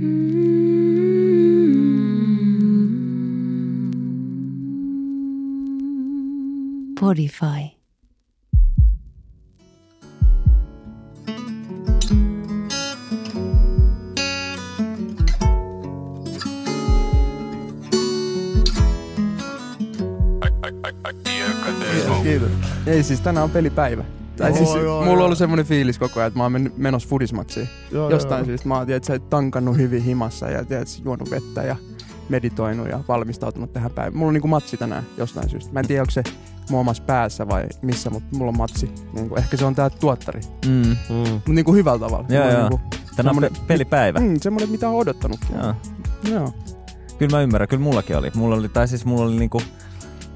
Podify. Kiitos. Ei siis tänään on pelipäivä. Tai Joo, siis joo, mulla on joo. ollut semmoinen fiilis koko ajan, että mä oon mennyt, menossa fudismatsiin. Joo, Jostain joo. syystä mä oon tiedät, sä, tankannut hyvin himassa ja tiedät, juonut vettä ja meditoinut ja valmistautunut tähän päivään. Mulla on niinku matsi tänään jostain syystä. Mä en tiedä, onko se mun omassa päässä vai missä, mutta mulla on matsi. Niinku, ehkä se on tää tuottari. Mm. Mm. Mut niinku hyvällä tavalla. Joo, joo. Niinku, Tänään on pelipäivä. mm, semmoinen, mitä on odottanutkin. Joo. Joo. Kyllä mä ymmärrän, kyllä mullakin oli. Mulla oli, tai siis mulla oli niinku,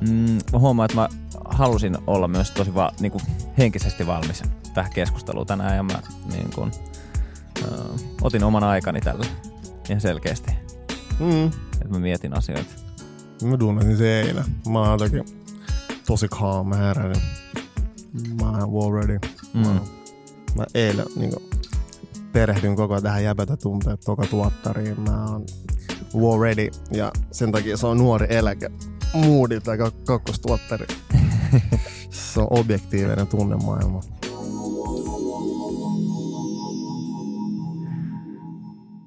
mm, mä huomaan, että mä halusin olla myös tosi va, niinku, henkisesti valmis tähän keskusteluun tänään ja mä niin kun, ö, otin oman aikani tälle ihan selkeästi, Mm. että mä mietin asioita. Mä tunnetin se eilen. Mä oon toki tosi calm, mä heräsin. Mä oon well ready. Mm. Mä, mä eilen niin perehdyin koko ajan tähän jäbätä tunteet toka tuottariin. Mä oon well ready ja sen takia se on nuori eläke. Moodi tai kak- kakkostuottari. Se on objektiivinen tunnemaailma.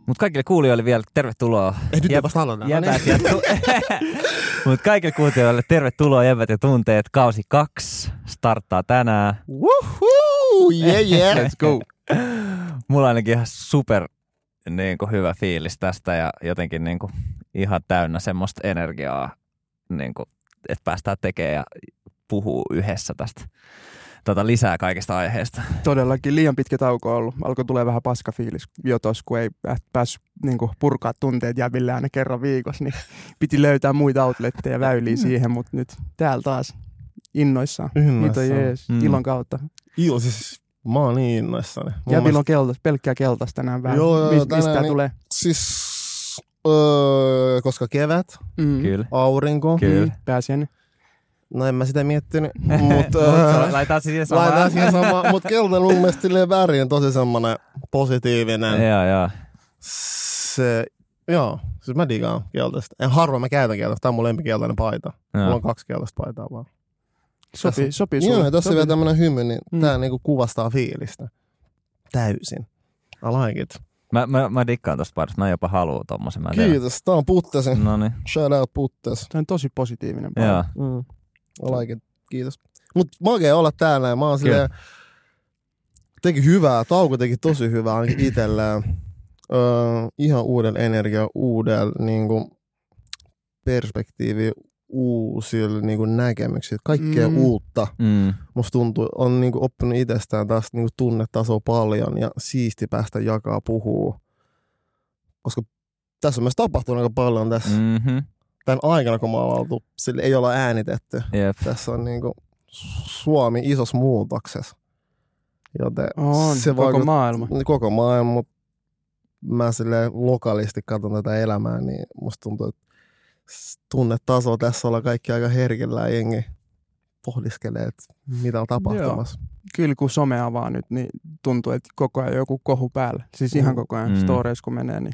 Mutta kaikille kuulijoille vielä tervetuloa. Ei nyt Jäb- vasta aloiteta. Jäbät ja tu- Mut kaikille kuulijoille tervetuloa Jäbät ja tunteet. Kausi kaksi starttaa tänään. Woohoo! Yeah, yeah. Let's go. Mulla on ainakin ihan super niin kuin, hyvä fiilis tästä ja jotenkin niin kuin, ihan täynnä semmoista energiaa, niin kuin, että päästään tekemään ja puhuu yhdessä tästä tota, lisää kaikista aiheista. Todellakin liian pitkä tauko on ollut. Alkoi tulee vähän paskafiilis jo tos, kun ei pää- päässyt niin purkaa tunteet jäbille aina kerran viikossa, niin piti löytää muita outletteja ja väyliä siihen, mutta nyt täällä taas innoissaan. Innoissaan. jees, Mm. ilon kautta. Joo, siis mä oon niin innoissani. Mun Jäbillä on keltas, pelkkää keltaista tänään vähän. Joo, joo, Mis, mistä tänään tää niin- tulee? Siis, öö, koska kevät, Mm. Kyllä. aurinko, Kyllä. Mm, pääsiäinen. No en mä sitä miettinyt, mutta öö, Laitetaan se siihen samaan. laitetaan siihen sama, mutta keltainen mun mielestä silleen väri on tosi semmonen positiivinen. Joo, joo. Se, joo, siis mä digaan keltaista. En harvoin mä käytän keltaista, tää on mun lempikeltainen paita. Mulla joo. on kaksi keltaista paitaa vaan. Sopii, Tässä- sopii Joo, sulle. ja tossa Sopii. vielä tämmönen hymy, niin Mm. tää niinku kuvastaa fiilistä. Täysin. I like it. Mä, mä, mä dikkaan tosta paidasta. Mä jopa haluun tommosen. Mä en. Kiitos, tää on Puttesen. No niin. Shout out Puttes. Se on tosi positiivinen. Joo. paita. Mm. I like it. Kiitos. Mut makea olla täällä ja mä oon silleen, teki hyvää, tauko teki tosi hyvää ainakin itselleen. Öö, ihan uuden energia, uudella niinku, perspektiivi, uusilla niinku, näkemyksillä, kaikkea Mm. uutta. Mm. Musta tuntuu, on niinku, oppinut itsestään tästä niinku, tunnetasoa paljon ja siisti päästä jakaa puhuu. Koska tässä on myös tapahtunut aika paljon tässä mm. Mm-hmm. Tämän aikana, kun me ollaan oltu, sille ei olla äänitetty. Jep. Tässä on niinku Suomi isossa muutoksessa. Joten On, se koko vaikut- maailma. Koko maailma, mutta mä sille lokalisti katson tätä elämää, niin musta tuntuu, että tunnetaso tässä olla kaikki aika herkillä ja jengi pohdiskelee, että mitä on tapahtumassa. Kyllä kun some avaa nyt, niin tuntuu, että koko ajan joku kohu päällä. Siis ihan Mm. koko ajan Mm. stories kun menee, niin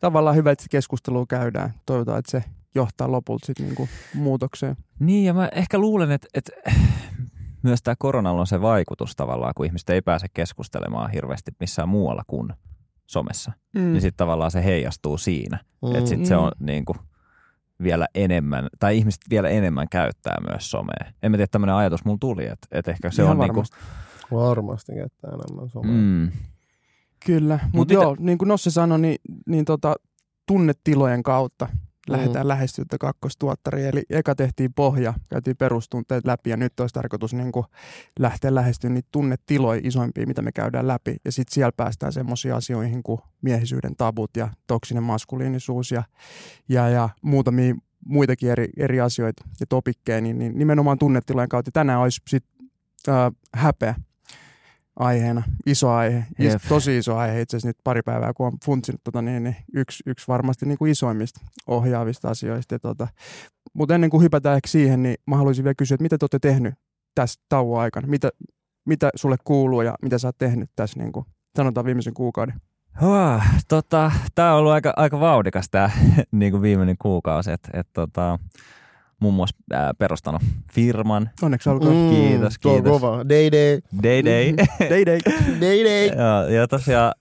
tavallaan hyvä, että se keskustelua käydään. Toivotaan, että se johtaa lopulta sitten niinku muutokseen. Niin, ja mä ehkä luulen, että, että myös tämä koronalla on se vaikutus tavallaan, kun ihmiset ei pääse keskustelemaan hirveästi missään muualla kuin somessa. Mm. Niin sitten tavallaan se heijastuu siinä. Mm. Että sitten se Mm. on niin kuin vielä enemmän, tai ihmiset vielä enemmän käyttää myös somea. En mä tiedä, tämmöinen ajatus mulla tuli, että, että ehkä se Ihan on varmasti. Varmasti käyttää enemmän somea. niin kuin, mm, Kyllä, mutta Mut joo, niin kuin Nosse sanoi, niin, niin tota, tunnetilojen kautta lähdetään mm. lähestyä tätä kakkostuottaria. Eli eka tehtiin pohja, käytiin perustunteet läpi ja nyt olisi tarkoitus niin kuin lähteä lähestyä niitä tunnetiloja isoimpia, mitä me käydään läpi. Ja sitten siellä päästään semmoisiin asioihin kuin miehisyyden tabut ja toksinen maskuliinisuus ja, ja, ja muutamia muitakin eri, eri asioita ja topikkeja, niin, niin nimenomaan tunnetilojen kautta. Tänään olisi sitten äh, häpeä aiheena, iso aihe, is, Jep. tosi iso aihe itse asiassa nyt pari päivää, kun on funtsinut tota, niin, niin yksi, yksi varmasti niin kuin isoimmista ohjaavista asioista. Ja, tota, mutta ennen kuin hypätään ehkä siihen, niin mä haluaisin vielä kysyä, että mitä te olette tehnyt tässä tauon aikana? Mitä, mitä sulle kuuluu ja mitä sä oot tehnyt tässä, niin kuin, sanotaan viimeisen kuukauden? Huh, tota, tämä on ollut aika, aika vauhdikas tämä niin kuin viimeinen kuukausi. Et, et, tota, muun muassa ää, perustanut firman. Onneksi olkoon. Mm. Kiitos, kiitos. Kova. Day day. Day Day. Day day. Day day. ja, ja tosiaan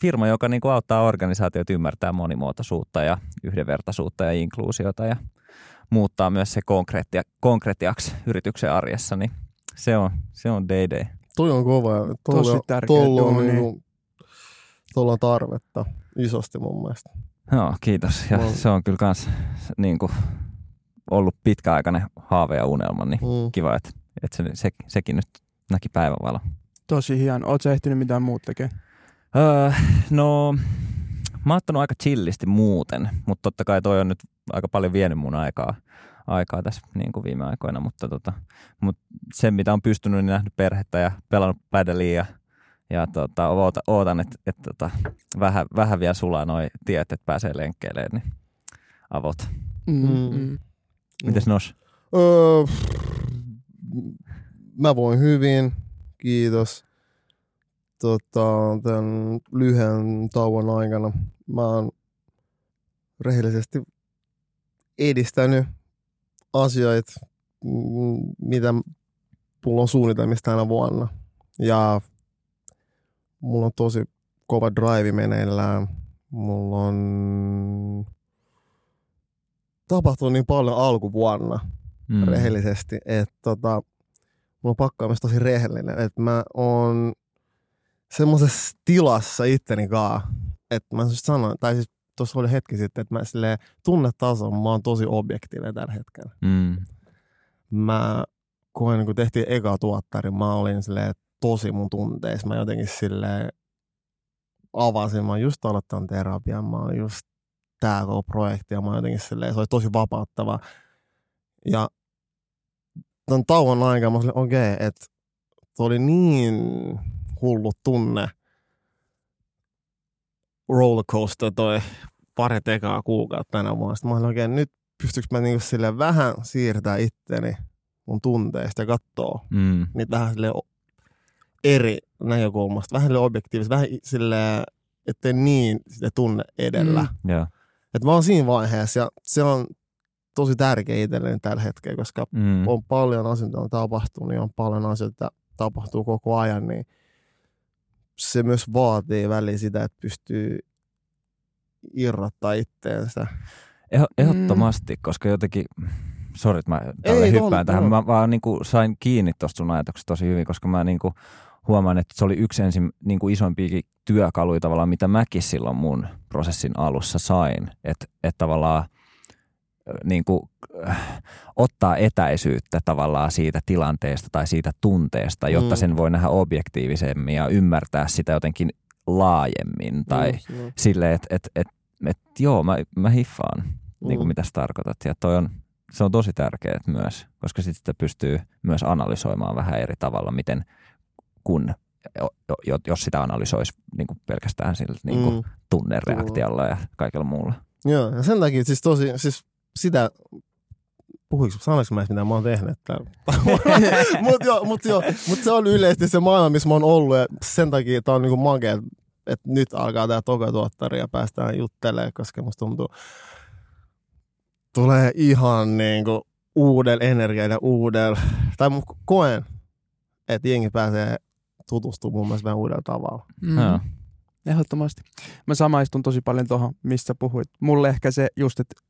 firma, joka niin kuin auttaa organisaatiot ymmärtää monimuotoisuutta ja yhdenvertaisuutta ja inkluusiota ja muuttaa myös se konkreettia, konkreettiaksi yrityksen arjessa, niin se on, se on Day Day. Toi on kova. ja Tosi tärkeä tolla on, niinku, tolla on tarvetta isosti mun mielestä. Joo, kiitos. Ja Mä- se on kyllä kans niin kuin, ollut pitkäaikainen haave ja unelma, niin Mm. kiva, että, että se, se, sekin nyt näki päivänvalo. Tosi hieno. Oot sä ehtinyt mitään muuta tekemään? Öö, no, mä oon ottanut aika chillisti muuten, mutta totta kai toi on nyt aika paljon vienyt mun aikaa, aikaa tässä niin kuin viime aikoina, mutta tota, mut se mitä on pystynyt, niin nähnyt perhettä ja pelannut pädeliä ja, ja tota, ootan, ootan että et, tota, vähän, vähän vielä sulaa noi tiet, että pääsee lenkkeilemään, niin avot. Mm. Mm. Mm. Mites nos? Öö, mä voin hyvin, kiitos. Tota, tämän lyhyen tauon aikana mä oon rehellisesti edistänyt asioita, mitä mulla on suunnitelmista tänä vuonna. Ja mulla on tosi kova drive meneillään. Mulla on tapahtunut niin paljon alkuvuonna mm. rehellisesti, että tota, mulla on pakko olla myös tosi rehellinen, että mä oon semmoisessa tilassa itteni kaa, että mä just sanoin, tai siis tuossa oli hetki sitten, että mä silleen tunnetason, mä oon tosi objektiivinen tällä hetkellä. Mm. Mä koen, kun tehtiin eka tuottari, mä olin silleen tosi mun tunteissa, mä jotenkin silleen avasin, mä oon just aloittanut terapian, mä olin just tää koko projekti ja mä jotenkin silleen, se oli tosi vapauttava. Ja ton tauon aikana mä olin okei, okay, että se oli niin hullu tunne rollercoaster toi pari ekaa kuukautta tänä vuonna. Sitten mä olin oikein, nyt pystyykö mä niinku silleen vähän siirtää itteni mun tunteista ja kattoo Mm. niitä vähän silleen o- eri näkökulmasta, vähän silleen objektiivisesti, vähän silleen, ettei niin sitä tunne edellä. Mm. Joo. Et mä oon siinä vaiheessa ja se on tosi tärkeä itselleni tällä hetkellä, koska Mm. on paljon asioita, mitä tapahtuu, niin on paljon asioita, tapahtuu koko ajan, niin se myös vaatii väliin sitä, että pystyy irrottaa itteensä. Eho, ehdottomasti, koska jotenkin, sori, että mä tälle Ei, hyppään on, tähän, on. mä vaan niin kuin sain kiinni tuosta sun ajatuksesta tosi hyvin, koska mä niin kuin huomaan, että se oli yksi ensin niin kuin isompiakin työkaluja tavallaan, mitä mäkin silloin mun prosessin alussa sain, että, että tavallaan niin kuin, äh, ottaa etäisyyttä tavallaan siitä tilanteesta tai siitä tunteesta, jotta Mm. sen voi nähdä objektiivisemmin ja ymmärtää sitä jotenkin laajemmin tai Just, joo. silleen, että et, et, et, joo, mä, mä hiffaan, niin kuin Mm. mitä sä tarkoitat. Ja toi on, se on tosi tärkeää myös, koska sitten sitä pystyy myös analysoimaan vähän eri tavalla, miten kun, jo- jo- jos sitä analysoisi niin kuin pelkästään sillä niin kuin Mm. tunnereaktiolla ja kaikella muulla. Joo, ja sen takia siis tosi, siis sitä, puhuinko, sanoinko mä edes, mitä mä oon tehnyt täällä? Mutta joo, mut joo, mut se on yleisesti se maailma, missä mä oon ollut ja sen takia tää on niinku makea, että nyt alkaa tää toka tuottari ja päästään juttelemaan, koska musta tuntuu, tulee ihan niinku uudella energialla, uudella, tai mä koen, että jengi pääsee tutustumaan mun mielestä vähän uudella tavalla. Mm. Ehdottomasti. Mä samaistun tosi paljon tuohon, mistä puhuit. Mulle ehkä se just, että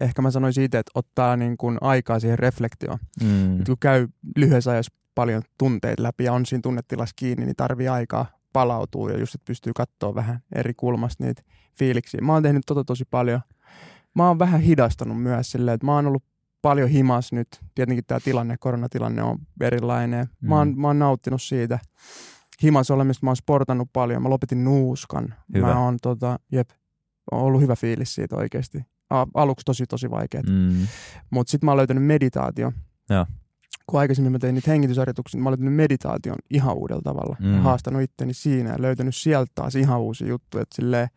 ehkä mä sanoin siitä, että ottaa niin kuin aikaa siihen reflektioon. Mm. Et kun käy lyhyessä ajassa paljon tunteita läpi ja on siinä tunnetilassa kiinni, niin tarvii aikaa palautua ja just, että pystyy katsoa vähän eri kulmasta niitä fiiliksiä. Mä oon tehnyt tota tosi paljon. Mä oon vähän hidastanut myös silleen, että mä oon ollut paljon himas nyt. Tietenkin tämä tilanne, koronatilanne on erilainen. Mä oon, Mm. mä oon nauttinut siitä himas olemista. Mä oon sportannut paljon. Mä lopetin nuuskan. Hyvä. Mä oon tota, jep, on ollut hyvä fiilis siitä oikeasti. Aluksi tosi tosi vaikeet. Mm. Mutta sitten mä oon löytänyt meditaation. Joo. Kun aikaisemmin mä tein niitä hengitysharjoituksia, niin mä oon löytänyt meditaation ihan uudella tavalla. Mm. Mm. Haastanut itteni siinä ja löytänyt sieltä taas ihan uusi juttu. Että silleen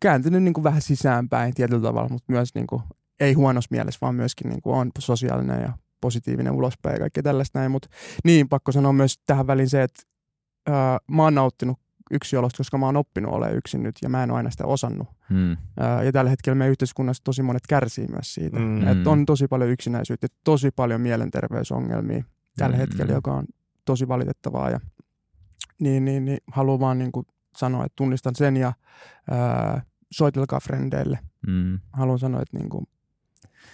kääntynyt niin kuin vähän sisäänpäin tietyllä tavalla, mutta myös niin kuin, ei huonossa mielessä, vaan myöskin niin kuin on sosiaalinen ja positiivinen ulospäin ja kaikkea tällaista näin. Mutta niin, pakko sanoa myös tähän väliin se, että ää, mä oon nauttinut yksi olosta, koska mä oon oppinut olemaan yksin nyt ja mä en ole aina sitä osannut. Mm. Ää, Ja tällä hetkellä meidän yhteiskunnassa tosi monet kärsii myös siitä. Mm. Mm. Että on tosi paljon yksinäisyyttä, tosi paljon mielenterveysongelmia tällä Mm. hetkellä, joka on tosi valitettavaa. Ja, niin, niin, niin haluan vaan niin kuin sanoa, että tunnistan sen ja ää, soitelkaa frendeille. Mm. Haluan sanoa, että niin kuin,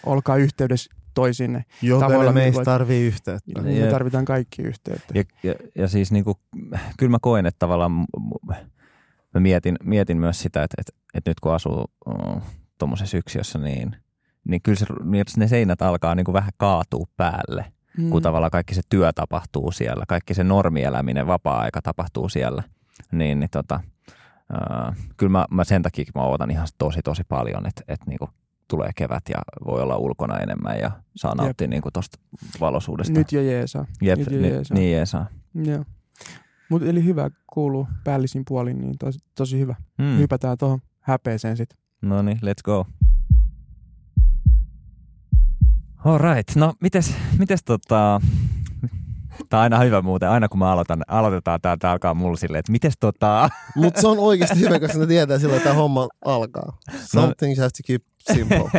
olkaa yhteydessä toisinne. Jokainen meistä niinku, tarvii yhteyttä. Me Jep. tarvitaan kaikki yhteyttä. Ja, ja, ja siis niinku, kyllä mä koen, että tavallaan mä mietin, mietin myös sitä, että, että, että nyt kun asuu mm, tuommoisessa yksiössä, niin, niin kyllä se, niin ne seinät alkaa niinku vähän kaatua päälle, mm. kun tavallaan kaikki se työ tapahtuu siellä, kaikki se normieläminen, vapaa-aika tapahtuu siellä. Niin, niin tota, äh, kyllä mä, mä sen takia mä odotan ihan tosi tosi paljon, että, että niinku tulee kevät ja voi olla ulkona enemmän ja saa nauttia niinku tuosta valoisuudesta. Nyt jo jeesaa. Jep, nyt jo ni, jeesaa. niin jeesaa. Joo. Mut eli hyvä kuuluu päällisin puolin, niin tosi, tosi hyvä. Mm. Mm. Hypätään tuohon häpeeseen sitten. No niin, let's go. Alright, no mites, mites tota... Tää on aina hyvä muuten, aina kun mä aloitan, aloitetaan tää, tää alkaa mulla silleen, että mites tota... Mutta se on oikeasti hyvä, koska ne tietää silloin, että tämä homma alkaa. Some things has to keep simple.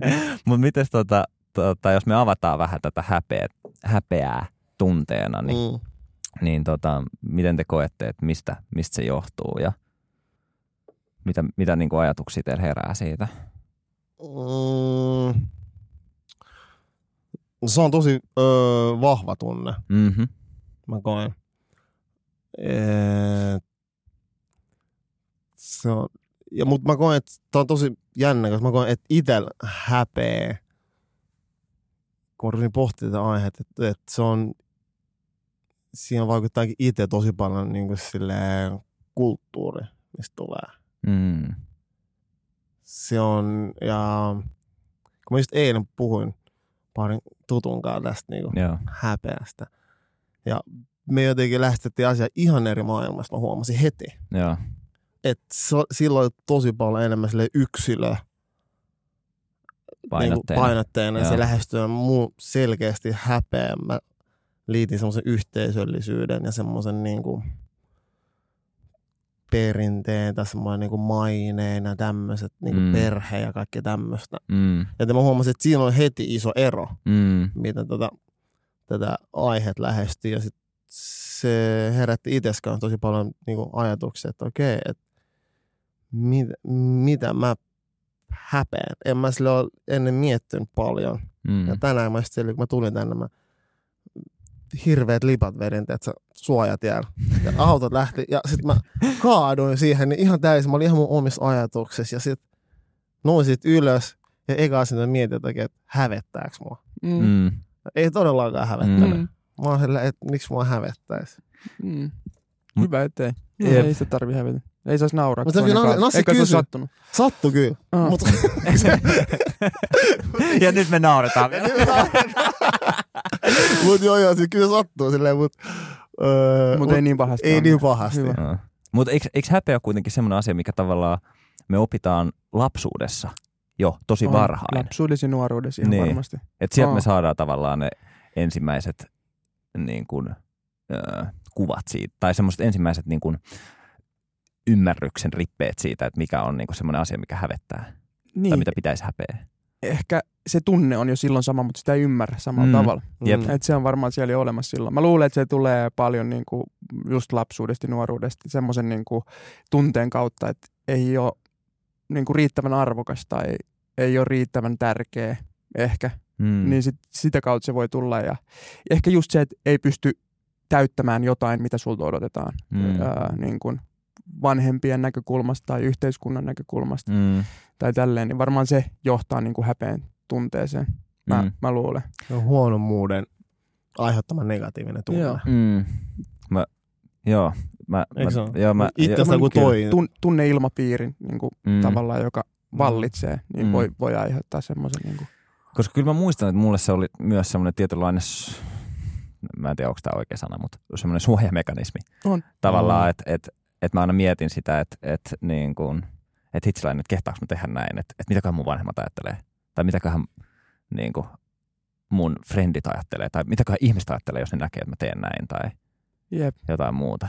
Mut mites tota, tota, jos me avataan vähän tätä häpeä, häpeää tunteena, niin, Mm. niin tota, miten te koette, että mistä, mistä se johtuu ja mitä, mitä niin kuin ajatuksia teillä herää siitä? Mm. Se on tosi öö, vahva tunne, Mm-hmm. mä koen. Et, se on, ja, mutta mä koen, että tämä on tosi jännä, koska mä koen, että itsellä häpeä, kun mä rupesin pohtimaan tätä aihetta, että, että se on, siihen vaikuttaakin itse tosi paljon niin kuin silleen kulttuuri, mistä tulee. Mm. se on, ja kun mä just eilen puhuin parin tutun kanssa tästä niin Joo. häpeästä, ja me jotenkin lähestyttiin asiaa ihan eri maailmasta, mä huomasin heti. Joo. Että silloin tosi paljon enemmän sille yksilö Painotteena. Niin painotteena ja Joo. se lähestyy muu selkeästi häpeä. Mä liitin semmoisen yhteisöllisyyden ja semmoisen niin kuin perinteen tai semmoinen niin kuin maineen ja tämmöiset niin Mm. perhe ja kaikki tämmöistä. Mm. Ja mä huomasin, että siinä on heti iso ero, Mm. miten tota, tätä aiheet lähestyy. Ja sit se herätti itseskään tosi paljon niin kuin ajatuksia, että okei, että mit, mitä mä häpeän. En mä sille ole ennen miettinyt paljon. Mm. Ja tänään mä sitten, kun mä tulin tänne, mä hirveät lipat vedin, että sä suojat jäällä. Ja autot lähti, ja sitten mä kaaduin siihen, niin ihan täysin, mä olin ihan mun omissa ajatuksissa, ja sitten nousin ylös, ja eka sinne mietin jotakin, että hävettääkö mua. Mm. Mm. Ei todellakaan hävettänyt. Mm. Mä oon silleen, että miksi mua hävettäisi. Mm. Hyvä ettei. Jep. Ei sitä tarvi hävetä. Ei saisi nauraa. Mutta se kyllä kaadu. Nassi kysyi. sattunut. Sattu kyllä. Ah. Mut, ja nyt me nauretaan. mut joo joo, siis kyllä se sattuu silleen, mut, öö, Mutta ei niin pahasti. ei niin pahasti. Hyvä. Mutta eikö, eikö häpeä ole kuitenkin semmoinen asia, mikä tavallaan me opitaan lapsuudessa jo tosi On. varhain. Lapsuudessa ja nuoruudessa ihan Niin. varmasti. Että sieltä Aa. me saadaan tavallaan ne ensimmäiset niin kuin, ö, kuvat siitä, tai semmoiset ensimmäiset niin kuin, ymmärryksen rippeet siitä, että mikä on niin kuin semmoinen asia, mikä hävettää, tai Niin, mitä pitäisi häpeä. Ehkä se tunne on jo silloin sama, mutta sitä ei ymmärrä samalla Mm. mm. tavalla. Jep. Et se on varmaan siellä jo olemassa silloin. Mä luulen, että se tulee paljon niin kuin just lapsuudesta ja nuoruudesta semmoisen niin kuin tunteen kautta, että ei ole niin kuin riittävän arvokas tai ei ole riittävän tärkeä ehkä. Mm. Mm. Niin sit, sitä kautta se voi tulla. Ja ehkä just se, että ei pysty täyttämään jotain, mitä sulta odotetaan. Mm. Ää, niin kuin vanhempien näkökulmasta tai yhteiskunnan näkökulmasta Mm. Tai tälleen, niin varmaan se johtaa niin kuin häpeen tunteeseen. Mä, Mm. mä luulen. Se on huonommuuden aiheuttama negatiivinen tunne. Joo. Mm. Mä, joo, mä, Eikö mä, joo, mä, Itsestä kuin Kyllä, toinen. Tun, tunneilmapiirin niin kuin mm. tavallaan, joka vallitsee, niin Mm. voi, voi aiheuttaa semmoisen. Niin kuin, Koska kyllä mä muistan, että mulle se oli myös semmoinen tietynlainen, mä en tiedä onko tämä oikea sana, mutta semmoinen suojamekanismi. On. Tavallaan, että et, et mä aina mietin sitä, että et, niin kuin, et hitsiläinen, että kehtaanko mä tehdä näin, että et mitäköhän mun vanhemmat ajattelee. Tai mitäköhän niin kuin, mun frendit ajattelee. Tai mitäköhän ihmiset ajattelee, jos ne näkee, että mä teen näin tai jep. jotain muuta.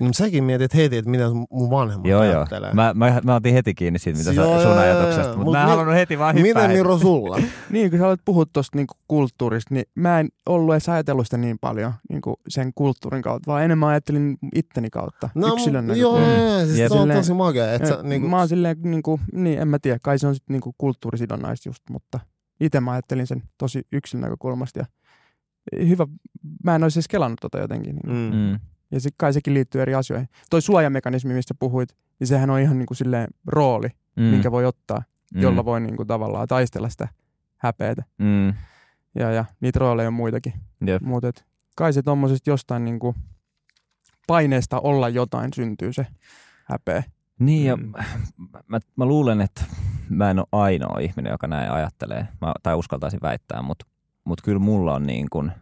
No, säkin mietit heti, että mitä mun vanhemmat Joo, joo. ajattelee. Mä, mä, mä otin heti kiinni siitä, mitä Joo, sä, joo, sun joo, ajatuksesta, joo. mutta Mut mä en mi- halunnut heti vaan hyppää. Miten Miro sulla? Niin, kun sä olet puhut tuosta niinku kulttuurista, niin mä en ollut edes ajatellut sitä niin paljon niinku sen kulttuurin kautta, vaan enemmän ajattelin itteni kautta, No, yksilön joo, näkökulmasta. joo, joo, siis se on tosi makea. Että sä, Eh, niinku, Mä oon silleen, niinku, niin en mä tiedä, kai se on sitten niinku kulttuurisidonnaista just, mutta itse mä ajattelin sen tosi yksilön näkökulmasta ja hyvä, mä en olisi edes kelannut tota jotenkin. Niin. mm. Mm. Ja sit kai sekin liittyy eri asioihin. Toi suojamekanismi, mistä puhuit, niin sehän on ihan niinku silleen rooli, Mm. minkä voi ottaa, Mm. jolla voi niinku tavallaan taistella sitä häpeätä. Mm. Ja, ja niitä rooleja on muitakin. Jep. Mutta kai se tommosesta jostain niinku paineesta olla jotain syntyy se häpeä. Niin, ja Mm. mä, mä luulen, että mä en ole ainoa ihminen, joka näin ajattelee, mä, tai uskaltaisin väittää, mutta mut kyllä mulla on niin kuin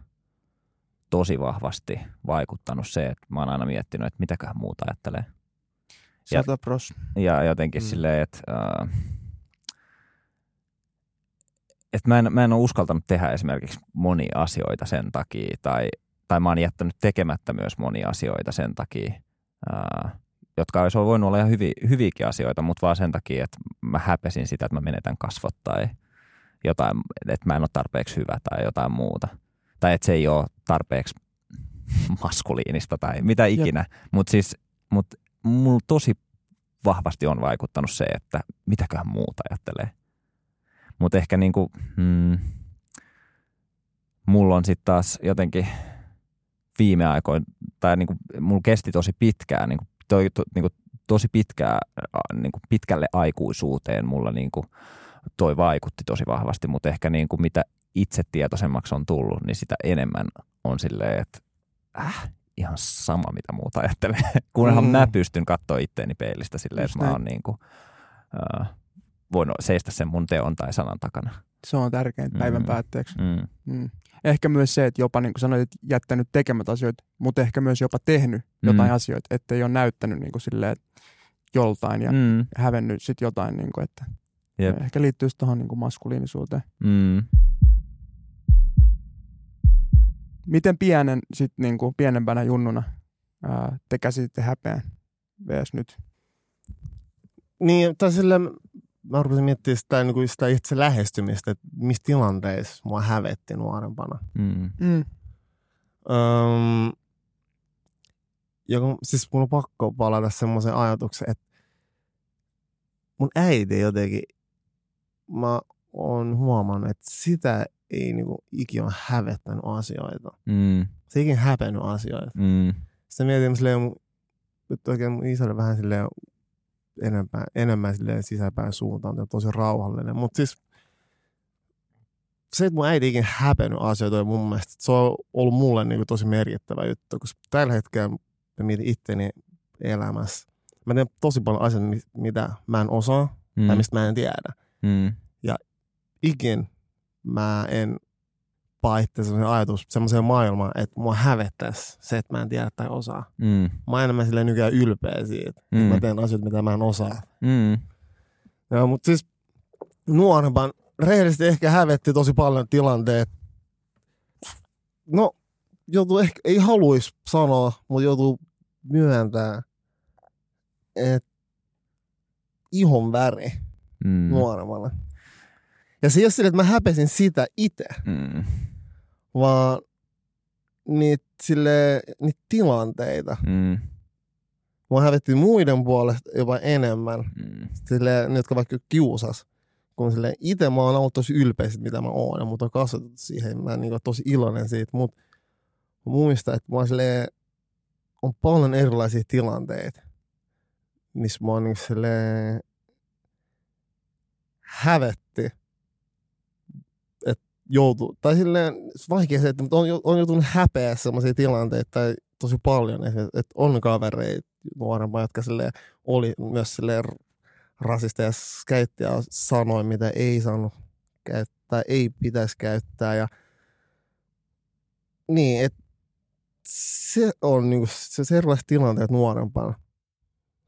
tosi vahvasti vaikuttanut se, että mä oon aina miettinyt, että mitäköhän muuta ajattelee. Ja- Sata pros. Ja jotenkin Mm. silleen, että äh, et mä, en, mä en ole uskaltanut tehdä esimerkiksi monia asioita sen takia, tai, tai mä oon jättänyt tekemättä myös monia asioita sen takia, äh, jotka olisi voinut olla ihan hyvi, hyviäkin asioita, mutta vaan sen takia, että mä häpesin sitä, että mä menetän kasvot tai jotain, että mä en ole tarpeeksi hyvä tai jotain muuta. Tai että se ei ole tarpeeksi maskuliinista tai mitä ikinä. Mutta siis, mut mulla tosi vahvasti on vaikuttanut se, että mitäköhän muuta ajattelee. Mutta ehkä niinku, mm, mulla on sitten taas jotenkin viime aikoina, tai niinku, mulla kesti tosi pitkään, niinku, toi, to, niinku, tosi pitkää, niinku, pitkälle aikuisuuteen mulla niinku, toi vaikutti tosi vahvasti, mutta ehkä niinku, mitä itse tietoisemmaksi on tullut, niin sitä enemmän on silleen, että äh, ihan sama mitä muuta ajattelee. Kunhan Mm. mm. mä pystyn katsoa itteeni peilistä silleen, Just että mä oon niinku, äh, voinut seistä sen mun teon tai sanan takana. Se on tärkeintä päivän Mm. päätteeksi. Mm. Mm. Ehkä myös se, että jopa niin kuin sanoit, että jättänyt tekemät asioita, mutta ehkä myös jopa tehnyt jotain Mm. asioita, ettei ole näyttänyt niin kuin silleen, joltain ja mm. Mm. hävennyt sit jotain, niin kuin, että Jep. ehkä liittyy tuohon niin maskuliinisuuteen. Mm. Miten pienen sit niin kuin pienempänä junnuna ää, te käsititte häpeän vs. nyt? Niin, tai sille, mä rupesin miettimään sitä, niin kuin sitä itse lähestymistä, että missä tilanteissa mua hävetti nuorempana. Mm. Mm. Öm, ja kun, siis mun on pakko palata semmoiseen ajatukseen, että mun äiti jotenkin, mä oon huomannut, että sitä ei niinku ikinä ole hävettänyt asioita. Mm. Se ei ikinä häpennyt asioita. Mm. Sitten mietin silleen, nyt oikein mun isälle vähän silleen enemmän, enemmän silleen sisäpäin suuntaan, ja tosi rauhallinen. Mutta siis se, että mun äiti ikinä häpennyt asioita, on mun mielestä, se on ollut mulle niin tosi merkittävä juttu, koska tällä hetkellä mä mietin itteni elämässä. Mä teen tosi paljon asioita, mi- mitä mä en osaa Mm. tai mistä mä en tiedä. Mm. Ikin mä en paitte semmoisen ajatus, semmoiseen maailmaan, että mua hävettäisi se, että mä en tiedä tai osaa. Mm. Mä oon enemmän silleen nykyään ylpeä siitä, mm. Että mä teen asioita, mitä mä en osaa. Mm. Joo, mutta siis nuorempan rehellisesti ehkä hävetti tosi paljon tilanteet. No, joutuu ehkä, ei haluaisi sanoa, mutta joutuu myöntää, että ihon väri Mm. nuoremmalla. Ja se ei ole sille, että mä häpesin sitä itse, Mm. vaan niitä, sille, niitä tilanteita. Mm. Mua hävetti muiden puolesta jopa enemmän. Mm. Silleen, ne, jotka vaikka kiusas. Kun sille itse mä oon ollut tosi ylpeä siitä, mitä mä oon. Ja mut on kasvatettu siihen. Mä niin tosi iloinen siitä. Mut mä muistan, että mä oon silleen, on paljon erilaisia tilanteita, missä mä oon niin silleen hävetti, joutuu, tai silleen vaikea se, että on, on joutunut häpeä sellaisia tilanteita tosi paljon, että että on kavereita nuorempaa, jotka silleen oli myös silleen rasista ja käytti ja sanoi, mitä ei saanut käyttää, ei pitäisi käyttää ja niin, että se on niinku, se, se erilaiset tilanteet nuorempana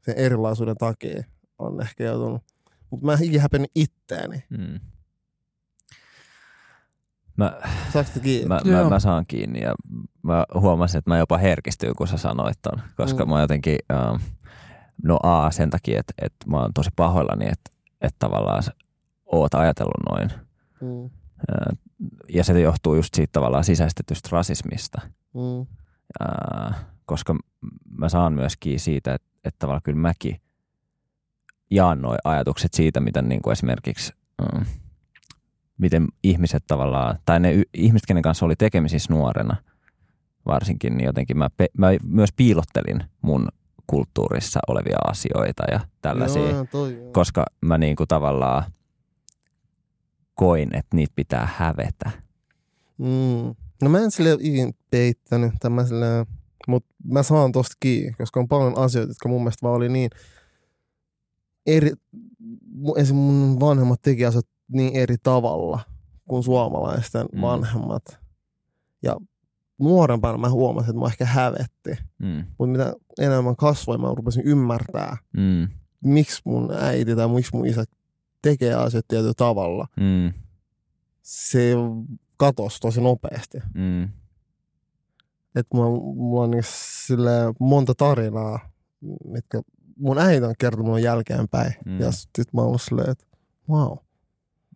sen erilaisuuden takia on ehkä joutunut. Mutta mä en ikinä häpennyt itteeni. Mm. Mä, kiinni? mä, mä, mä, saan kiinni ja mä huomasin, että mä jopa herkistyin, kun sä sanoit ton, koska Mm. mä jotenkin, ähm, no A sen takia, että, että mä oon tosi pahoillani, että, että tavallaan oot ajatellut noin. Mm. Äh, Ja se johtuu just siitä tavallaan sisäistetystä rasismista, Mm. äh, koska mä saan myöskin siitä, että, että tavallaan kyllä mäkin jaan nuo ajatukset siitä, miten niin kuin esimerkiksi mm, miten ihmiset tavallaan, tai ne ihmiset, kenen kanssa oli tekemisissä nuorena varsinkin, niin jotenkin mä, pe- mä myös piilottelin mun kulttuurissa olevia asioita ja tällaisia, Joo, toi, joo. koska mä niin kuin tavallaan koin, että niitä pitää hävetä. Mm. No mä en sille ikin peittänyt, tai mä sille, mutta mä saan tosta kiinni, koska on paljon asioita, jotka mun mielestä vaan oli niin eri, mu- esim. mun vanhemmat teki asiat niin eri tavalla kuin suomalaisten Mm. mm. vanhemmat. Ja nuorempana mä huomasin, että mä ehkä hävetti. Mm. Mutta mitä enemmän kasvoin, mä rupesin ymmärtää, Mm. miksi mun äiti tai miksi mun isä tekee asiat tietyllä tavalla. Mm. Se katosi tosi nopeasti. Mm. että mulla, mulla on niin sille monta tarinaa, mitkä mun äiti on kertonut mulle jälkeenpäin. Mm. Ja sitten mä oon silleen, että wow,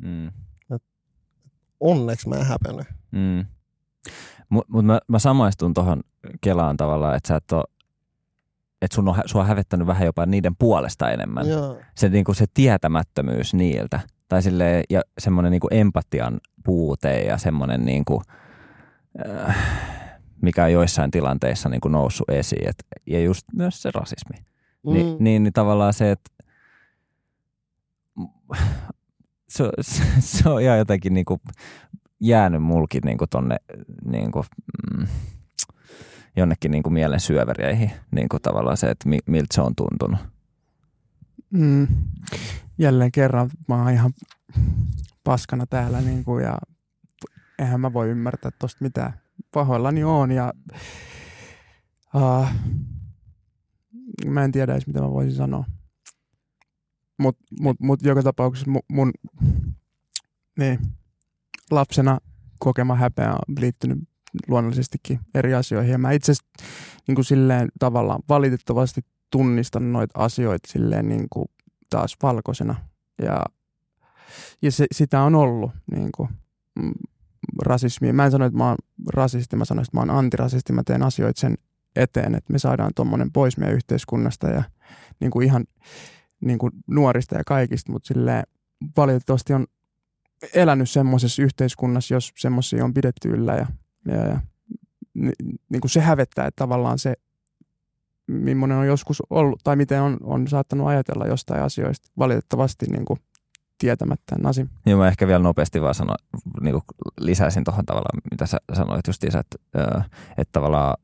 Mm. onneksi mä en häpennyt. Mm. Mutta mut mä, mä samaistun tuohon Kelaan tavallaan, että sä et oo, että sun on, sua on hävettänyt vähän jopa niiden puolesta enemmän. Joo. Se, niinku, se tietämättömyys niiltä. Tai silleen, ja semmoinen niinku empatian puute ja semmoinen, niinku, äh, mikä on joissain tilanteissa niinku noussut esiin. Et, ja just myös se rasismi. Mm. Ni, niin, niin tavallaan se, että se, se, on ihan jotenkin niinku jäänyt mulkin niinku tonne niinku, mm, jonnekin niinku mielen syövereihin. Niinku tavallaan se, että mi, miltä se on tuntunut. Mm. Jälleen kerran mä oon ihan paskana täällä niin kuin, ja eihän mä voi ymmärtää tosta mitään. Pahoillani on ja uh, mä en tiedä edes mitä mä voisin sanoa. Mut, mut, mut joka tapauksessa mun, mun niin, lapsena kokema häpeä on liittynyt luonnollisestikin eri asioihin. Ja mä itse niin silleen tavallaan valitettavasti tunnistan noita asioita silleen niin kuin taas valkoisena. Ja, ja se, sitä on ollut niin kuin, mm, rasismia. Mä en sano, että mä oon rasisti, mä sanoin, että mä oon antirasisti. Mä teen asioita sen eteen, että me saadaan tuommoinen pois meidän yhteiskunnasta ja niin kuin ihan niin kuin nuorista ja kaikista, mutta silleen valitettavasti on elänyt semmoisessa yhteiskunnassa, jos semmoisia on pidetty yllä ja, ja, ja ni, niin kuin se hävettää, että tavallaan se, millainen on joskus ollut tai miten on, on saattanut ajatella jostain asioista valitettavasti niin kuin tietämättä Nasim. Ja mä ehkä vielä nopeasti vaan sano, niin kuin lisäisin tuohon tavallaan, mitä sä sanoit justiinsa, että, että tavallaan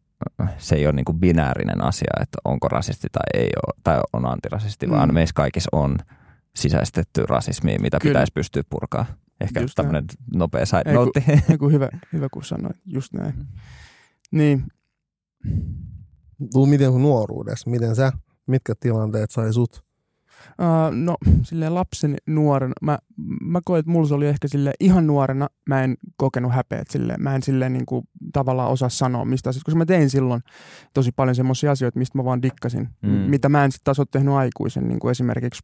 se ei ole niin kuin binäärinen asia, että onko rasisti tai ei ole, tai on antirasisti, mm. vaan Mm. meissä kaikissa on sisäistetty rasismi, mitä Kyllä. pitäisi pystyä purkaa. Ehkä Just tämmöinen nopea side Ei, note. Ei kun hyvä, hyvä kun sanoit, just näin. Niin, Tuu miten sun nuoruudessa, miten sä, mitkä tilanteet sai sut? Uh, no, silleen lapsen nuorena, mä, mä koen, että mulla se oli ehkä sille ihan nuorena, mä en kokenut häpeät silleen, mä en silleen niin kuin, tavallaan osaa sanoa mistä asioista, koska mä tein silloin tosi paljon semmoisia asioita, mistä mä vaan dikkasin, mm. mitä mä en sitten taas ole tehnyt aikuisen, niin kuin esimerkiksi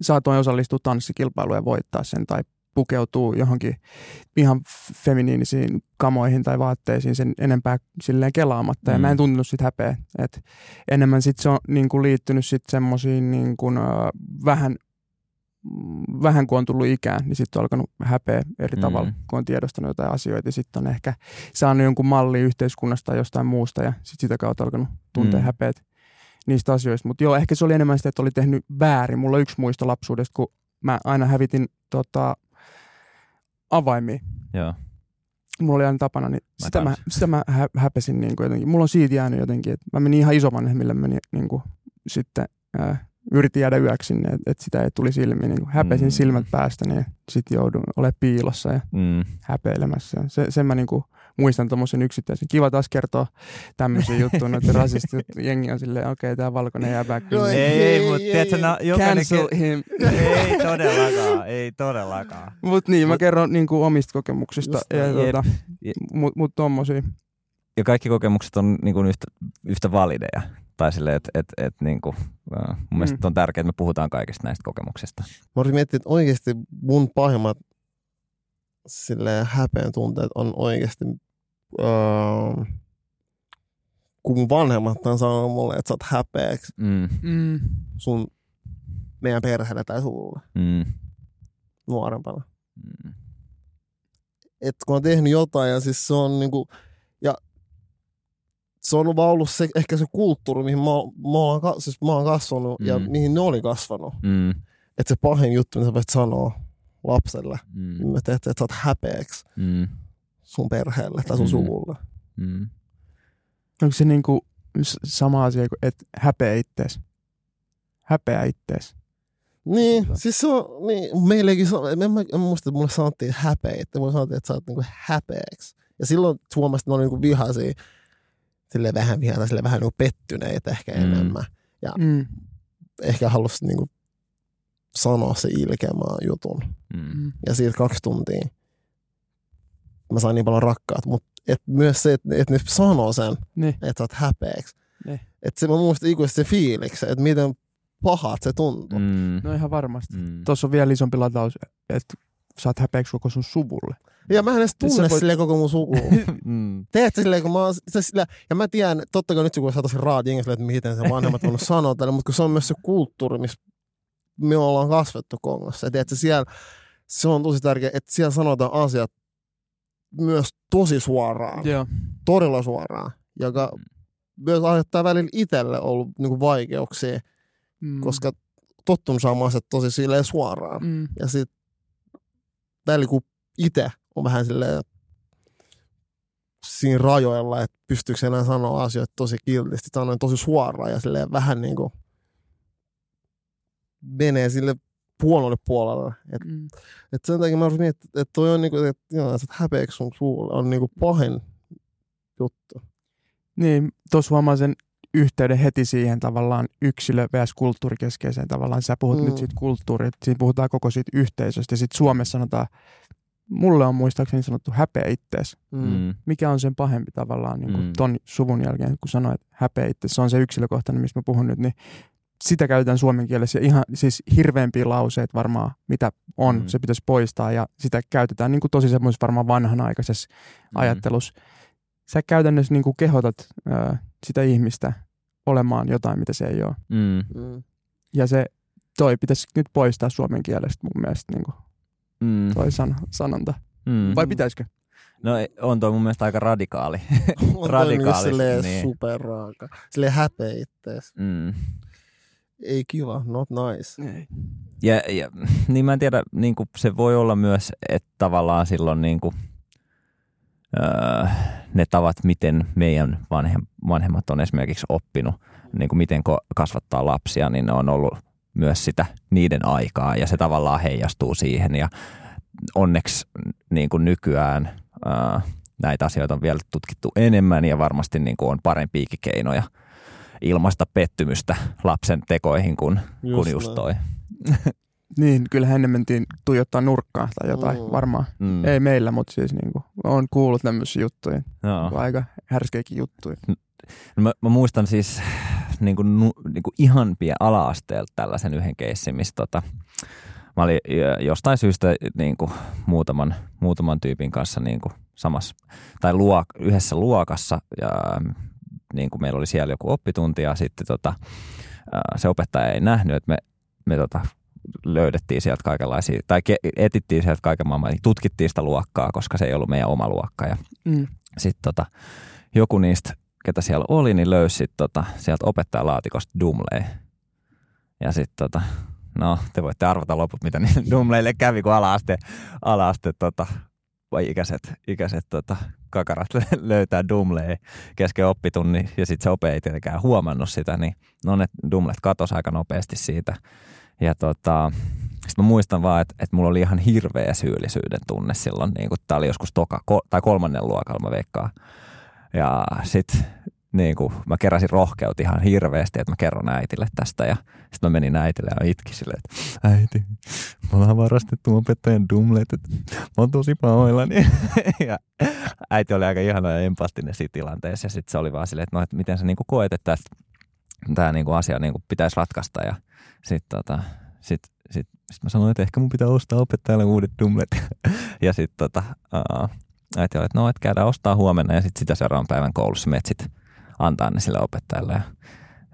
saatoin osallistua tanssikilpailuun ja voittaa sen, tai pukeutuu johonkin ihan feminiinisiin kamoihin tai vaatteisiin sen enempää silleen kelaamatta. Mm. Ja Mm. mä en tuntenut sit häpeä. Et enemmän sit se on niin kuin liittynyt sit semmoisiin niin kuin, äh, vähän, mm, vähän kun on tullut ikään, niin sitten on alkanut häpeä eri Mm. mm. tavalla, kun on tiedostanut jotain asioita. Ja sitten on ehkä saanut jonkun malli yhteiskunnasta tai jostain muusta ja sitten sitä kautta alkanut tuntea Mm. mm. häpeät niistä asioista. Mutta joo, ehkä se oli enemmän sitä, että oli tehnyt väärin. Mulla on yksi muisto lapsuudesta, kun mä aina hävitin tota, avaimia. Joo. Mulla oli aina tapana, niin Mä sitä, mä, sitä mä hä- häpesin niin kuin jotenkin. Mulla on siitä jäänyt jotenkin, että mä menin ihan isovanhemmille meni niin kuin, sitten ää, yritin jäädä yöksi sinne, että, että sitä ei tuli silmiin. Niin kuin häpesin mm. silmät päästä, niin sitten joudun olemaan piilossa ja Mm. häpeilemässä. Se, sen mä niin kuin muistan tuommoisen yksittäisen. Kiva taas kertoa tämmöisiä juttuja, että rasistit jengi on silleen, okei, okay, tämä valkoinen jää No kyllä. ei, Ei, ei, mutta tiedätkö, no. Cancel Ke- him. ei todellakaan, ei todellakaan. Mut niin, mä Mut- kerron niinku omista kokemuksista. Just Ja, tota, Jep. mut, mut tommosia. Ja kaikki kokemukset on niin kuin yhtä, yhtä valideja. Tai silleen, että et, et, niin kuin, äh, mun mielestä Mm. on tärkeää, että me puhutaan kaikista näistä kokemuksista. Mä olisin miettinyt, että oikeasti mun pahimmat silleen häpeän tunteet on oikeasti, öö, kun mun vanhemmat on sanonut mulle, että sä oot häpeäksi Mm, Mm. sun meidän perheelle tai sulle mm, nuorempana. mm. Että kun on tehnyt jotain ja siis se on niinku, ja se on vaan ollut se, ehkä se kulttuuri, mihin mä, oon- mä, oon, siis mä oon kasvanut mm. ja mihin ne oli kasvanut. Mm, Että se pahin juttu, mitä sä voit sanoa lapselle, mm, mm. että, että sä oot häpeäksi mm, sun perheelle tai sun Mm. suvulle. mm. Onko se niinku sama asia kuin, että häpeä ittees? Häpeä ittees. Niin, siis se on, niin, meillekin, en, mä, en muista, että mulle sanottiin häpeä, että mulle sanottiin, että sä oot niinku häpeäksi. Ja silloin huomasin, että ne oli niinku vihaisia, silleen vähän vihaisia, silleen vähän niinku pettyneitä ehkä Mm. mm. enemmän. Mm. Ehkä halusi niinku sanoa se ilkeämään jutun. Mm. Mm. Ja siitä kaksi tuntia mä sain niin paljon rakkaat, mutta et myös se, että et ne sanoo sen, Niin. että sä oot häpeäksi. Niin. Että se mä muistan ikuisesti se fiiliksi, että miten pahat se tuntuu. Mm. No ihan varmasti. Mm. Tuossa on vielä isompi lataus, että sä oot häpeäksi koko sun suvulle. Ja mä en edes Siis tunne voit- silleen koko mun sukua. Mm. Teetkö silleen, kun mä oon, se sillä, ja mä tiedän, totta kai nyt se kun sä tosi raat jengissä, että miten se vanhemmat voinut sanoa tälle, mutta kun se on myös se kulttuuri, missä me ollaan kasvettu Kongossa. Ja tiedätkö, siellä, se on tosi tärkeää, että siellä sanotaan asiat myös tosi suoraan, Joo. todella suoraan, joka myös aiheuttaa välillä itselle ollut niin vaikeuksia, Mm. koska tottunut saamaan asiat tosi silleen suoraan. Mm. Ja sitten välillä kun itse on vähän silleen siinä rajoilla, että pystyykö enää sanoa asioita tosi kiltisti, sanoin tosi suoraan ja silleen vähän niin kuin menee sille huonolle puolelle. Et, Mm. et sen takia mä olisin miettinyt, että toi on niinku, että joo, että häpeäksi sun suulle on niinku pahin juttu. Niin, tuossa huomaa sen yhteyden heti siihen tavallaan yksilö vs. kulttuurikeskeiseen tavallaan. Sä puhut mm. Mm. nyt siitä kulttuurista, siinä puhutaan koko siitä yhteisöstä. Ja sitten Suomessa sanotaan, mulle on muistaakseni sanottu häpeä ittees. Mm. Mikä on sen pahempi tavallaan niin kuin Mm. ton suvun jälkeen, kun sanoit, että häpeä ittees. Se on se yksilökohtainen, mistä mä puhun nyt, niin sitä käytetään suomen kielessä ja ihan siis hirveämpiä lauseita varmaan, mitä on, Mm. se pitäisi poistaa ja sitä käytetään niin kuin tosi semmoisessa varmaan vanhanaikaisessa Mm. ajattelussa. Sä käytännössä niin kuin kehotat ö, sitä ihmistä olemaan jotain, mitä se ei ole. Mm. Mm. Ja se toi pitäisi nyt poistaa suomen kielestä mun mielestä niin kuin Mm. toi san, sanonta. Mm. Vai pitäisikö? No on toi mun mielestä aika radikaali. On niinku silleen niin. superraaka. Silleen häpeä ittees. Mm. Ei kiva, not nice. Ei. Ja, ja, niin mä en tiedä, niin kuin se voi olla myös, että tavallaan silloin niin kuin, öö, ne tavat, miten meidän vanhem, vanhemmat on esimerkiksi oppinut, niin kuin miten kasvattaa lapsia, niin ne on ollut myös sitä niiden aikaa ja se tavallaan heijastuu siihen ja onneksi niin kuin nykyään öö, näitä asioita on vielä tutkittu enemmän ja varmasti niin kuin on parempiakin keinoja ilmaista pettymystä lapsen tekoihin kuin just, kuin just näin. toi. Niin, kyllähän ennen mentiin tuijottaa nurkkaa tai jotain, Mm. varmaan. Mm. Ei meillä, mutta siis niin kuin, on kuullut tämmöisiä juttuja, Joo. aika härskeikin juttuja. No Mä, mä muistan siis niin kuin, niin kuin ihan pien ala-asteelta tällaisen yhden keissin, missä tota, mä olin jostain syystä niin kuin, muutaman, muutaman tyypin kanssa niin kuin, samassa, tai luok, yhdessä luokassa ja niin kuin meillä oli siellä joku oppitunti ja sitten tota, se opettaja ei nähnyt, että me, me tota, löydettiin sieltä kaikenlaisia, tai etittiin sieltä kaiken maailman, tutkittiin sitä luokkaa, koska se ei ollut meidän oma luokka ja Mm. sitten tota, joku niistä, ketä siellä oli, niin löysi sit, tota, sieltä opettajalaatikosta Dumley. Ja sitten tota, no te voitte arvata loput, mitä niille Dumleille kävi, kun ala-aste, ala-aste tota, vai ikäiset, ikäiset tota, kakarat löytää Dumley kesken oppitunnin ja sitten se ope ei tietenkään huomannut sitä, niin no ne Dumlet katosi aika nopeasti siitä. Ja tota, sitten mä muistan vaan, että, että mulla oli ihan hirveä syyllisyyden tunne silloin, niin kuin tämä oli joskus toka, ko, tai kolmannen luokalla mä veikkaan. Ja sitten niin kuin, mä keräsin rohkeut ihan hirveästi, että mä kerron äitille tästä. Ja sitten mä menin äitille ja itki silleen, että äiti, mä ollaan varastettu opettajan dumlet, että mä oon tosi pahoillani. ja äiti oli aika ihana ja empaattinen siinä tilanteessa. Ja sitten se oli vaan silleen, että, no, että miten sä niin kuin koet, että tämä niin kuin asia niin kuin pitäisi ratkaista. Ja sitten tota, sit, sit, sit mä sanoin, että ehkä mun pitää ostaa opettajalle uudet dumlet. ja sitten tota, äiti oli, että no, että käydään ostaa huomenna ja sitten sitä seuraavan päivän koulussa metsit antaa ne sille opettajalle. Ja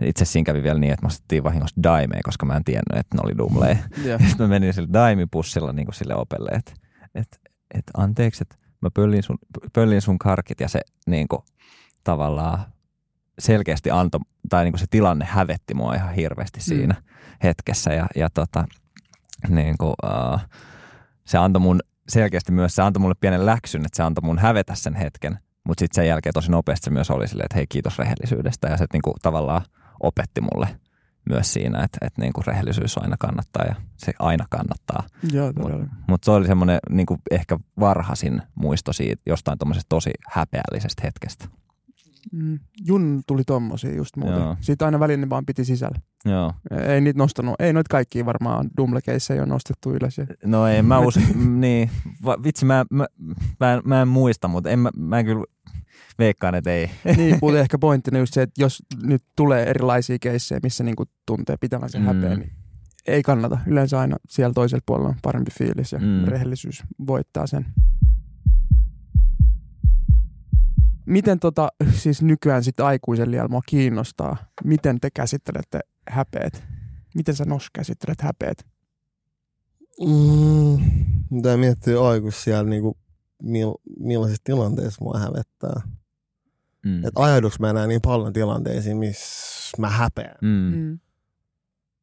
itse siinä kävi vielä niin, että me ostettiin vahingossa daimea, koska mä en tiennyt, että ne oli dumleja. Yeah. Sitten mä menin sille daimipussilla niin kuin sille opelle, että, että, että anteeksi, että mä pöllin sun, pöllin sun karkit ja se niin kuin, tavallaan selkeästi antoi, tai niin kuin se tilanne hävetti mua ihan hirveästi mm. siinä mm. hetkessä. Ja, ja tota, niin kuin, uh, se antoi mun selkeästi myös, se antoi mulle pienen läksyn, että se antoi mun hävetä sen hetken. Mutta sitten sen jälkeen tosi nopeasti se myös oli silleen, että hei kiitos rehellisyydestä. Ja se niinku tavallaan opetti mulle myös siinä, että, että niinku rehellisyys aina kannattaa ja se aina kannattaa. Mutta mut se oli semmoinen niinku ehkä varhaisin muisto siitä jostain tuommoisesta tosi häpeällisestä hetkestä. Mm. Jun tuli tommosia just muuten. Joo. Siitä aina välin ne vaan piti sisällä. Joo. Ei niitä nostanut, ei noita kaikki varmaan Dumblekeissa ei ole nostettu ylös. No ei, mä uskon, niin, vitsi mä, mä, mä, en, mä en muista, mutta en, mä, mä en kyllä veikkaan, että ei. niin, mutta ehkä pointtina just se, että jos nyt tulee erilaisia keissejä, missä niinku tuntee pitävänsä mm. häpeä, niin ei kannata. Yleensä aina siellä toisella puolella on parempi fiilis ja mm. rehellisyys voittaa sen. Miten tota, siis nykyään sitten aikuisen liian mua kiinnostaa, miten te käsittelette häpeät? Miten sä Nos käsittelet häpeät? Mm, mitä miettii aikuis siellä, niinku, mil, millaisissa tilanteissa mua hävettää. Mm. Että ajauduks mä enää niin paljon tilanteisiin, missä mä häpeän. Mm. mm.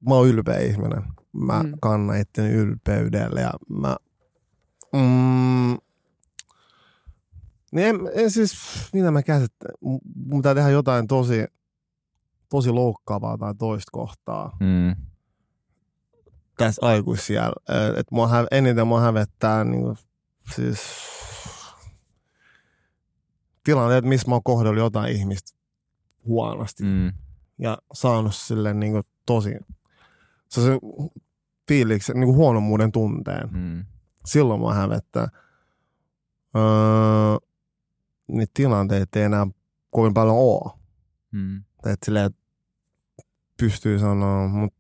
Mä oon ylpeä ihminen. Mä mm. kannan itteni ylpeydellä ja mä... Mm, niin en, en siis, mitä mä käsittelen, mun pitää tehdä jotain tosi, tosi loukkaavaa tai toista kohtaa. Mm. Tässä aikuisiellä. Mua eniten mua hävettää niin kuin, siis tilanteet, missä mä oon kohdellut jotain ihmistä huonosti. Mm. Ja saanut sille niin kuin, tosi se, se fiiliksi, niin kuin huonommuuden tunteen. Mm. Silloin mua hävettää. Öö, niitä tilanteita ei enää kovin paljon ole. Mm. Että silleen, pystyy sanoa, mutta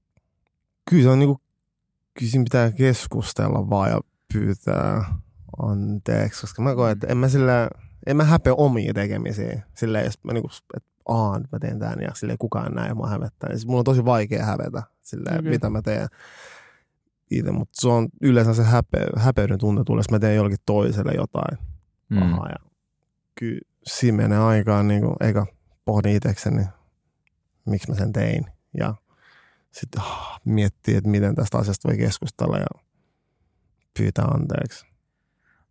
kyllä se on niinku, kyllä siinä pitää keskustella vaan ja pyytää anteeksi, koska mä koen, että en mä sillä, en mä häpeä omia tekemisiä. Silleen, jos mä niinku, että aah, mä teen tämän ja silleen kukaan näe mua hävettää. Niin mulla on tosi vaikea hävetä silleen, okay. mitä mä teen itse, mutta se on yleensä se häpe, häpeyden tunne tulee, jos mä teen jollekin toiselle jotain mm. pahaa ja kyllä siinä menee aikaan, niin kuin, eikä pohdi itsekseni, miksi mä sen tein. Ja sitten oh, miettii, että miten tästä asiasta voi keskustella ja pyytää anteeksi.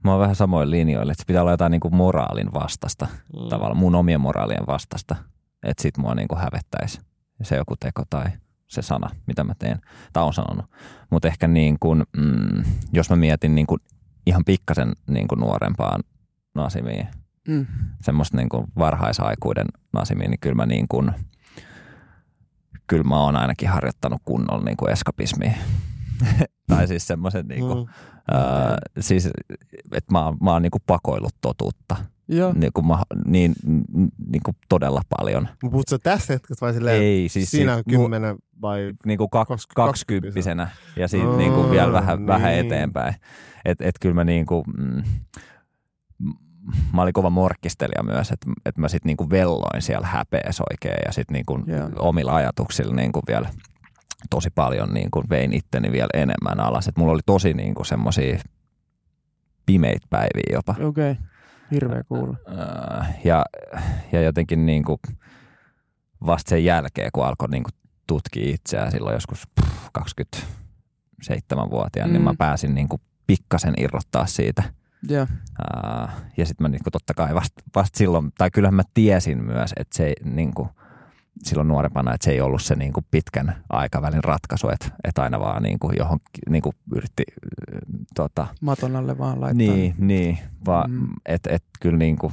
Mä oon vähän samoin linjoilla, että se pitää olla jotain niin kuin moraalin vastasta, mm. tavallaan mun omien moraalien vastasta, että sit mua niin kuin hävettäisi se joku teko tai se sana, mitä mä teen, tai on sanonut. Mutta ehkä niin kuin, mm, jos mä mietin niin kuin ihan pikkasen niin kuin nuorempaan Nasimiin, mm. semmoista niin kuin varhaisaikuiden nasimiin, niin kyllä mä niin kuin, kyllä mä oon ainakin harjoittanut kunnolla niin kuin eskapismia. tai siis semmoisen niin kuin, mm. siis, että mä, mä oon niin kuin pakoillut totuutta. Joo. Niin, kuin mä, niin, niin kuin todella paljon. Puhutko tästä hetkestä vai silleen, Ei, siis siinä on kymmenen vai niin kuin kaks, kaksikymppisenä ja siitä oh, niin kuin vielä vähän, niin. vähän eteenpäin. Että et kyllä mä niin kuin, mm, mä olin kova morkkistelija myös, että, että mä sitten niinku velloin siellä häpeässä oikein ja sitten niinku yeah. omilla ajatuksilla niinku vielä tosi paljon niinku vein itteni vielä enemmän alas. Et mulla oli tosi niinku semmoisia pimeitä päiviä jopa. Okei, okay. hirveä kuulla. Ja, ja jotenkin niinku vasta sen jälkeen, kun alkoi niinku tutkia itseään silloin joskus 27-vuotiaan, mm. niin mä mm. pääsin niinku pikkasen irrottaa siitä – Yeah. Ja sitten mä niinku totta kai vasta vast silloin, tai kyllähän mä tiesin myös, että se niinku, silloin nuorempana, että se ei ollut se niin kuin pitkän aikavälin ratkaisu, että, että aina vaan niin kuin johon niin kuin yritti tota, Maton alle vaan laittaa. niin, niin vaan Mm. että et kyllä niin kuin,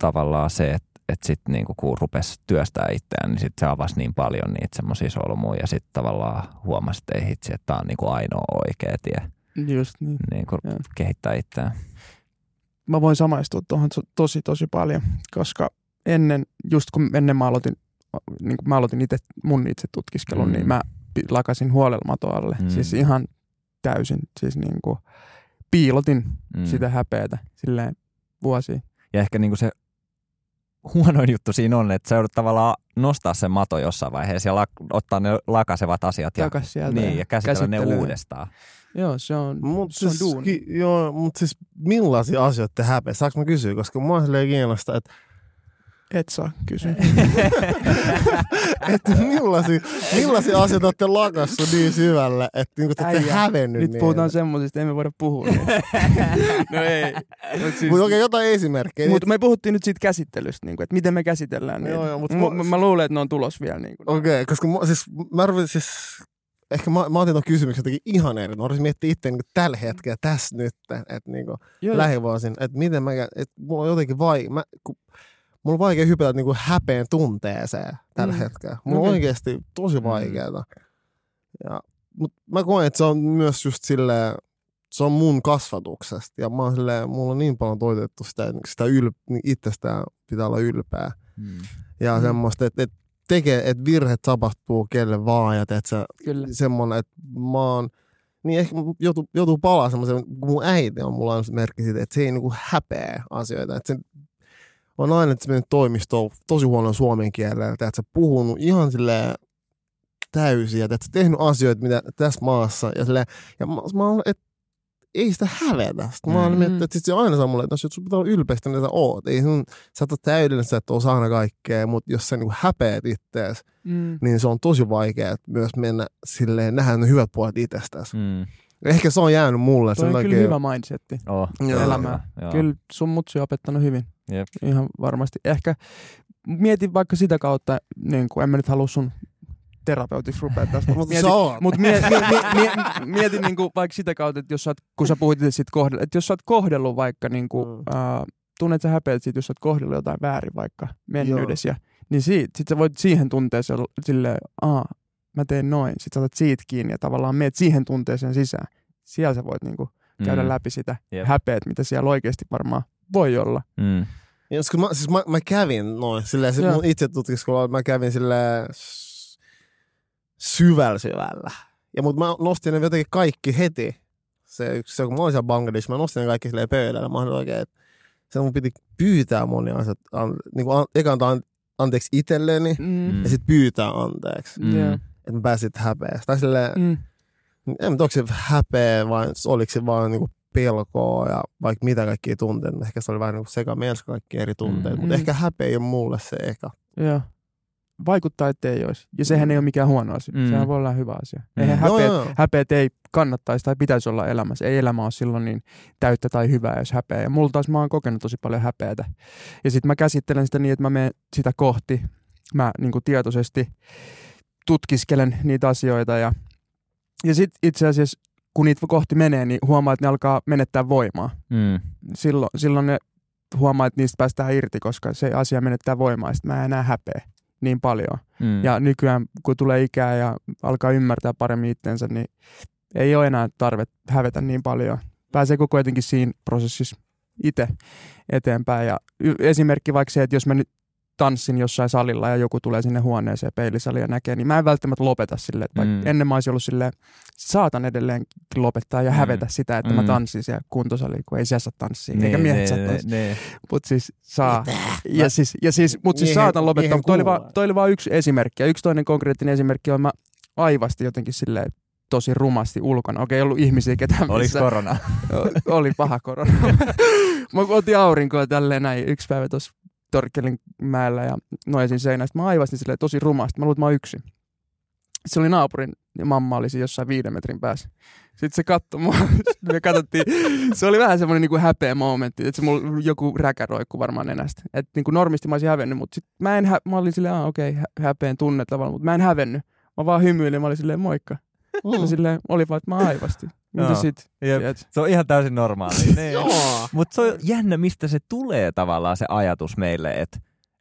tavallaan se, että et sitten niinku, kun rupesi työstää itseään, niin sit se avasi niin paljon niitä semmoisia solmuja ja sitten tavallaan huomasi, että ei hitsi, että tämä on niinku ainoa oikea tie Just niin. niinku, kehittää itseään. Mä voin samaistua tuohon to- tosi tosi paljon, koska ennen, just kun ennen mä aloitin, niin kun mä aloitin itse mun itse tutkiskelun, Mm. niin mä lakasin huolella matoalle. Mm. Siis ihan täysin, siis niin kuin piilotin Mm. sitä häpeätä silleen vuosia. Ja ehkä niinku se huonoin juttu siinä on, että sä joudut tavallaan nostaa sen mato jossain vaiheessa ja lak- ottaa ne lakasevat asiat ja, Takas sieltä niin, ja käsitellä ne uudestaan. Joo, se on, Mut se on siis, duuni. ki, joo, mutta siis millaisia asioita te häpeä? Saanko mä kysyä? Koska mua on silleen kiinnostaa, että Et saa kysyä. et millaisia, millaisia asioita olette lakassu niin syvälle, että niinku te olette hävennyt Nyt niin. puhutaan semmoisista, emme voida puhua. No ei. Mut siis, Mutta okei, jotain esimerkkejä. Mutta me puhuttiin nyt siitä käsittelystä, niin kuin, että miten me käsitellään niitä. Joo, joo, mut Mä- mä, mä luulen, että ne on tulos vielä. Niin kuin. Okei, okay, koska mä, siis, mä rupesin siis, ehkä mä, mä otin tuon kysymyksen jotenkin ihan eri. Mä rupesin miettimään itse niin tällä hetkellä, tässä nyt, että niin lähivuosin, että miten mä, että mulla on jotenkin vaikea, mä, kun, mulla on vaikea hypätä niin häpeen tunteeseen tällä Mm. mm. hetkellä. Mulla on Okei. oikeasti tosi vaikeaa. Ja, mutta mä koen, että se on myös just silleen, se on mun kasvatuksesta. Ja mä oon silleen, mulla on niin paljon toitettu sitä, sitä yl, niin itsestään pitää olla ylpeä. Mm. Ja Mm. mm. semmoista, että, että tekee, että virheet tapahtuu kelle vaan ja Kyllä. semmoinen, että mä oon, niin ehkä joutuu, joutuu palaa semmoisen, kun mun äiti on mulla on merkki siitä, että se ei niinku häpeä asioita, että se on aina, että se mennyt toimistoon tosi huonon suomen kielellä, että se puhunut ihan silleen täysin, ja että se tehnyt asioita, mitä tässä maassa, ja, silleen, ja mä, mä oon, että ei sitä hävetä. Sitten mä oon Mm. miettinyt, että sit se aina sanoo mulle, että no, sun pitää olla ylpeästi, mitä sä oot. Ei sun, sä et ole täydellinen, sä et osaa aina kaikkea, mutta jos sä niinku häpeät ittees, Mm. niin se on tosi vaikea myös mennä silleen, nähdä ne hyvät puolet itsestäsi. Mm. Ehkä se on jäänyt mulle. Toi on kyllä takia- hyvä mindsetti. Oh, Joo. Elämää. Joo. Kyllä sun mutsi on opettanut hyvin. Jep. Ihan varmasti. Ehkä mietin vaikka sitä kautta, niin kuin en mä nyt halua sun terapeutiksi rupea tästä. Mutta mietin, sä oot. Mutta mie, mie, mie, mie, mietin niinku vaikka sitä kautta, että jos sä oot, kun sä puhuit itse siitä kohdellut, että jos sä oot kohdellut vaikka, niinku, Mm. äh, tunnet sä häpeät siitä, jos sä oot kohdellut jotain väärin vaikka mennyydessä, ja, niin siitä, sit sä voit siihen tunteeseen silleen, aa, mä teen noin, sit sä otat siitä kiinni ja tavallaan meet siihen tunteeseen sisään. Siellä sä voit niinku käydä Mm. läpi sitä Jep. häpeät, mitä siellä oikeasti varmaan voi olla. Mm. Ja kun mä, siis mä, mä kävin noin, silleen, se Joo. mun itse tutkiskelua, mä kävin silleen s- syvällä syvällä. Ja mut mä nostin ne jotenkin kaikki heti. Se, yksi, se kun mä olin siellä Bangladesh, mä nostin ne kaikki silleen pöydällä. Mä olin oikein, että se mun piti pyytää monia asioita. An, niin kuin an, eka antaa an- anteeksi itselleni Mm. ja sitten pyytää anteeksi. Mm. Joo. Että mä pääsin häpeästä. Tai silleen, Mm. en tiedä, onko se häpeä vai oliko se vaan niinku pelkoa ja vaikka mitä kaikkia tunteita. Ehkä se oli vähän niinku sekamielessä kaikki eri tunteita, Mm. mutta ehkä häpeä ei ole mulle se eka. Joo. Vaikuttaa, ettei olisi. Ja sehän ei ole mikään huono asia. Mm. Sehän voi olla hyvä asia. Mm. Eihän häpeät, joo, joo. häpeät ei kannattaisi tai pitäisi olla elämässä. Ei elämä ole silloin niin täyttä tai hyvää, jos häpeä. Ja mulla taas mä oon kokenut tosi paljon häpeätä. Ja sitten mä käsittelen sitä niin, että mä menen sitä kohti. Mä niin kuin tietoisesti tutkiskelen niitä asioita. Ja, ja sitten itse asiassa, kun niitä kohti menee, niin huomaa, että ne alkaa menettää voimaa. Mm. Silloin, silloin ne huomaa, että niistä päästään irti, koska se asia menettää voimaa. Sitten mä en enää häpeä niin paljon. Mm. Ja nykyään, kun tulee ikää ja alkaa ymmärtää paremmin itsensä, niin ei ole enää tarve hävetä niin paljon. Pääsee koko jotenkin siinä prosessissa itse eteenpäin. Ja esimerkki vaikka se, että jos mä nyt tanssin jossain salilla ja joku tulee sinne huoneeseen peilisaliin ja näkee, niin mä en välttämättä lopeta silleen, että vaikka Mm. ennen mä olisin ollut silleen, saatan edelleen lopettaa ja Mm. hävetä sitä, että mä Mm. tanssin siellä kuntosaliin, kun ei siellä saa tanssia, Nee, eikä miehet nee, saa nee, tanssia. nee. Mutta siis saa. Ja siis, ja siis, mut siis Miehen- saatan lopettaa, mutta toi oli, vaan, toi oli vaan yksi esimerkki. Ja yksi toinen konkreettinen esimerkki on, mä aivasti jotenkin silleen tosi rumasti ulkona. Okei, ei ollut ihmisiä ketään Oliko missä. korona? Oli paha korona. mä otin aurinkoa tälleen näin yksi päivä tuossa Torkkelin mäellä ja noisin seinästä. Mä aivastin silleen tosi rumasti. Mä luulen, että mä oon yksin. se oli naapurin ja mamma oli siinä jossain viiden metrin päässä. Sitten se katsoi mua, me katsottiin, se oli vähän semmoinen niinku häpeä momentti, että se mulla joku räkäroikku varmaan nenästä. Että niinku normisti mä olisin hävennyt, mutta sit mä en, hä- mä olin silleen, ah, okei, okay, häpeän tunne tavallaan, mutta mä en hävennyt. Mä vaan hymyilin, mä olin silleen, moikka. Mm. silleen, oli vaan, että mä aivasti. Mitä Joo. sit? Jep. Se on ihan täysin normaali. niin. Mutta se on jännä, mistä se tulee tavallaan se ajatus meille, että,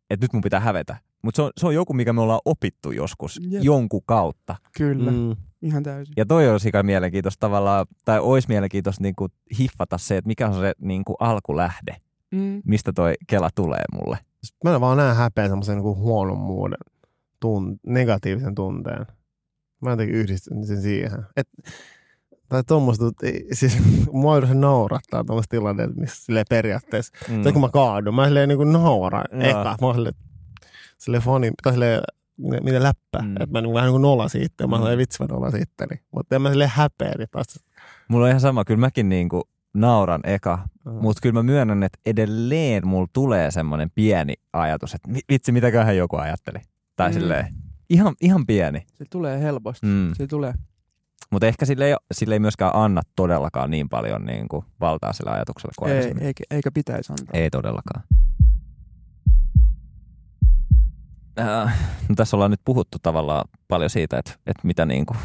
että nyt mun pitää hävetä. Mutta se on, se on joku, mikä me ollaan opittu joskus Jep. jonkun kautta. Kyllä, mm. Ihan täysin. Ja toi on sika mielenkiintoista tavallaan, tai olisi mielenkiintoista niinku hiffata se, että mikä on se niinku alkulähde, Mm. mistä toi Kela tulee mulle. Mä vaan näen häpeän semmoisen niin huonommuuden, tun, negatiivisen tunteen. Mä jotenkin yhdistän sen siihen. Et, tai tuommoista, siis mua se naurattaa tuommoista tilanteet, missä silleen periaatteessa, mm. tai kun mä kaadun, mä silleen niin nauran Joo. eka. Mä oon silleen, silleen fani, tai silleen, miten läppä, Mm. mm. että mä niin vähän niin kuin nolasin itse, mä Mm. silleen vitsi mä nolasin itteni. Mutta en mä silleen häpeä, niin taas. Mulla on ihan sama, kyllä mäkin niinku nauran eka, Mm. mutta kyllä mä myönnän, että edelleen mulla tulee semmoinen pieni ajatus, että vi- vitsi, mitäköhän joku ajatteli. Tai Mm. mm. silleen, ihan, ihan pieni. Se tulee helposti. Mm. Se tulee. Mutta ehkä sille ei, sille ei myöskään anna todellakaan niin paljon niin kuin valtaa sille ajatukselle kuin Ei, eikä, eikä pitäisi antaa. Ei todellakaan. Äh, no tässä ollaan nyt puhuttu tavallaan paljon siitä, että, että mitä niin kuin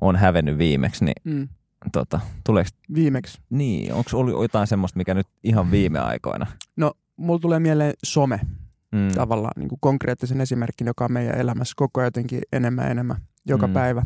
on hävennyt viimeksi, niin Mm. tota, tuleeko Viimeksi. niin, onko ollut jotain semmoista, mikä nyt ihan viime aikoina? No, mulla tulee mieleen some Mm. tavallaan niin kuin konkreettisen esimerkin, joka on meidän elämässä koko ajan jotenkin enemmän ja enemmän joka mm. päivä.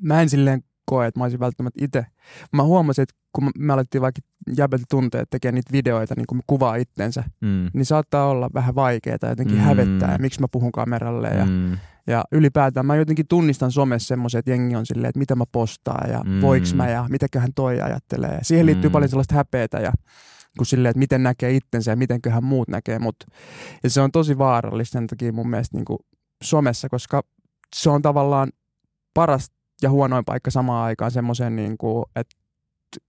Mä en silleen koe, että mä olisin välttämättä itse. Mä huomasin, että kun me- alettiin vaikka jäbeltä tunteet tekemään niitä videoita, niin kun kuvaa itsensä, Mm. niin saattaa olla vähän vaikeaa jotenkin Mm. hävettää, ja miksi mä puhun kameralle. Ja, Mm. ja ylipäätään mä jotenkin tunnistan somessa semmoisen, että jengi on silleen, että mitä mä postaan ja Mm. voiks mä ja mitäköhän toi ajattelee. Ja siihen liittyy Mm. paljon sellaista häpeätä ja kun silleen, että miten näkee itsensä ja mitenköhän muut näkee mut. Ja se on tosi vaarallista sen takia mun mielestä niin kuin somessa, koska se on tavallaan paras ja huonoin paikka samaan aikaan semmoiseen, niin kuin, että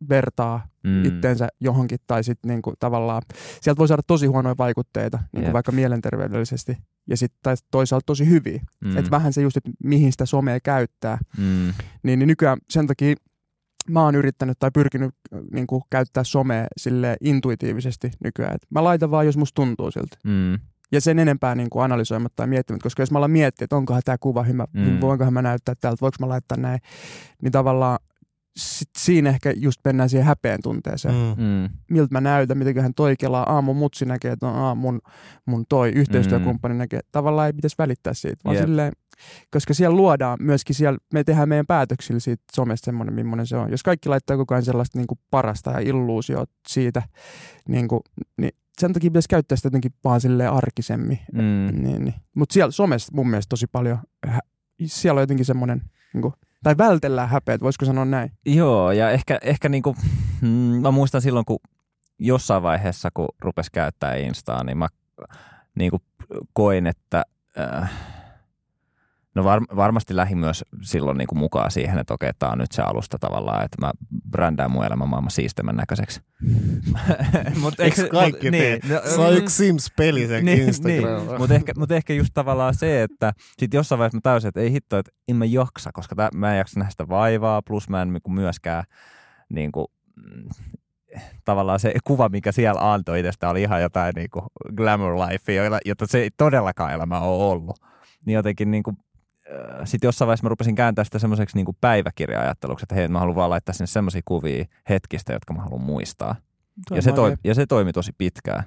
vertaa Mm. itteensä johonkin tai sitten niinku tavallaan sieltä voi saada tosi huonoja vaikutteita, niinku Jep. vaikka mielenterveydellisesti ja sitten toisaalta tosi hyviä. Mm. Että vähän se just, että mihin sitä somea käyttää. Mm. Niin, niin nykyään sen takia mä oon yrittänyt tai pyrkinyt niin kuin, käyttää somea sille intuitiivisesti nykyään. Et mä laitan vaan, jos musta tuntuu siltä. Mm. Ja sen enempää niin kuin analysoimatta tai miettimättä, koska jos mä alan miettiä, että onkohan tämä kuva hyvä, Mm. mm. voinkohan mä näyttää täältä, voinko mä laittaa näin, niin tavallaan sit siinä ehkä just mennään siihen häpeän tunteeseen. Mm Mm. Miltä mä näytän, mitenköhän toi kelaa, aa mun mutsi näkee, että aa mun, mun toi yhteistyökumppani mm. näkee. Tavallaan ei pitäisi välittää siitä, vaan Jep. silleen, koska siellä luodaan myöskin siellä, me tehdään meidän päätöksillä siitä somesta semmoinen, millainen se on. Jos kaikki laittaa koko ajan sellaista niin kuin parasta ja illuusiota siitä, niin, kuin, niin sen takia pitäisi käyttää sitä jotenkin vaan silleen arkisemmin. Mm. Niin, niin. Mutta siellä somessa mun mielestä tosi paljon, siellä on jotenkin semmoinen, niin kuin, tai vältellään häpeät, voisiko sanoa näin? Joo, ja ehkä, ehkä niinku, mm, mä muistan silloin, kun jossain vaiheessa, kun rupes käyttää Instaa, niin mä niinku koin, että äh, no var, varmasti lähin myös silloin niinku mukaan siihen, että okei, tämä on nyt se alusta tavallaan, että mä brändään mun elämän maailman siistemmän näköiseksi. Mut Eikö kaikki tee? Se on yksi Sims-peli se niin, Instagram. niin. Mutta ehkä, mut ehkä just tavallaan se, että sit jossain vaiheessa mä täysin, että ei hitto, että en mä jaksa, koska tää, mä en jaksa nähdä sitä vaivaa, plus mä en niinku myöskään niin kuin, tavallaan se kuva, mikä siellä antoi itsestä, oli ihan jotain niin kuin glamour lifea, jota- jota se ei todellakaan elämä ole ollut. Niin jotenkin niin kuin, sitten jossain vaiheessa mä rupesin kääntää sitä semmoiseksi niin päiväkirja-ajatteluksi, että hei, mä haluan vaan laittaa sinne semmoisia kuvia hetkistä, jotka mä haluan muistaa. Ja se, toi, ja se toimi tosi pitkään.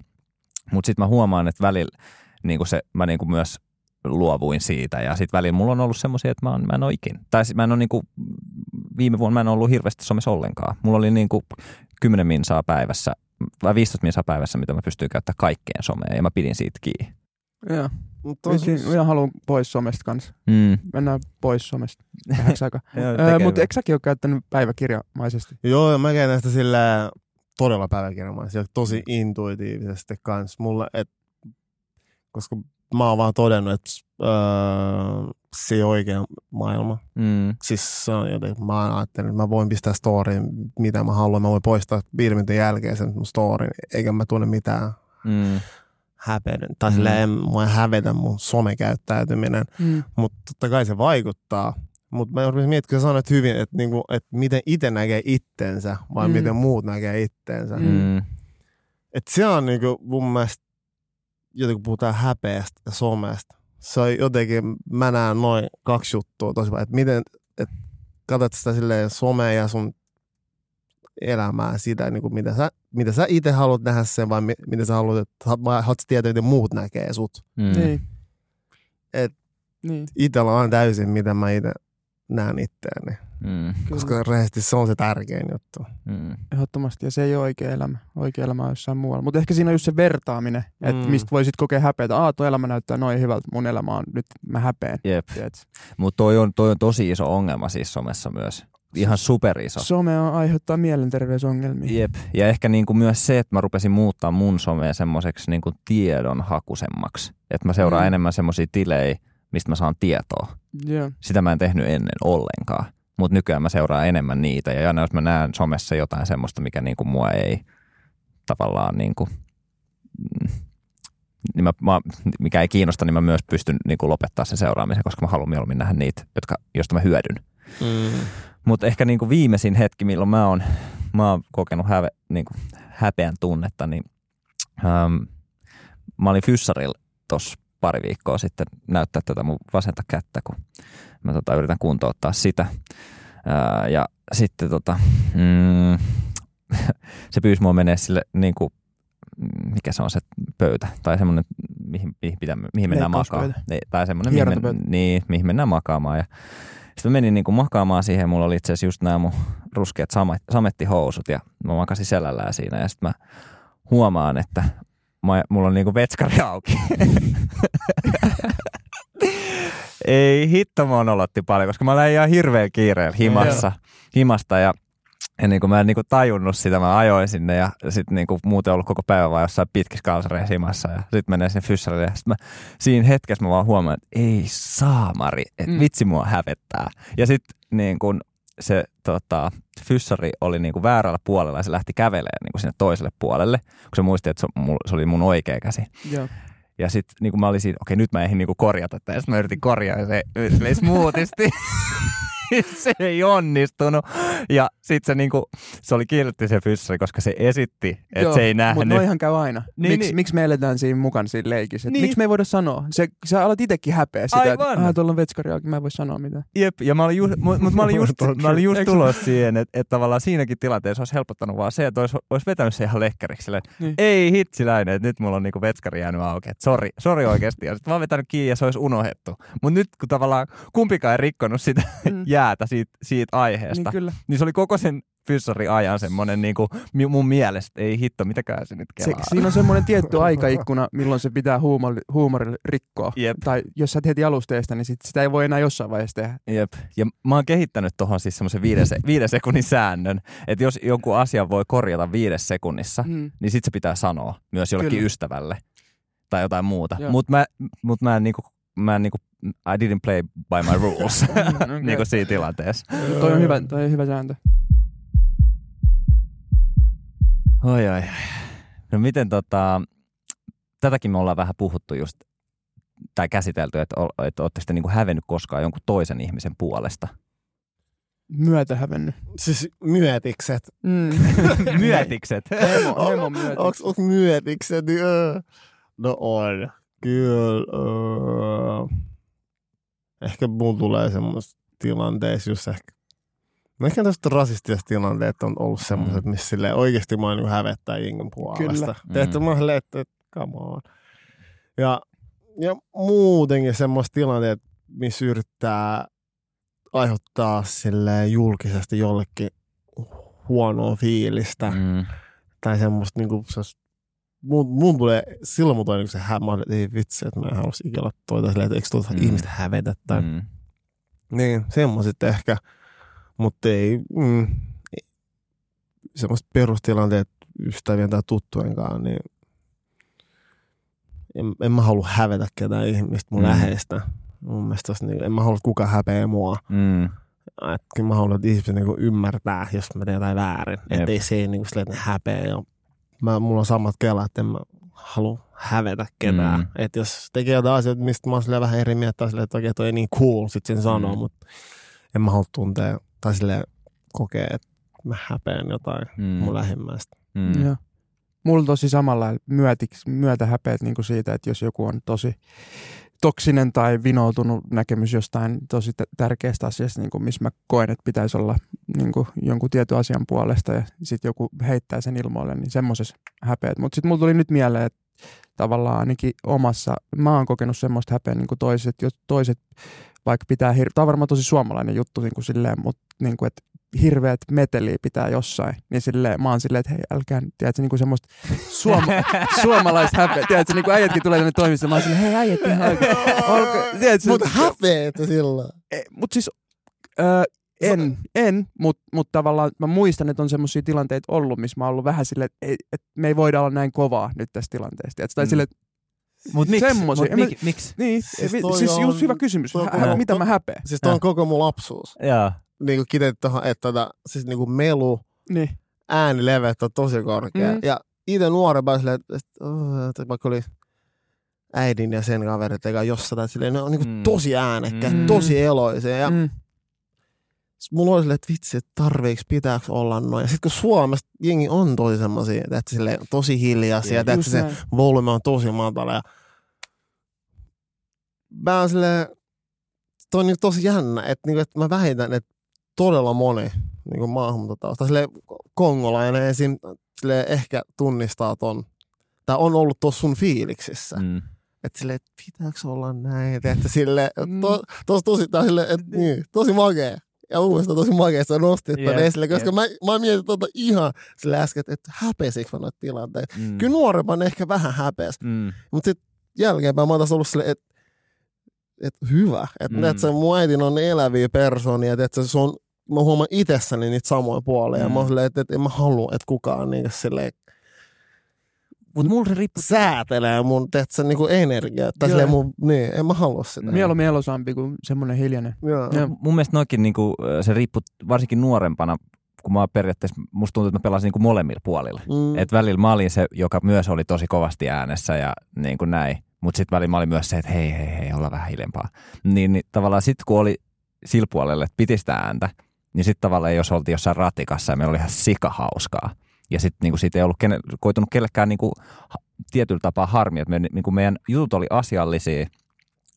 Mutta sitten mä huomaan, että välillä niin se, mä niin myös luovuin siitä. Ja sitten välillä mulla on ollut semmoisia, että mä, on, mä en ole ikin. Tai mä en ole niin kuin, viime vuonna mä en ollut hirveästi somessa ollenkaan. Mulla oli niin kuin 10 minsaa päivässä, vai 15 minsaa päivässä, mitä mä pystyin käyttämään kaikkeen someen. Ja mä pidin siitä kiinni. Joo. Mut tos- Vissiin, minä haluan pois somesta kanssa. Mm. Mennään pois somesta vähäksi aikaa. Öö, mutta eikö säkin ole käyttänyt päiväkirjamaisesti? Joo, mä käyn näistä sillä todella päiväkirjamaisesti ja tosi intuitiivisesti kanssa. Mulla, et, koska mä oon vaan todennut, että öö, se ei oikea maailma. Mm. Siis se on jotenkin, mä ajattelin, että mä voin pistää storyin, mitä mä haluan. Mä voin poistaa viiden minuutin jälkeen sen mun storyn, eikä mä tunne mitään Mm. Häpeiden. Tai Mm. silleen, en, mua hävetä mun somekäyttäytyminen, Mm. mutta totta kai se vaikuttaa. Mutta mä rupesin miettimään, kun sä sanoit hyvin, että, niinku, että miten itse näkee itsensä vai Mm. miten muut näkee itsensä. Mm. Mm. Että se on niinku mun mielestä, joten kun puhutaan häpeästä ja somesta, se on jotenkin, mä näen noin kaksi juttua tosi paljon, että miten, että katsot sitä silleen somea ja sun elämää, sitä, niin kuin mitä sä, mitä sä itse haluat nähdä sen, vai mi- miten sä haluat, että vai haluat sä tietää, miten muut näkee sut. Mm. Niin. Et- niin. Itellä on täysin, miten mä itse näen itteeni. Mm. Koska rehellisesti se on se tärkein juttu. Mm. Ehdottomasti, ja se ei ole oikea elämä. Oikea elämä on jossain muualla. Mutta ehkä siinä on just se vertaaminen, että Mm. mistä voisit kokea häpeätä. Aa, tuo elämä näyttää noin hyvältä, mun elämä on nyt, mä häpeän. Jep. Mutta toi on, toi on tosi iso ongelma siis somessa myös. Ihan superiso. Some on, aiheuttaa mielenterveysongelmia. Jep. Ja ehkä niinku myös se, että mä rupesin muuttaa mun somea semmoiseksi niinku tiedonhakusemmaksi. Että mä seuraan Mm. mm. enemmän semmoisia tilejä, mistä mä saan tietoa. Joo. Sitä mä en tehnyt ennen ollenkaan. Mutta nykyään mä seuraan enemmän niitä. Ja aina jos mä näen somessa jotain semmoista, mikä niinku mua ei tavallaan niinku, mm, niin mä, mä, mikä ei kiinnosta, niin mä myös pystyn niinku lopettaa sen seuraamisen, koska mä haluan mieluummin nähdä niitä, jotka, josta mä hyödyn. Mm. Mutta ehkä niinku viimeisin hetki, milloin mä oon, mä oon kokenut häve, niinku häpeän tunnetta, niin äm, mä olin fyssarilla tuossa pari viikkoa sitten näyttää tätä mun vasenta kättä, kun mä tota, yritän kuntouttaa sitä. Ää, ja sitten tota, mm, se pyysi mua menee sille niinku, mikä se on se pöytä, tai semmoinen, mihin, mihin, pitää, mihin mennään makaamaan. Niin, Tai semmoinen, mihin, men, niin, mihin mennään makaamaan. Ja sitten mä menin niinku makaamaan siihen, mulla oli itse asiassa just nämä mun ruskeat samet, samettihousut ja mä makasin selällään siinä ja sitten mä huomaan, että mä, mulla on niinku vetskari auki. Ei hitto mua nolotti paljon, koska mä olin ihan hirveän kiireellä himassa, himasta ja ja niin kuin mä en niin kuin tajunnut sitä, mä ajoin sinne ja sitten niin kuin muuten ollut koko päivä vaan jossain pitkissä kalsareissa himassa ja sitten menee sinne fyssarille ja sitten mä siinä hetkessä mä vaan huomaan, että ei saamari, että Mm. vitsi mua hävettää. Ja sitten niin kuin se tota, fyssari oli niin kuin väärällä puolella ja se lähti kävelemään niin kuin sinne toiselle puolelle, kun se muisti, että se, se oli mun oikea käsi. Joo. Ja sitten niin mä olin siinä, okei nyt mä ehdin niin kuin korjata tätä. Ja sitten mä yritin korjaa ja se yritin smoothisti. se ei onnistunut. Ja sitten se, niinku, se oli kielletty se fyssari, koska se esitti, että se ei Mutta nähnyt. noihan käy aina. Niin, miksi, niin. miksi me eletään siinä mukana siinä leikissä? Niin. Niin. Miksi me ei voida sanoa? Se, sä alat itsekin häpeä sitä, että ah, tuolla on vetskari auki, mä en voi sanoa mitään. Jep, ja mä olin just, mut, mä olin just, mä olin just tulossa siihen, että, että tavallaan siinäkin tilanteessa olisi helpottanut vaan se, että olisi, olisi vetänyt se ihan. Silleen, Niin. ei hitsiläinen, että nyt mulla on niinku vetskari jäänyt auki, sori, sori oikeasti. Ja sitten oon vetänyt kiinni ja se olisi unohdettu. Mutta nyt kun tavallaan kumpikaan ei rikkonut sitä Mm. jäätä siitä, siitä aiheesta, Niin kyllä. niin se oli koko sen fyssari ajan semmoinen niinku, mi- mun mielestä, ei hitto, mitäkään se nyt Se, kelaa. siinä on semmoinen tietty aikaikkuna, milloin se pitää huumori, huumorilla rikkoa. Jep. Tai jos sä et heti alusta estä, niin sit sitä ei voi enää jossain vaiheessa tehdä. Jep. Ja mä oon kehittänyt tuohon siis semmoisen viiden, se, viiden sekunnin säännön, että jos joku asia voi korjata viides sekunnissa, Mm. niin sit se pitää sanoa myös jollekin Kyllä. ystävälle tai jotain muuta. Mutta mä, mut mä en niinku, mä en niinku, I didn't play by my rules Okay. niinku siinä tilanteessa. toi, on hyvä, toi on hyvä sääntö. Oi, oi. No miten tota, tätäkin me ollaan vähän puhuttu just, tai käsitelty, että, ol- että ootteko te niinku hävennyt koskaan jonkun toisen ihmisen puolesta? Myötä hävennyt. Siis myötikset. Mm. Myötikset. Hemo, hemo myötä. Onks, onks myötikset? Niin, öö. No on. Kyllä. Öö. Ehkä mun tulee semmoista tilanteessa, jos ehkä No ehkä tästä rasistiset tilanteet on ollut semmoiset, Mm. missä silleen oikeasti mä niin hävettää jengen puolesta. Kyllä. Teette Mm. mä että come on. Ja, ja muutenkin semmoista tilanteet, missä yrittää aiheuttaa silleen julkisesti jollekin huonoa fiilistä. Mm. Mm. Tai semmoista niinku, se, mun, mun tulee, silloin mun niinku se hämä, että ei vitsi, että mä en halus ikinä olla toita silleen, että eikö tuota Mm. ihmistä hävetä. Tai, mm. Niin, semmoiset ehkä. Mutta ei, mm, ei semmoiset perustilanteet ystävien tai tuttujen kanssa, niin en, en mä halua hävetä ketään ihmistä mun Mm. läheistä. Mun mielestä niin, en mä halua, että kukaan häpeä mua. Mm. Et kyllä mä haluan, että ihmiset niin ymmärtää, jos mä teen jotain väärin. Että ei se niin silleen, että ne häpeä. Ja mä, mulla on samat kelat, että en mä halua hävetä ketään. Mm. Että jos tekee jotain asioita, mistä mä oon vähän eri mieltä, silleen, että oikein toi ei niin cool, sit sen sanoo, Mm. mutta en mä halua tuntea, tai silleen kokea, että mä häpeän jotain Mm. mun lähimmäistä. Mm. Joo. Mulla tosi samalla myötä häpeät niin kuin siitä, että jos joku on tosi toksinen tai vinoutunut näkemys jostain tosi tärkeästä asiasta, niin kuin missä mä koen, että pitäisi olla niin kuin jonkun tietyn asian puolesta ja sitten joku heittää sen ilmoille, niin semmoisessa häpeät. Mutta sitten mulla tuli nyt mieleen, että tavallaan ainakin omassa, mä oon kokenut semmoista häpeä niin kuin toiset, jos toiset vaikka pitää, hir- tämä on varmaan tosi suomalainen juttu niin kuin silleen, mutta niin kuin, että hirveät meteliä pitää jossain, niin silleen, mä oon silleen, että hei, älkää, tiedätkö, niin kuin semmoista suoma- suomalaista häpeä, tiedätkö, niin kuin äijätkin tulee tänne toimistoon, mä oon silleen, hei äijät ihan oikein, olko, tiedätkö, Mutta häpeetä silloin. mutta siis öö, en, en mutta mut tavallaan mä muistan, että on semmoisia tilanteita ollut, missä mä oon ollut vähän silleen, että, ei, että me ei voida olla näin kovaa nyt tässä tilanteessa. Tiedätkö? Tai Mm. silleen, että Mut miksi? Mut mik, miksi? niin, Siis siis, on- just hyvä kysymys. on Hä, koko- mitä mä häpeän? Siis toi on koko mun lapsuus. Joo. Niin kuin kiteytti tuohon, että tota, siis niin kuin melu, Niin. äänilevet on tosi korkea. Mm. Ja itse nuorempana silleen, että, vaikka oli äidin ja sen kaverit eikä jossain, tai silleen, ne on niin Mm. mm. tosi äänekkäät, Mm. tosi eloisia. Ja mm. Mulla oli silleen, että vitsi, että tarviiks pitääks olla noin. Ja sitten kun Suomessa jengi on tosi semmosia, että silleen, tosi hiljaisia, Jep. että se volume on tosi matala. Ja mä oon silleen, toi on niin tosi jännä, että, niin että mä vähitän, että todella moni niin maahanmuuttotausta, silleen kongolainen esim. Silleen ehkä tunnistaa ton, tai on ollut tuossa sun fiiliksissä. Mm. Että silleen, että pitääkö olla näin, että sille Mm. to, tos, tosi, tää silleen, että niin, tosi makea. Ja uudestaan tosi makea, että sä nostit yeah, esille, koska jep. mä, mä mietin tota ihan sille äsken, että, häpesikö mä noita tilanteita. Mm. Kyllä nuorempana ehkä vähän häpes, Mm. mutta sitten jälkeenpäin mä oon taas ollut silleen, että et hyvä. Että Mm. mm. se mun äitin on eläviä persoonia, että se on, mä huomaan itsessäni niitä samoja puolia. Mm. Mm. Ja mä oon silleen, että, että en mä halua, että kukaan niin silleen Mut mulla se riippuu säätelee mun, tiedätkö, niin energiaa. Tai silleen mun, niin, en mä halua sitä. Niin. Mieluummin elosampi kuin semmoinen hiljainen. Joo. Joo. mun mielestä noikin niinku, se riippuu varsinkin nuorempana, kun mä periaatteessa, musta tuntuu, että mä pelasin niinku molemmilla puolilla. Mm. Et välillä mä olin se, joka myös oli tosi kovasti äänessä ja niin kuin näin. Mutta sitten välillä mä olin myös se, että hei, hei, hei, olla vähän hiljempaa. Niin, niin tavallaan sitten kun oli sillä puolella, että piti sitä ääntä, niin sitten tavallaan jos oltiin jossain ratikassa ja meillä oli ihan sikahauskaa. Ja sitten niinku siitä ei ollut kene, koitunut kellekään niinku, tietyllä tapaa harmi, että me, niinku meidän jutut oli asiallisia,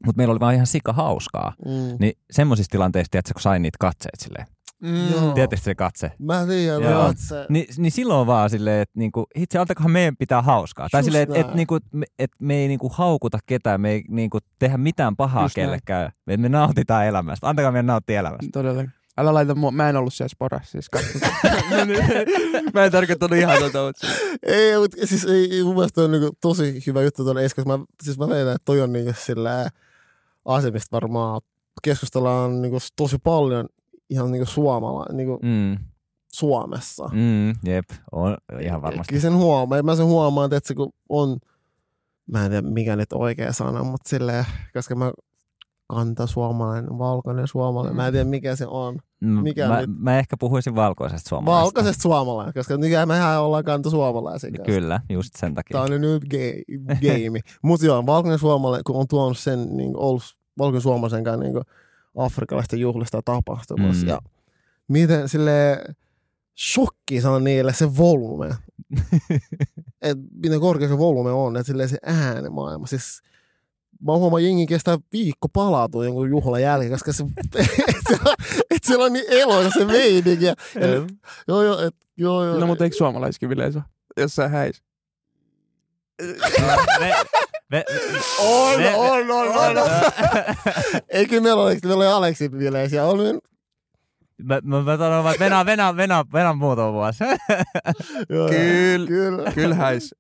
mutta meillä oli vaan ihan sikahauskaa. Mm. Niin semmoisissa tilanteissa, tiedätkö, kun sain niitä katseita silleen. Mm. Joo. Se katse? Mä tiedän, Joo. että se... Ni, niin silloin vaan silleen, että niinku, itse antakohan meidän pitää hauskaa. Tai Just silleen, että et, niinku, me, et me ei niinku haukuta ketään, me ei niinku tehdä mitään pahaa Just näin. kellekään. Me, me nautitaan elämästä. Antakaa meidän nauttia elämästä. Todellakin. Älä laita mua, mä en ollut siellä sporassa, siis katso. mä en tarkoittanut ihan tota, mutta Ei, mutta siis ei, mun mielestä on niinku tosi hyvä juttu tuonne Esko. Mä, siis mä väitän, että toi on niinku sillä asemista varmaan keskustellaan niinku tosi paljon ihan niinku suomala, niinku Mm, Suomessa. mm, jep, on ihan varmasti. Kyllä sen huomaa. Mä sen huomaan, että se kun on, mä en tiedä mikä nyt oikea sana, mutta silleen, koska mä kanta suomalainen, valkoinen suomalainen, mä en tiedä mikä se on. Mm, mikä mä, nyt- mä ehkä puhuisin valkoisesta suomalaisesta. Valkoisesta suomalainen, koska nykyään mehän ollaan kanta suomalaisia. kanssa. Kyllä, just sen takia. Tää on nyt nyt ga- game. Mutta joo, valkoinen suomalainen, kun on tuonut sen niin ollut valkoinen suomalaisen kanssa niin afrikkalaisten juhlista tapahtumassa. Mm. Ja miten sille shokki se on niille se volume. et miten korkea se volume on, että silleen se äänemaailma. Siis mä huomaan, jengi kestää viikko palautua jonkun juhlan jälkeen, koska se, et siellä, et siellä on niin eloisa se meininki. Ja, ja, joo, joo, et, joo, joo. No mutta eikö suomalaiskin yleensä jossain häis? On, on, on, on, on. Ei kyllä meillä ole, meillä oli Aleksi bileisiä. On, niin- Mä, mä, mä sanon vaan, että venä, venä, venä, venä muutama vuosi. joo, Kyllä. Kyllä. Kyllä häis.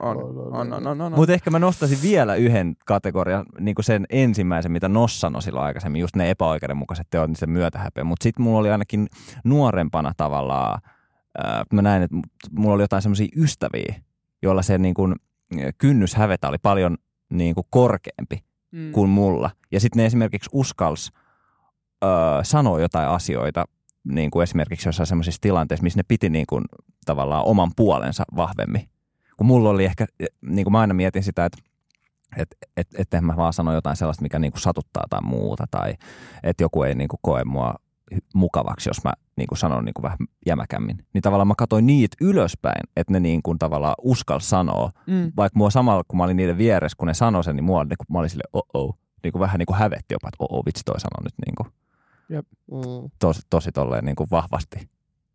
On, On, on, on, on. Mutta ehkä mä nostaisin vielä yhden kategorian, niin kuin sen ensimmäisen, mitä Nos sanoi silloin aikaisemmin, just ne epäoikeudenmukaiset teot, niin se myötähäpeä. Mutta sitten mulla oli ainakin nuorempana tavallaan, äh, mä näin, että mulla oli jotain semmoisia ystäviä, joilla se niin kuin, kynnys hävetä oli paljon niin kuin korkeampi Mm. kuin mulla. Ja sitten ne esimerkiksi uskals öö, sanoa jotain asioita, niin kuin esimerkiksi jossain semmoisissa tilanteissa, missä ne piti niin kuin, tavallaan oman puolensa vahvemmin kun mulla oli ehkä, niin kuin mä aina mietin sitä, että että et, et, et mä vaan sano jotain sellaista, mikä niinku satuttaa tai muuta, tai että joku ei niinku koe mua mukavaksi, jos mä niinku sanon niinku vähän jämäkämmin. Niin tavallaan mä katsoin niitä ylöspäin, että ne niinku tavallaan uskal sanoa, mm. vaikka mua samalla, kun mä olin niiden vieressä, kun ne sanoi sen, niin mua, niinku, mä olin sille oh oh, niinku vähän niinku hävetti jopa, että oh, oh vitsi toi sanoi nyt niinku, Jep. Mm. tosi, tosi tolleen niinku vahvasti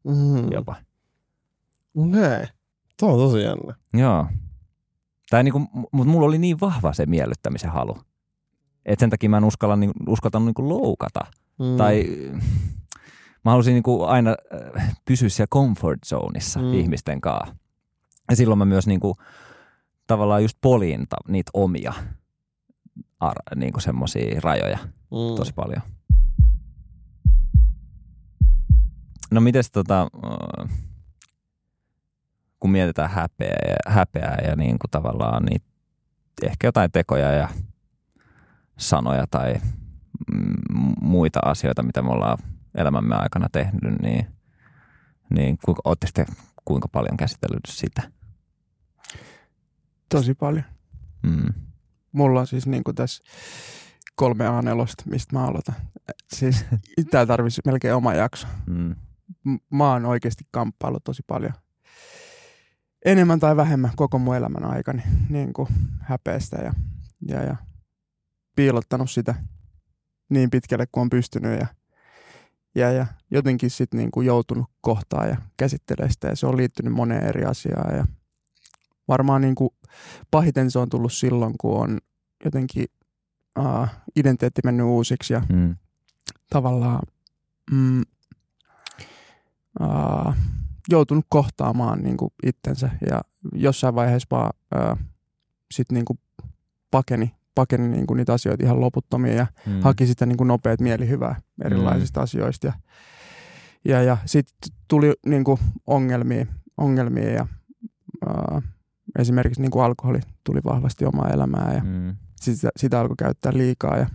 Mm. jopa. Okei. Tuo on tosi jännä. Joo. Tai niinku, mutta mulla oli niin vahva se miellyttämisen halu. Että sen takia mä en uskalla, niin, uskaltanut niinku loukata. Mm. Tai mä halusin niinku aina äh, pysyä siellä comfort zoneissa Mm. ihmisten kanssa. Ja silloin mä myös niinku, tavallaan just poliin niitä omia ar- niinku semmosia rajoja mm. tosi paljon. No mites tota, äh, kun mietitään häpeää ja, häpeää ja niin kuin tavallaan niitä, ehkä jotain tekoja ja sanoja tai muita asioita, mitä me ollaan elämämme aikana tehnyt, niin, niin kuinka, sitten kuinka paljon käsitellyt sitä? Tosi paljon. Mm. Mulla on siis niin kuin tässä kolme a mistä mä aloitan. Siis tää tarvitsisi melkein oma jakso. Mm. Mä oon oikeasti kamppailu tosi paljon. Enemmän tai vähemmän koko mun elämän aikani niin kuin häpeästä ja, ja, ja piilottanut sitä niin pitkälle kuin on pystynyt ja, ja, ja jotenkin sitten niin kuin joutunut kohtaan ja käsittelemään sitä ja se on liittynyt moneen eri asiaan ja varmaan niin kuin pahiten se on tullut silloin, kun on jotenkin uh, identiteetti mennyt uusiksi ja Mm. tavallaan mm, uh, joutunut kohtaamaan niin kuin itsensä ja jossain vaiheessa vaan uh, sit niin kuin pakeni, pakeni niin kuin niitä asioita ihan loputtomia ja Mm. haki sitä niin kuin nopeat mielihyvää erilaisista asioista. Ja, ja, ja sitten tuli niin kuin ongelmia, ongelmia ja uh, esimerkiksi niin kuin alkoholi tuli vahvasti omaa elämää ja Mm. sitä, sitä alkoi käyttää liikaa ja,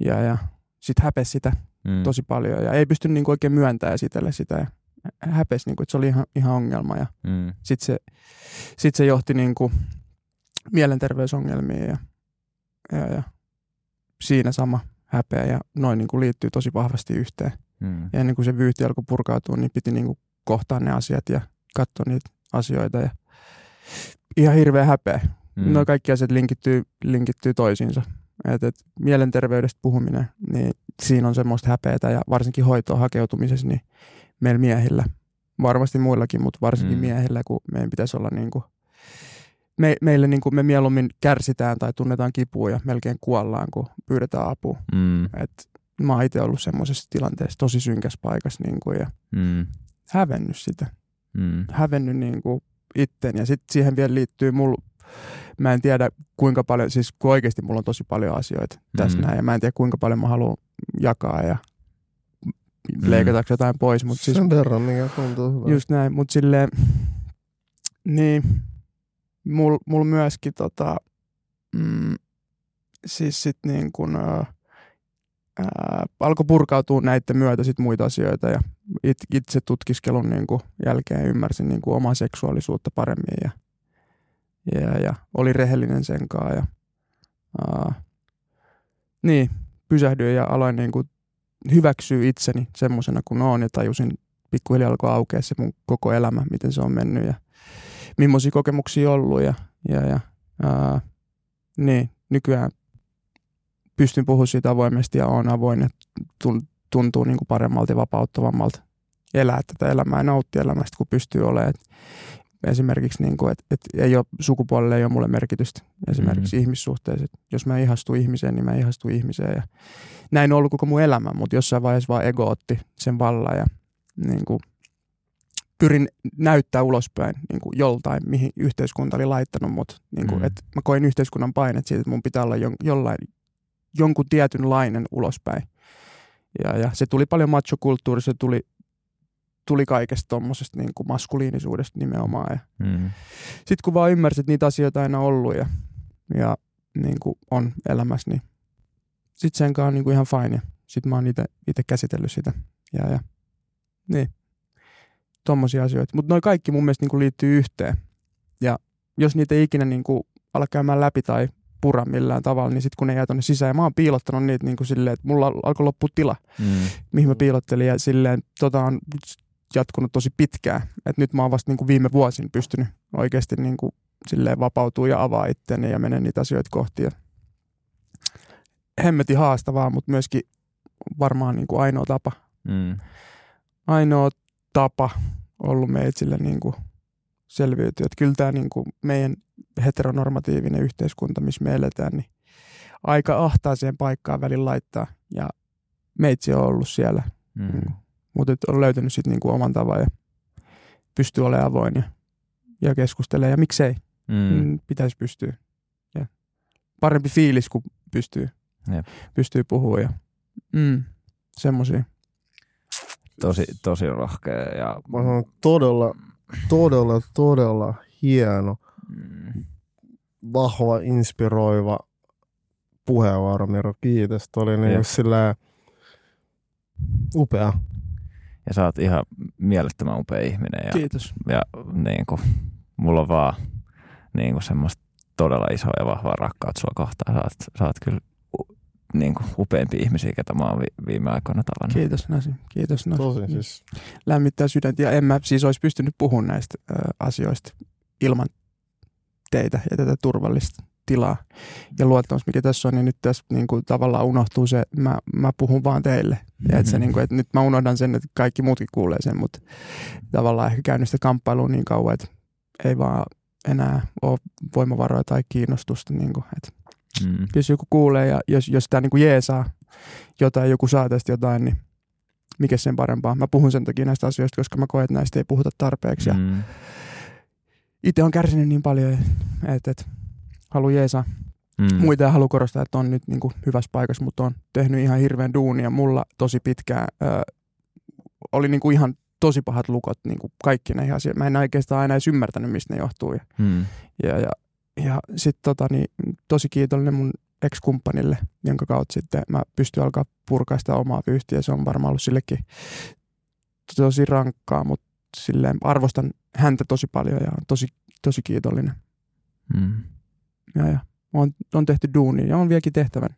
ja, ja sitten häpesi sitä Mm. tosi paljon ja ei pysty niin kuin oikein myöntämään esitellä sitä ja häpesi, niin kuin, että se oli ihan, ihan ongelma ja Mm. sitten se, sit se johti niin kuin mielenterveysongelmiin ja, ja, ja siinä sama häpeä ja noin niin kuin liittyy tosi vahvasti yhteen. Mm. Ja ennen kuin se vyyhti alkoi purkautua, niin piti niin kuin kohtaa ne asiat ja katsoa niitä asioita ja ihan hirveä häpeä. Mm. Nuo kaikki asiat linkittyy, linkittyy toisiinsa. Et, et mielenterveydestä puhuminen, niin siinä on semmoista häpeätä ja varsinkin hoitoon hakeutumisessa, niin meillä miehillä, varmasti muillakin, mutta varsinkin mm. miehillä, kun meidän pitäisi olla niin kuin, me, meille niin kuin me mieluummin kärsitään tai tunnetaan kipua ja melkein kuollaan, kun pyydetään apua. Mm. Et mä oon itse ollut semmoisessa tilanteessa tosi synkässä paikassa niin kuin, ja Mm. hävennyt sitä. Mm. Hävennyt niin kuin itten ja sitten siihen vielä liittyy mulla, mä en tiedä kuinka paljon, siis kun oikeasti mulla on tosi paljon asioita tässä Mm. näin ja mä en tiedä kuinka paljon mä haluan jakaa ja Mm. leikataanko jotain pois, mutta siis Sen verran, mikä tuntuu hyvältä. just näin, mutta silleen, niin, mulla mul myöskin tota, mm, siis sit niin kun, ää, ää, alkoi purkautua näiden myötä sit muita asioita ja it, itse tutkiskelun niin jälkeen ymmärsin niin omaa seksuaalisuutta paremmin ja, ja, ja oli rehellinen sen kanssa ja ää, niin, pysähdyin ja aloin niin kun hyväksyä itseni semmoisena kuin on ja tajusin pikkuhiljaa alkoi aukea se mun koko elämä, miten se on mennyt ja millaisia kokemuksia ollut ja, ja, ja ää, niin, nykyään pystyn puhumaan siitä avoimesti ja on avoin tun- tuntuu niin kuin paremmalta ja vapauttavammalta elää tätä elämää ja nauttia elämästä, kun pystyy olemaan. Et esimerkiksi, niin kuin, että, että ei ole, sukupuolelle ei ole mulle merkitystä esimerkiksi mm. ihmissuhteessa. Jos mä ihastun ihmiseen, niin mä ihastun ihmiseen ja näin on ollut koko mun elämä, mutta jossain vaiheessa vaan ego otti sen vallan ja niin kuin, pyrin näyttää ulospäin niin kuin joltain, mihin yhteiskunta oli laittanut mut. Niin kuin, Mm. että mä koin yhteiskunnan painet siitä, että mun pitää olla jon, jollain, jonkun tietynlainen ulospäin. Ja, ja se tuli paljon machokulttuurista, se tuli, tuli kaikesta tuommoisesta niin kuin maskuliinisuudesta nimenomaan. Ja Mm. sitten kun vaan ymmärsit, että niitä asioita aina ollut ja, ja niin kuin on elämässä, niin sitten sen kanssa on niin kuin ihan fine. Sitten mä oon itse käsitellyt sitä. Ja, ja niin, tommosia asioita. Mutta noin kaikki mun mielestä niin kuin liittyy yhteen. Ja jos niitä ei ikinä niin kuin ala käymään läpi tai pura millään tavalla, niin sitten kun ne jää tonne sisään, ja mä oon piilottanut niitä niin kuin silleen, että mulla alkoi loppua tila, Mm. mihin mä piilottelin, ja silleen tota on jatkunut tosi pitkään. Et nyt mä oon vasta niin kuin viime vuosin pystynyt oikeasti niin kuin silleen vapautua ja avaa itteni ja menen niitä asioita kohti. Ja hemmetin haastavaa, mutta myöskin varmaan niin kuin ainoa tapa. Mm. Ainoa tapa ollut meitsille niin kuin selviytyä. Että kyllä tämä niin kuin meidän heteronormatiivinen yhteiskunta, missä me eletään, niin aika ahtaaseen paikkaan välin laittaa. Ja meitsi on ollut siellä Mm. mutta on löytänyt sitten niinku oman tavan ja pystyy olemaan avoin ja, ja keskustelemaan. Ja miksei, Mm. mm. pitäisi pystyä. Ja parempi fiilis, kun pystyy, Jep. pystyy puhumaan. Ja, mm, semmoisia. Tosi, tosi rohkea ja Mä sanon todella, todella, todella hieno, mm. vahva, inspiroiva puheenvuoro, Miro. Kiitos. Toi oli niin sillä upea. ja sä oot ihan mielettömän upea ihminen ja, Kiitos. ja niin kuin, mulla on vaan niin kuin semmoista todella isoa ja vahvaa rakkautta sua kohtaan. Sä oot, sä oot kyllä niin kuin upeimpia ihmisiä, ketä mä oon vi- viime aikoina tavannut. Kiitos Nasi. Kiitos Nasi. Tosi siis. Lämmittää sydäntä. Ja en mä siis olisi pystynyt puhumaan näistä ö, asioista ilman teitä ja tätä turvallista tilaa ja luottamus, mikä tässä on, niin nyt tässä niin kuin, tavallaan unohtuu se, mä, mä puhun vaan teille. Ja et se, Mhm. niin kuin, että nyt mä unohdan sen, että kaikki muutkin kuulee sen, mutta tavallaan ehkä käynyt sitä kamppailua niin kauan, että ei vaan enää ole voimavaroja tai kiinnostusta. Niin kuin, että Mm. jos joku kuulee ja jos, jos tämä niin kuin jeesaa jotain, joku saa tästä jotain, niin mikä sen parempaa. Mä puhun sen takia näistä asioista, koska mä koen, että näistä ei puhuta tarpeeksi. Mm. itse on kärsinyt niin paljon, että, että haluan jeesaa Mm. muita haluan korostaa, että on nyt niin kuin hyvässä paikassa, mutta on tehnyt ihan hirveän duunia. Mulla tosi pitkään ö, oli niin kuin ihan tosi pahat lukot niin kuin kaikki näihin asioihin. Mä en oikeastaan aina edes ymmärtänyt, mistä ne johtuu. Ja, Mm. ja, ja, ja sitten tota, niin, tosi kiitollinen mun ex-kumppanille, jonka kautta sitten mä pystyn alkaa purkaa sitä omaa vyyhtiä. Se on varmaan ollut sillekin tosi rankkaa, mutta silleen arvostan häntä tosi paljon ja on tosi, tosi kiitollinen. Mm. Ja, ja on, on tehty duunia ja on vieläkin tehtävän.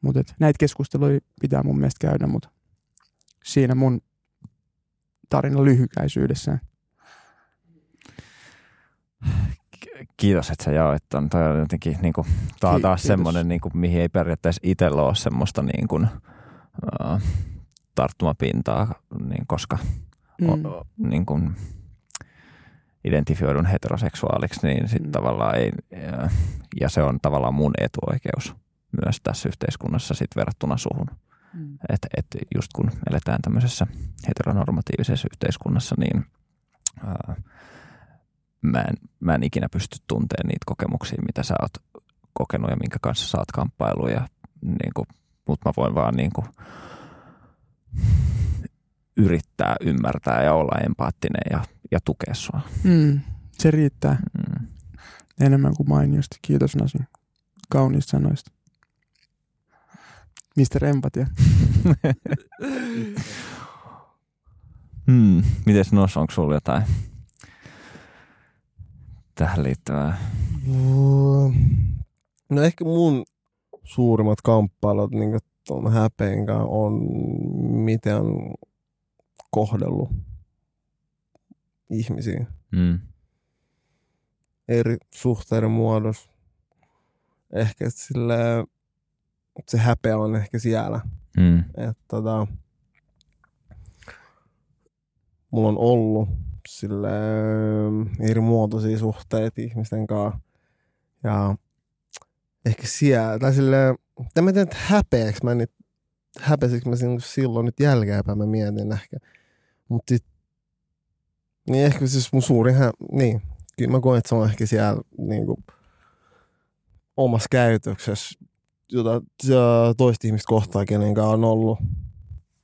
Mutta näitä keskusteluja pitää mun mielestä käydä, mutta siinä mun tarina lyhykäisyydessään. Kiitos, että sä jaoit ton. Toi on jotenkin, niin kuin, tää on taas semmoinen, niin kuin, mihin ei periaatteessa itsellä ole semmoista niin kuin, uh, tarttumapintaa, niin, koska Mm. mm. o, niin kuin, identifioidun heteroseksuaaliksi, niin sit Mm. tavallaan ei, ja, ja se on tavallaan mun etuoikeus myös tässä yhteiskunnassa sit verrattuna suhun. Mm. Että et just kun eletään tämmöisessä heteronormatiivisessa yhteiskunnassa, niin mä, en, mä en ikinä pysty tuntemaan niitä kokemuksia, mitä sä oot kokenut ja minkä kanssa sä oot kamppailu. Ja, niin kuin, mutta mä voin vaan niin kuin, yrittää ymmärtää ja olla empaattinen ja, ja tukea sua. Mm. Se riittää Mm. enemmän kuin mainiosti. Kiitos Nasi kauniista sanoista. Mr. Empatia. Hmm. Mites Nos, onko sulla jotain tähän liittyvää? No ehkä mun suurimmat kamppailut niin tuon häpeen kanssa on, miten on kohdellut ihmisiä Mm. eri suhteiden muodossa. Ehkä sille, se häpeä on ehkä siellä. Mm. Että tota, mulla on ollut sille eri muotoisia suhteita ihmisten kanssa. Ja ehkä siellä, tai sille, en mä tiedä, että häpeäks mä nyt, häpesikö mä silloin nyt jälkeenpäin mä mietin ehkä. Mutta sit, niin ehkä siis mun suuri, hä- niin, kyllä mä koen, että se on ehkä siellä niinku, omassa käytöksessä, jota toista ihmistä kohtaa, kenen kanssa on ollut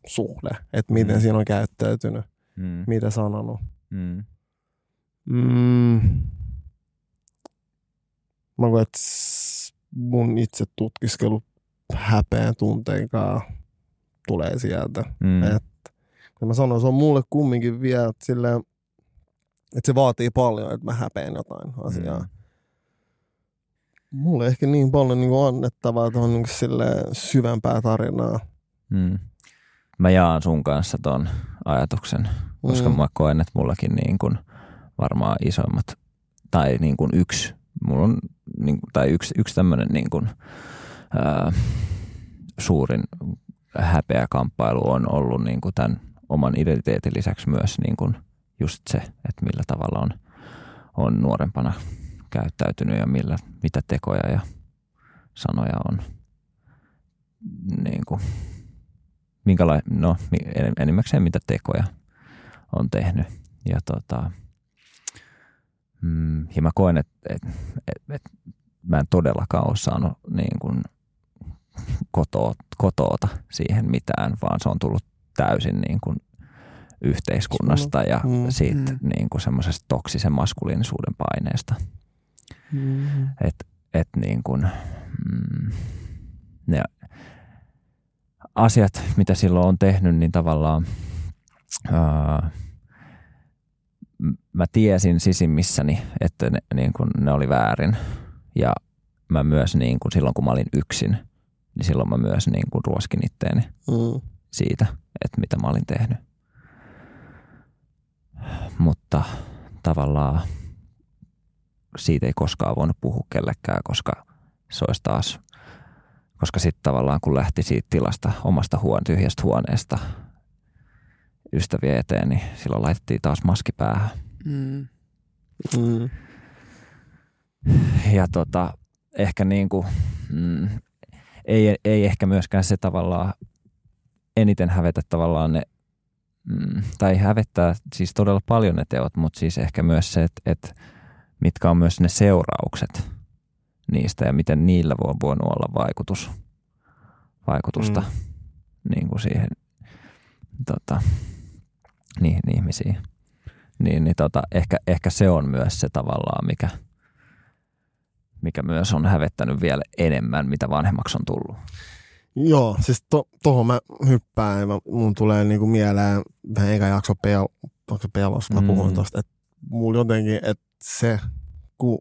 suhde, että miten Mm. siinä on käyttäytynyt, Mm. mitä sanonut. Mm. Mm. Mä koen, että mun itse tutkiskelu häpeän tunteen kanssa tulee sieltä. Mm. Et- Ja mä sanoin, se on mulle kumminkin vielä silleen, että se vaatii paljon, että mä häpeän jotain asiaa. Mm. Mulla ei ehkä niin paljon niin kuin annettavaa tuohon niin syvempää tarinaa. Mm. Mä jaan sun kanssa ton ajatuksen, koska Mm. mä koen, että mullakin niin kuin varmaan isoimmat, tai niin kuin yksi, mulla on, niin, tai yksi, yksi tämmöinen niin kuin, ää, suurin häpeä kamppailu on ollut niin kuin tämän oman identiteetin lisäksi myös niin kuin just se, että millä tavalla on, on nuorempana käyttäytynyt ja millä, mitä tekoja ja sanoja on niin kuin, minkäla- no, enimmäkseen mitä tekoja on tehnyt. Ja, tota, mm, ja mä koen, että et, et, et, mä en todellakaan ole saanut niin kuin kotoa, kotoota siihen mitään, vaan se on tullut täysin niin kuin yhteiskunnasta ja Mm. siitä Mm. niin kuin semmoisesta toksisen maskuliinisuuden paineesta. Mm. Että et niin kuin, mm, ne asiat, mitä silloin on tehnyt, niin tavallaan ää, mä tiesin sisimmissäni, että ne, niin kuin ne oli väärin. Ja mä myös niin kuin silloin, kun mä olin yksin, niin silloin mä myös niin kuin ruoskin itteeni Mm. siitä, että mitä mä olin tehnyt. Mutta tavallaan siitä ei koskaan voinut puhua kellekään, koska se olisi taas, koska sitten tavallaan kun lähti siitä tilasta omasta huon, tyhjästä huoneesta ystävien eteen, niin silloin laitettiin taas maski päähän. Mm. Mm. Ja tota, ehkä niin kuin, mm, ei, ei ehkä myöskään se tavallaan eniten hävetä tavallaan ne, mm, tai hävettää siis todella paljon ne teot, mutta siis ehkä myös se, että, että mitkä on myös ne seuraukset niistä ja miten niillä voi voinut olla vaikutus, vaikutusta Mm. niin kuin siihen tota, niihin ihmisiin. Niin, niin tota, ehkä, ehkä se on myös se tavallaan, mikä, mikä myös on hävettänyt vielä enemmän, mitä vanhemmaksi on tullut. Joo, siis to, tohon mä hyppään ja mun tulee niinku mieleen vähän eka jakso pel, pelos, mä Mm. puhun tosta, että mulla jotenkin, että se, kun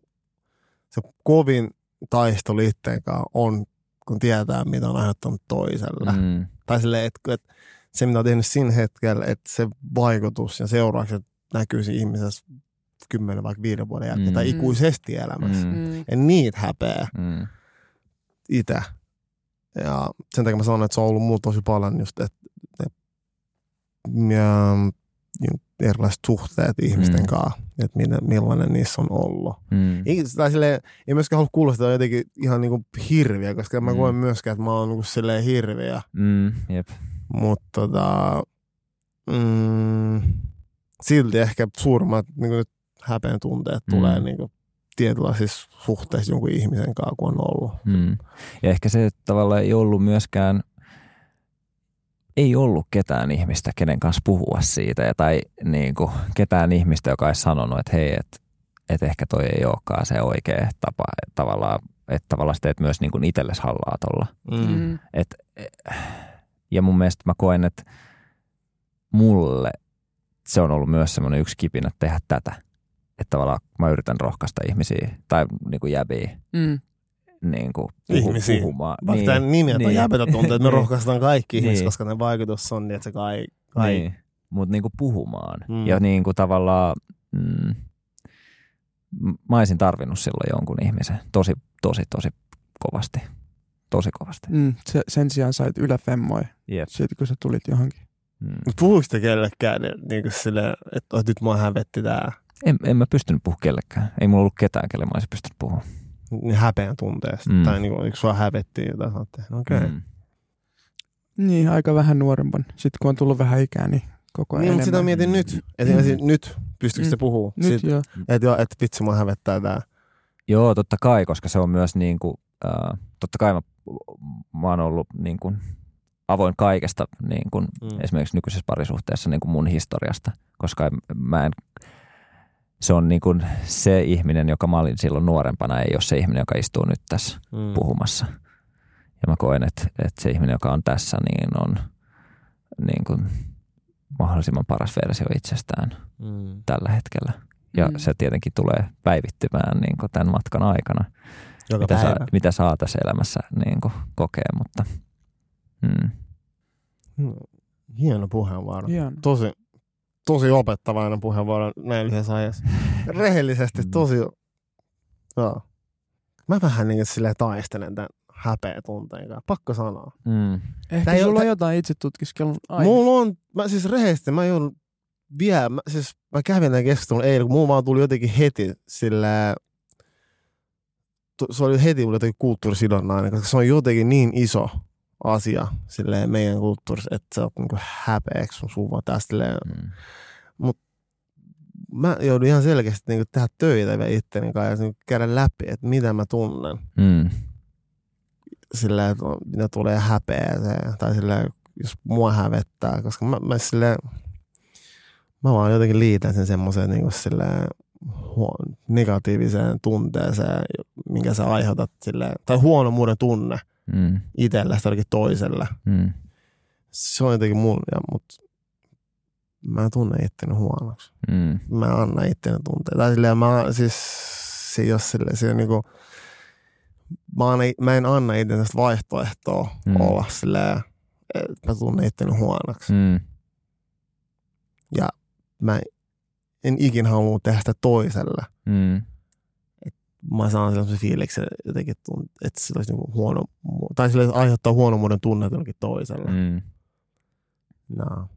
se kovin taistelu itteen kanssa on, kun tietää, mitä on aiheuttanut toiselle. Mm. Mm, Tai silleen, että, että se, mitä on tehnyt siinä hetkellä, että se vaikutus ja seuraukset näkyy siinä ihmisessä kymmenen vaikka viiden vuoden jälkeen Mm. tai ikuisesti elämässä. Mm. mm, Mm. Ja niitä häpeää mm, itse. Ja sen takia mä sanon, että se on ollut mulla tosi paljon just, että ne, ja, erilaiset suhteet ihmisten Mm. kanssa, että millainen niissä on ollut. mm, Ei, tai silleen, ei myöskään halua kuulostaa jotenkin ihan niinku hirviä, koska mä Mm. koen myöskään, että mä oon niinku silleen hirviä. mm, jep. Mutta tota, mm, silti ehkä suurimmat niin nyt häpeän tunteet Mm. tulee niin kuin, tietynlaisissa suhteissa jonkun ihmisen kanssa, kun on ollut. Mm. Ja ehkä se että tavallaan ei ollut myöskään, ei ollut ketään ihmistä, kenen kanssa puhua siitä, ja tai niin kuin, ketään ihmistä, joka olisi sanonut, että hei, että et ehkä toi ei olekaan se oikea tapa, että tavallaan, että tavallaan teet myös niin kuin itsellesi hallaa tuolla. Mm. Et, ja mun mielestä mä koen, että mulle se on ollut myös semmoinen yksi kipinä tehdä tätä. Että tavallaan mä yritän rohkaista ihmisiä tai niin kuin jäbiä Mm. Niin kuin puhu, Ihmisiä. puhumaan. Vaikka niin, tämä nimi on niin. jäbetä tuntuu, että me Niin. rohkaistaan kaikki ihmiset, Niin. koska ne vaikutus on niin, että se kai, kai. Niin, mutta niinku puhumaan. Mm. Ja niinku tavallaan, mm, m- mä olisin tarvinnut silloin jonkun ihmisen tosi, tosi, tosi kovasti. Tosi kovasti. Mm. Se, sen sijaan sait yläfemmoi, Jep. siitä kun sä tulit johonkin. Mm. Mut Puhuiko te kellekään niin kuin silleen, että nyt mua hävetti tää En, en mä pystynyt puhumaan kellekään. Ei mulla ollut ketään, kelle mä olisin pystynyt puhumaan. Niin häpeän tunteesta? Mm. Tai niin kuin, sua hävetti jotain, sä oot tehnyt, okei. Okay. Mm. Niin, aika vähän nuorempan. Sitten kun on tullut vähän ikää, niin koko ajan Niin, mutta sitä mietin nyt. Esimerkiksi nyt, pystyykö se Mm. puhua? Nyt joo. Että joo, että vitsi mua hävettää tää. Joo, totta kai, koska se on myös niin kuin, äh, totta kai mä, mä oon ollut niin kuin avoin kaikesta niin kuin Mm. esimerkiksi nykyisessä parisuhteessa niin kuin mun historiasta, koska mä en, se on niin kuin se ihminen, joka mä olin silloin nuorempana, ei ole se ihminen, joka istuu nyt tässä Mm. puhumassa. Ja mä koen, että, että se ihminen, joka on tässä, niin on niin kuin mahdollisimman paras versio itsestään Mm. tällä hetkellä. Ja Mm. se tietenkin tulee päivittymään niin kuin tämän matkan aikana, Joka mitä, saa, mitä saa tässä elämässä niin kuin kokea. Mutta, mm. Mm, Hieno puheenvuoro. Hieno. Tosi, tosi opettavainen puheenvuoro näin lyhyessä ajassa. Rehellisesti Mm. tosi... Joo. Mä vähän niin silleen taistelen tämän häpeä tunteen kanssa. Pakko sanoa. Mm. Ehkä Tää ei sulla on jotain itse tutkiskelun aihe. Mulla on, mä siis rehellisesti, mä joudun vielä, mä, siis mä kävin tämän keskustelun eilen, kun mulla vaan tuli jotenkin heti sillä se oli heti mulle jotenkin kulttuurisidonnainen, koska se on jotenkin niin iso asia silleen meidän kulttuurissa, että sä oot niinku häpeäksi sun suva tästä. Silleen. Mm. Mä joudun ihan selkeästi niinku tehdä töitä vielä itteni kanssa ja niinku käydä läpi, että mitä mä tunnen. Mm. Sillä että mitä tulee häpeäseen tai sillä jos mua hävettää, koska mä, mä sillä mä vaan jotenkin liitän sen semmoiseen niin sillä huo- negatiiviseen tunteeseen, minkä sä aiheutat sille, tai huonomuuden tunne Mm. itselle jollekin toiselle. Mm. Se on jotenkin mun, ja, mut mä tunnen itteni huonoksi. Mm. Mä annan itteni tunteita. Tai silleen, mä, siis se ei ole silleen, se on niinku, mä, annan, mä en anna itseni tästä vaihtoehtoa Mm. mm. olla silleen, että mä tunnen itteni huonoksi. Mm. Ja mä en ikinä halua tehdä sitä toiselle. Mm. Mä saan sellaisen fiiliksen jotenkin, että se olisi niinku huono, tai sille aiheuttaa huonomuuden tunnet jollekin toiselle. Mm. No,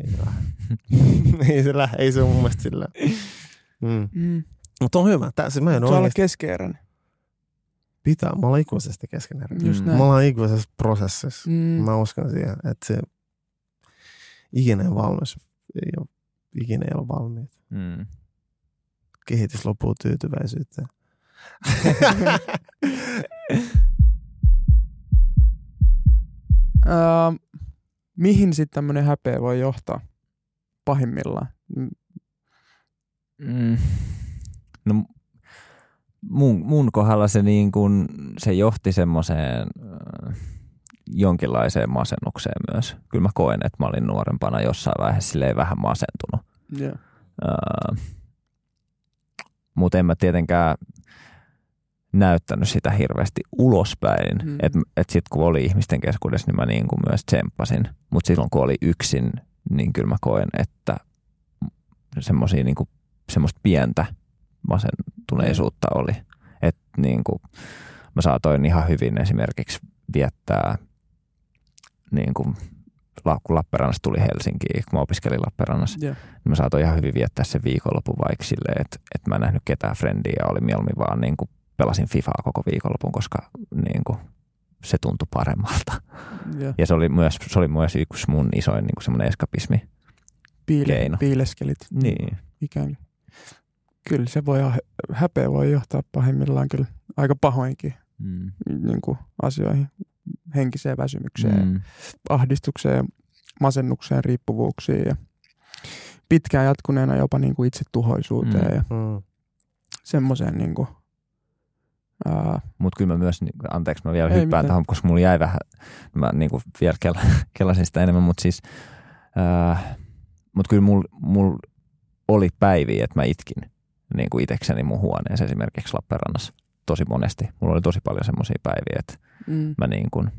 ei se lähde. ei se lähde, ei se ole mun mielestä sillä. Mm. Mm. Mutta on hyvä. Tässä mä en Saa olla oikeasti keskeeräinen. pitää. Me ollaan ikuisesti keskenään. Just Mm. näin. Me ollaan ikuisessa prosessissa. Mm. Mä uskon siihen, että se ikinä ei ole valmis. Ei ole, ikinä ei ole valmiit. Mm. Kehitys loppuu tyytyväisyyteen. Öö, mihin sitten tämmöinen häpeä voi johtaa pahimmillaan? Mm, Mm. No, mun, mun kohdalla se, niin kun, se johti semmoiseen äh, jonkinlaiseen masennukseen myös. Kyllä mä koen, että mä olin nuorempana jossain vaiheessa silleen vähän masentunut. Joo. Äh, Mutta en mä tietenkään näyttänyt sitä hirveästi ulospäin. Mm. Että et sitten kun oli ihmisten keskuudessa, niin mä niin kuin myös tsemppasin. Mutta silloin kun oli yksin, niin kyllä mä koen, että semmoisia niin kuin, semmoista pientä masentuneisuutta oli. Että niin kuin, mä saatoin ihan hyvin esimerkiksi viettää niin kuin, kun Lappeenrannasta tuli Helsinkiin, kun mä opiskelin Lappeenrannassa, Joo. niin mä saatoin ihan hyvin viettää sen viikonlopun vaikka silleen, että, että mä en nähnyt ketään frendiä ja oli mieluummin vaan niin kuin pelasin Fifaa koko viikonlopun, koska niin kuin, se tuntui paremmalta. Joo. Ja se oli myös, se oli myös yksi mun isoin niin kuin semmoinen eskapismi. Piile, Keino. piileskelit. Niin. Ikään kuin. Kyllä se voi, häpeä voi johtaa pahimmillaan kyllä aika pahoinkin Mm. niin kuin asioihin, henkiseen väsymykseen. Mm. ahdistukseen, masennukseen, riippuvuuksiin ja pitkään jatkuneena jopa niin kuin itsetuhoisuuteen Mm. ja Mm. semmoiseen niin kuin, ää, Mutta kyllä mä myös, anteeksi mä vielä Ei hyppään mitään. tähän, koska mulla jäi vähän, mä niin kuin vielä kela, kelasin sitä enemmän, mutta siis, äh, mutta kyllä mulla mul oli päiviä, että mä itkin niin kuin itekseni mun huoneessa esimerkiksi Lappeenrannassa tosi monesti. Mulla oli tosi paljon semmoisia päiviä, että mm, mä niin kuin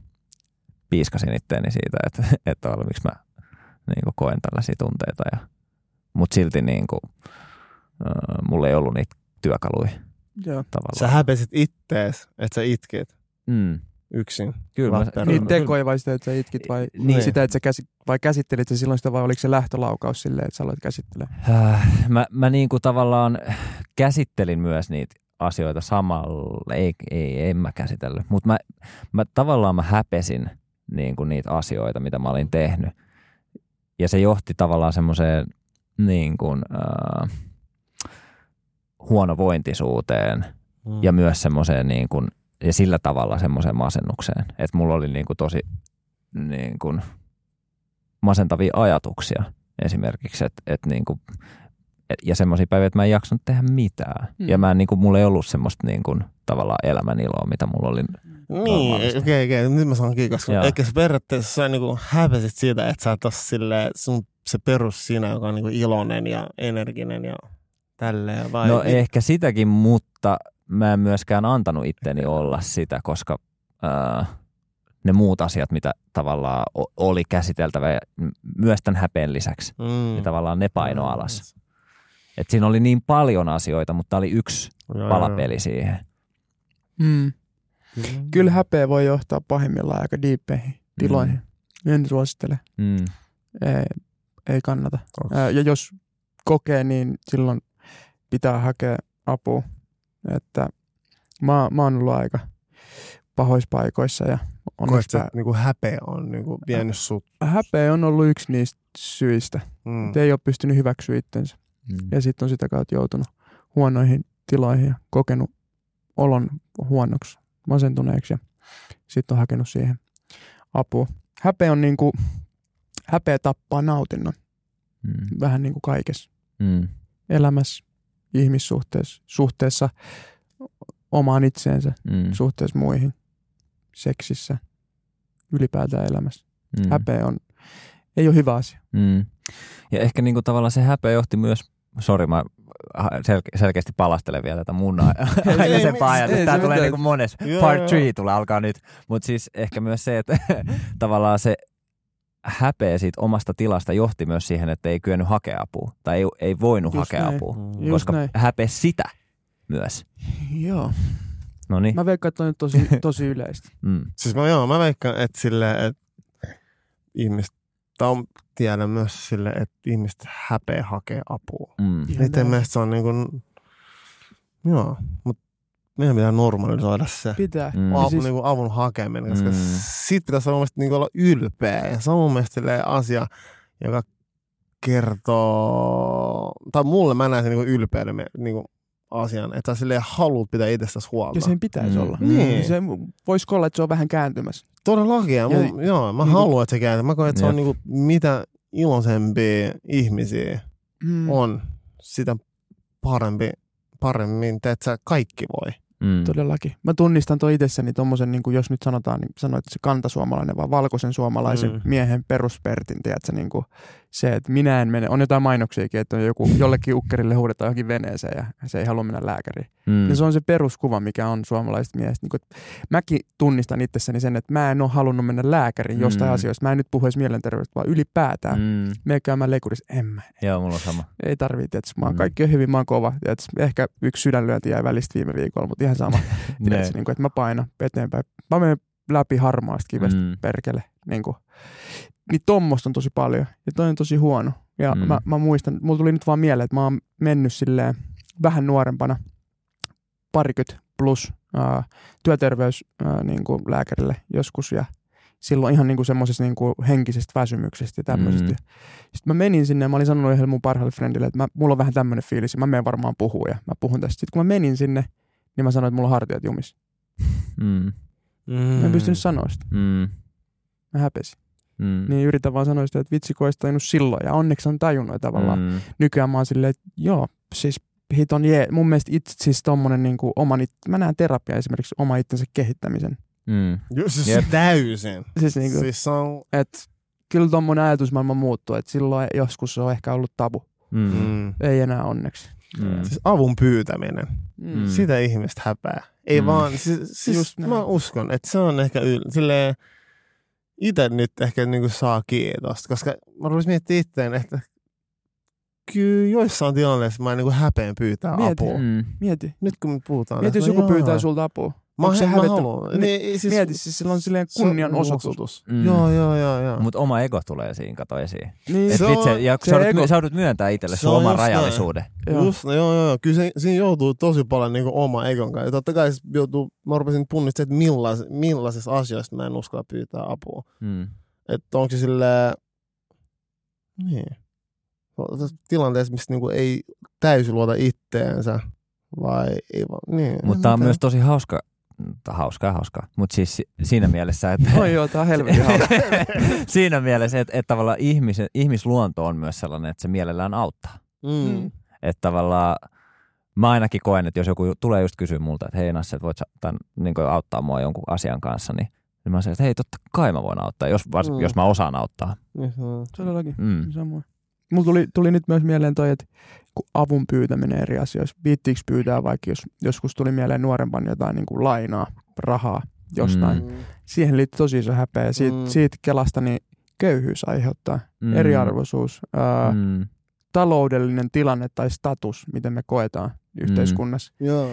piiskasin itteeni siitä, että, että miksi mä niin kuin koen tällaisia tunteita. Ja, mutta silti niin kuin, äh, mulla ei ollut niitä työkaluja joo. tavallaan. Sä häpesit ittees, että sä itkit mm, yksin. kyllä mä, Lappeenrannassa. Niitä tekoja vai sitä, että sä itkit vai Niin. niin. sitä, että sä käsi, vai käsittelit sä silloin sitä vai oliko se lähtölaukaus silleen, että sä aloit käsittelemään? Äh, mä, mä niin kuin tavallaan käsittelin myös niitä asioita samalla, ei, ei en mä käsitellyt, mutta mä, mä tavallaan mä häpesin niin kuin niitä asioita, mitä mä olin tehnyt. Ja se johti tavallaan semmoiseen niin kuin, äh, huonovointisuuteen Mm. ja myös semmoiseen niin kuin, ja sillä tavalla semmoiseen masennukseen. Että mulla oli niin kuin tosi niin kuin masentavia ajatuksia esimerkiksi, että et niin kuin, et, ja semmoisia päiviä, että mä en jaksanut tehdä mitään. Mm. Ja mä en, niin kuin, mulla ei ollut semmoista niin kuin, tavallaan elämän iloa, mitä mulla oli. Niin, okei, okei, okay, nyt mä saan kiinni, koska Joo. ehkä sä periaatteessa sä niinku häpesit siitä, että sä oot tossa silleen, sun se perus sinä, joka on niinku iloinen ja energinen ja tälleen vai? No ehkä sitäkin, mutta mä en myöskään antanut itteni olla sitä, koska ää, ne muut asiat, mitä tavallaan oli käsiteltävä myös tämän häpeen lisäksi, Mm. niin tavallaan ne paino alas. Et siinä oli niin paljon asioita, mutta oli yksi Joo, palapeli siihen. Mm. joo. Kyllä häpeä voi johtaa pahimmillaan aika diippeihin tiloihin. En suosittele. Mm. Ei, ei kannata. Ää, Ja jos kokee, niin silloin pitää hakea apua. Että mä, mä oon ollut aika pahoissa paikoissa ja Koet että niinku häpeä on niinku vienyt sut? häpeä on ollut yksi niistä syistä. Mm. Että ei ole pystynyt hyväksyä itsensä. Mm. Ja sitten on sitä kautta joutunut huonoihin tiloihin ja kokenut olon huonoksi, masentuneeksi ja sitten on hakenut siihen apua. Häpeä on niinku, häpeä tappaa nautinnon Mm. vähän niin kuin kaikessa Mm. elämässä, ihmissuhteessa, suhteessa omaan itseensä, Mm. suhteessa muihin, seksissä, ylipäätään elämässä. Mm. Häpeä on, ei ole hyvä asia. Mm. Ja ehkä niinku tavallaan se häpeä johti myös, sori mä sel- selkeästi palastelen vielä tätä mun aikaisempaa ajatusta. Tämä tulee niinku monessa. Joo, Part joo. 3 tulee alkaa nyt. Mutta siis ehkä myös se, että tavallaan se häpeä siitä omasta tilasta johti myös siihen, että ei kyennyt hakea apua. Tai ei, ei voinut Just hakea näin. apua. Mm. Just koska näin. häpeä sitä myös. Joo. No niin. Mä veikkaan, että on nyt tosi, tosi yleistä. Mm. Siis mä, joo, mä veikkaan, että sille, että ihmiset, tai on, tiedän myös sille, että ihmiset häpeä hakee apua. Mm. Näin. mielestä se on niinku, joo, mutta meidän pitää normalisoida se. Pitää. Mm. Avun, Ja siis, niinku avun hakeminen, koska Mm. siitä pitäisi olla, niinku olla ylpeä. Ja se on mun mielestä asia, joka kertoo, tai mulle mä näen sen niinku ylpeyden niinku asian, että sä silleen haluat pitää itsestäsi huolta. Ja sen pitäisi Mm. olla. Niin. Se, voisiko olla, että se on vähän kääntymässä. Todellakin. Ja Ja- mun, joo, mä niinku- haluan, että se käy. Mä koen, että se on Jep. niinku, mitä iloisempia ihmisiä Mm. on, sitä parempi, paremmin, että sä kaikki voi. Mm. Todellakin. Mä tunnistan tuon itsessäni tuommoisen, niin jos nyt sanotaan, niin sanoit, että se kantasuomalainen, vaan valkoisen suomalaisen Mm. miehen peruspertin, tiedätkö, niin kuin se, että minä en mene, on jotain mainoksiakin, että on joku, jollekin ukkerille huudetaan johonkin veneeseen ja se ei halua mennä lääkäriin. Mm. Ja se on se peruskuva, mikä on suomalaisesta miehestä. Niin kuin, mäkin tunnistan itsessäni sen, että mä en ole halunnut mennä lääkäriin jostain Mm. asioista. Mä en nyt puhu edes mielenterveydestä, vaan ylipäätään. Mm. Me käymään leikurissa, en mä. Joo, mulla on sama. Ei tarvitse, tietysti. Mä oon Mm. kaikki on hyvin, mä oon kova. Tietysti. Ehkä yksi sydänlyönti jäi välistä viime viikolla, mutta ihan sama. Tiedätkö, niin kuin, että mä painan eteenpäin. Mä menen läpi harmaasta kivestä, mm. Perkele. Niin, kuin. niin tommosta on tosi paljon ja toi on tosi huono. Ja Mm. mä, mä, muistan, mulla tuli nyt vaan mieleen, että mä oon mennyt silleen vähän nuorempana, parikymmentä plus ää, työterveys ää, niin kuin lääkärille joskus ja silloin ihan niin semmoisesta niin henkisestä väsymyksestä ja tämmöisestä. Mm. Mm. Sitten mä menin sinne ja mä olin sanonut yhdelle mun parhaalle friendille, että mä, mulla on vähän tämmöinen fiilis ja mä menen varmaan puhua ja mä puhun tästä. Sitten kun mä menin sinne, niin mä sanoin, että mulla on hartiat jumis. Mm. Mm. Mä en pystynyt sanoa sitä. Mm. Mä häpesin. Mm. Niin yritän vaan sanoa sitä, että vitsi kun olisi tajunnut silloin. Ja onneksi on tajunnut tavallaan. Mm. Nykyään mä oon silleen, että joo, siis hit on jee. Mun mielestä itse siis tommonen niin kuin oman, it- mä näen terapia esimerkiksi oma itsensä kehittämisen. Mm. Joo, siis täysin. Siis niin kuin, Siis se on... että kyllä tommonen ajatusmaailma muuttuu, että silloin joskus se on ehkä ollut tabu. Mm. Mm. Ei enää onneksi. Mm. Siis avun pyytäminen. Mm. Mm. Sitä ihmistä häpää. Ei Mm. vaan, siis, siis Just näin. mä uskon, että se on ehkä yl... silleen, itse nyt ehkä niinku saa kiitosta, koska mä rupesin miettimään itteen, että kyllä joissain tilanteissa mä niinku häpeän pyytää Mieti. apua. Mm. Mieti. Nyt kun me puhutaan. Mieti, jos joku no pyytää joo. sulta apua. Mä, se mä haluan. Niin, Niin, siis, Mieti, siis sillä on silleen se on kunnian osoitus. Mm. Joo, joo, joo, joo. Mutta oma ego tulee siinä, kato esiin. Niin, Et Se vitsi, on- ja se sä, ego- sä myöntää itselle Se sun oman näin. rajallisuuden. joo. Just, no, joo, joo, joo. Kyllä se, siinä joutuu tosi paljon niin oma egon kanssa. Ja totta kai se joutuu, mä rupesin tunnistamaan, että millais, millaisissa asioissa mä en uskalla pyytää apua. Mm. Että onko se silleen, niin. Tilanteessa, missä niinku ei täysin luota itteensä. Vai ei vaan, niin. Mutta tää on myös tosi hauska, hauskaa hauskaa, mutta siis si- siinä mielessä, että Oi joo, tää on helvetin hauska. siinä mielessä, että, että tavallaan ihmisen, ihmisluonto on myös sellainen, että se mielellään auttaa. Mm. Että tavallaan mä ainakin koen, että jos joku tulee just kysyä multa, että hei Nasse, että voit sä tämän, niin auttaa mua jonkun asian kanssa, niin, niin mä sanon, että hei totta kai mä voin auttaa, jos, vars, Mm. jos mä osaan auttaa. Niin se on. Todellakin. Mm. Samoin. Mulla tuli, tuli nyt myös mieleen toi, että kun avun pyytäminen eri asioissa, viittiinkö pyytää vaikka jos joskus tuli mieleen nuorempan jotain niin kuin lainaa, rahaa jostain. Mm. Siihen liittyy tosi iso häpeä ja siitä, Mm. siitä kelasta niin köyhyys aiheuttaa, Mm. eriarvoisuus, ää, Mm. taloudellinen tilanne tai status, miten me koetaan yhteiskunnassa. Joo.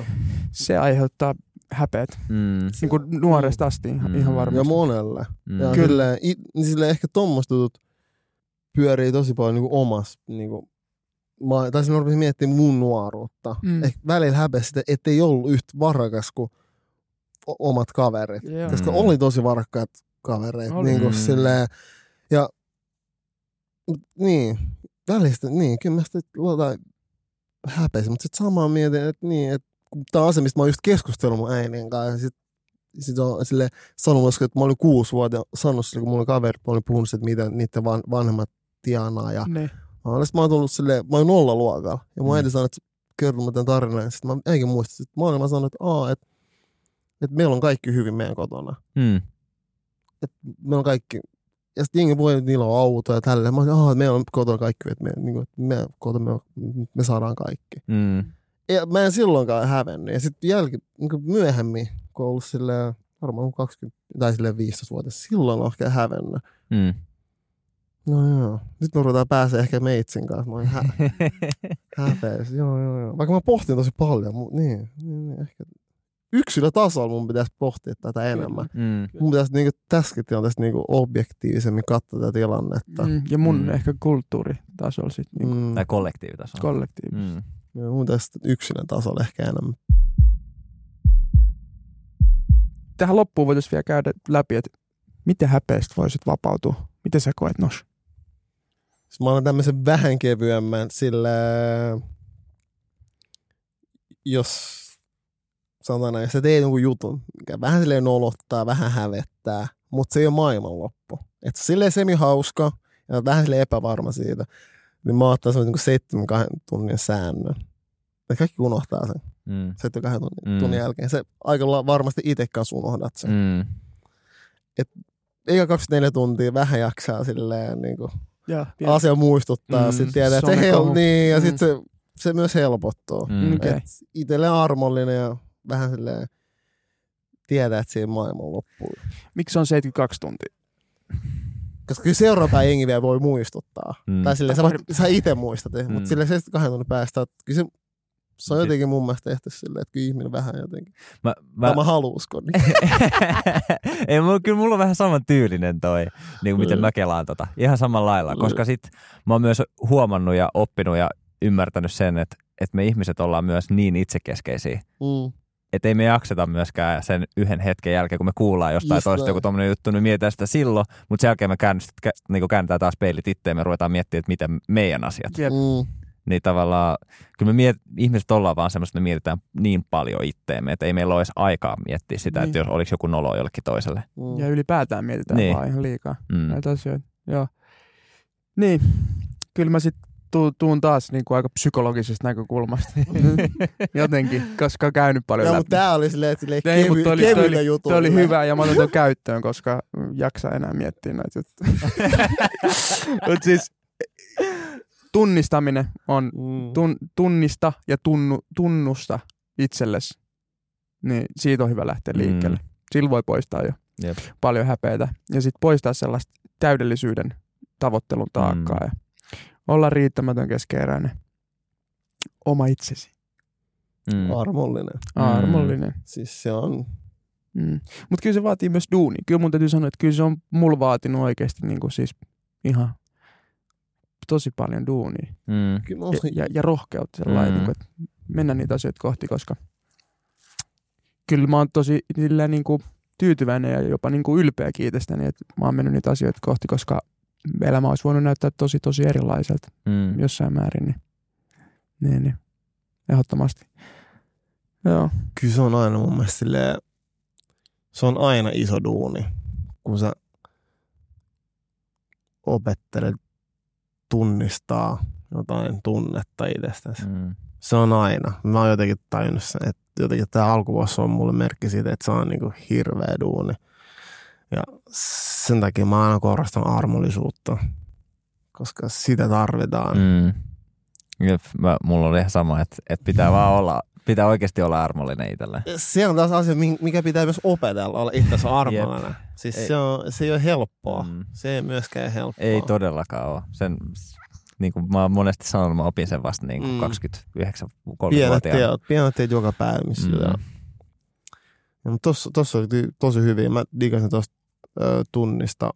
Se aiheuttaa häpeät, Mm. niin kuin nuoresta asti ihan, Mm. ihan Ja varmasti. monelle. Mm. Ja Kyllä. it, niin silleen ehkä jutut pyörii tosi paljon niin omassa, niin kuin, mä, tai silloin rupesin miettimään mun nuoruutta. Mm. Ehkä välillä häpeä sitä, ettei ollut yhtä varakas kuin omat kaverit. Joo. Koska Mm. oli tosi varakkaat kavereita. Oli. Niin kuin Mm. silleen, ja niin, välistä, niin, kyllä mä sitä jotain mutta sitten samaan mietin, että niin, että tämä on asia, mistä mä oon just keskustellut mun äidin kanssa, ja sit, sit on sille sanonut, että mä olin kuusi vuotta sanonut sille, kun mulla oli kaveri, mä olin puhunut, että mitä niiden van, vanhemmat tienaa, ja Niin. mä olin, sit mä oon tullut silleen, mä olin nolla luokalla, ja mun Mm. äiti sanoi, että kerro mä tämän tarinan, sitten mä eikä muista, että mä olin, mä sanoin, että aa, että, että meillä on kaikki hyvin meidän kotona Mm. meillä on kaikki, ja sitten jengi voi, että niillä on auto ja tälleen. Mä sanoin, että meillä on kotona kaikki, että me, niin kuin, me, kotona me, me, saadaan kaikki. Mm. Ja mä en silloinkaan hävennyt. Ja sitten jälki, niin kuin myöhemmin, kun ollut silleen, varmaan 20 tai silleen 15 vuotta, silloin on ehkä hävennyt. Mm. No joo. Nyt me ruvetaan pääsee ehkä meitsin kanssa. Mä olin hä- häpeis. Joo, joo, joo. Vaikka mä pohtin tosi paljon, mutta niin, niin, niin ehkä yksilötasolla mun pitäisi pohtia tätä enemmän. Mm. Mun pitäisi niinku tässäkin tilanteessa niinku objektiivisemmin katsoa tätä tilannetta. Mm, ja mun Mm. ehkä kulttuuritasolla sitten niin Mm. Tai kollektiivitasolla. kollektiivi. Mm. Ja mun pitäisi yksilön tasolla ehkä enemmän. Tähän loppuun voitaisiin vielä käydä läpi, että miten häpeästä voisit vapautua? Miten sä koet nos? Siis mä olen tämmöisen vähän kevyemmän, sillä jos sanotaan näin, sä teet jonkun jutun, mikä vähän silleen nolottaa, vähän hävettää, mutta se ei ole maailmanloppu. Että silleen semi-hauska ja vähän silleen epävarma siitä, niin mä ottaisin niin seitsemän kahden tunnin säännön. Ja kaikki unohtaa sen Mm. seitsemän kahden tunnin, Mm. tunnin jälkeen. Se aika varmasti itse kanssa unohdat sen. Mm. Eikä 24 tuntia vähän jaksaa silleen niin kuin Ja, asia muistuttaa. Mm, Mm, sitten tiedät, että hel- niin, ja Mm. sitten se, se myös helpottuu. Mm. Okei. Et itselleen armollinen ja vähän silleen tietää, että siinä maailman loppuu. Miksi se on 72 tuntia? Koska kyllä seuraava jengi vielä voi muistuttaa. Mm. Mm. Tai silleen, sä, voit, sä itse muistat, mm. Mm. mutta silleen 72 tunnin päästä, että kyllä se, se on jotenkin mun mielestä tehty silleen, että kyllä ihminen vähän jotenkin. Mä, Mä, mä, mä haluuskon. Niin. Ei, mulla, kyllä mulla on vähän saman tyylinen toi, niin kuin miten mä kelaan tota. Ihan samalla lailla, koska sit mä oon myös huomannut ja oppinut ja ymmärtänyt sen, että, että me ihmiset ollaan myös niin itsekeskeisiä, Mm. että ei me jakseta myöskään sen yhden hetken jälkeen, kun me kuullaan jostain Just toista näin. joku tommonen juttu, niin mietitään sitä silloin, mutta sen jälkeen me käännys, kä, niin käännetään taas peilit itteen ja me ruvetaan miettimään, että miten meidän asiat. Jep. Mm. Niin tavallaan, kyllä me miet, ihmiset ollaan vaan semmoista, että me mietitään niin paljon itteemme, että ei meillä ole edes aikaa miettiä sitä, niin. että Niin. jos oliko joku nolo jollekin toiselle. Mm. Ja ylipäätään mietitään Niin. vaan ihan liikaa Mm. näitä asioita. Joo. Niin, kyllä mä sitten tuun taas niin kuin aika psykologisesta näkökulmasta. Jotenkin, koska on käynyt paljon Joo, läpi. mutta tää oli silleen, silleen Ei, kevy, mutta toi oli- toi kevyillä oli- jutuilla. Tuo oli hyvä ja mä otan tuon käyttöön, koska jaksaa enää miettiä näitä juttuja. Mut siis tunnistaminen on Mm. tun, tunnista ja tunnu, tunnusta itsellesi. Niin siitä on hyvä lähteä Mm. liikkeelle. Sillä voi poistaa jo Jep. paljon häpeitä. Ja sitten poistaa sellaista täydellisyyden tavoittelun taakkaa Mm. ja olla riittämätön keskeeräinen. Oma itsesi. Mm. Armollinen. Armollinen. Siis se on... Mm. Mutta kyllä se vaatii myös duuni. Kyllä mun täytyy sanoa, että kyllä se on mulla vaatinut oikeasti niin kuin siis ihan tosi paljon duunia. Mm. Ja, ja, ja rohkeutta sellainen, Mm. mm. niin kuin, että mennä niitä asioita kohti, koska kyllä mä oon tosi sillä niin kuin tyytyväinen ja jopa niin kuin ylpeä kiitestäni, että mä oon mennyt niitä asioita kohti, koska elämä olisi voinut näyttää tosi tosi erilaiselta Mm. jossain määrin. Niin, niin, niin. ehdottomasti. Joo. kyllä se on aina mun mielestä silleen, se on aina iso duuni, kun sä opettelet tunnistaa jotain tunnetta itsestäsi. Mm. Se on aina. Mä oon jotenkin tajunnut sen, että jotenkin tämä alkuvuosi on mulle merkki siitä, että se on niinku hirveä duuni. Ja sen takia mä aina korostan armollisuutta. koska sitä tarvitaan. Mm. Jep, mä, mulla oli ihan sama, että, että pitää vaan olla, pitää oikeasti olla armollinen itselle. Se on taas asia, mi- mikä pitää myös opetella, olla itsensä armollinen. Siis Ei. se, on, se ei ole helppoa. Mm. Se ei myöskään helppoa. Ei todellakaan ole. Sen, niin kuin mä oon monesti sanonut, mä opin sen vasta niin kuin Mm. 29 Pienet 30 teot, pienet teot joka päivä, missä Mm. ja, tossa, tossa oli tosi hyvin. Mä digasin tuosta tunnista,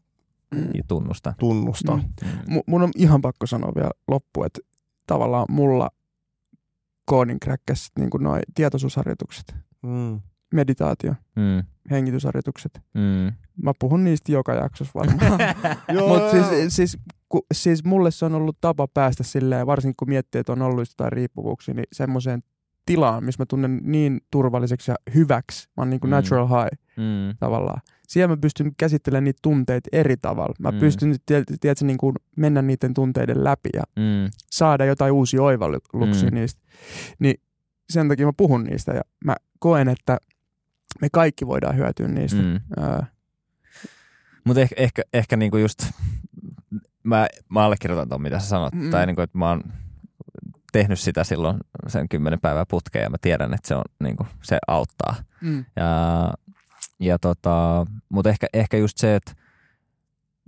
Ja tunnusta. tunnusta. Mm. Mm. M- mun on ihan pakko sanoa vielä loppu, että tavallaan mulla koodin kräkkäs niin noi tietoisuusharjoitukset, Mm. meditaatio, Mm. hengitysharjoitukset. Mm. Mä puhun niistä joka jaksossa varmaan. Mutta siis, siis, ku, siis mulle se on ollut tapa päästä silleen, varsinkin kun miettii, että on ollut jotain riippuvuuksia, niin semmoiseen tilaan, missä mä tunnen niin turvalliseksi ja hyväksi. Mä oon niin kuin Mm. natural high Mm. tavallaan. Siellä mä pystyn käsittelemään niitä tunteita eri tavalla. Mä Mm. pystyn tiedätkö, tiedätkö, niin kuin mennä niiden tunteiden läpi ja Mm. saada jotain uusia oivalluksia Mm. niistä. Niin sen takia mä puhun niistä ja mä koen, että me kaikki voidaan hyötyä niistä. Mm. Öö, Mutta ehkä, ehkä, ehkä niinku just, mä, mä allekirjoitan tuon, mitä sä sanot. Mm. Tai niinku, että mä oon tehnyt sitä silloin sen kymmenen päivää putkeen ja mä tiedän, että se, on, niinku, se auttaa. mm. Ja, ja tota, mutta ehkä, ehkä just se, että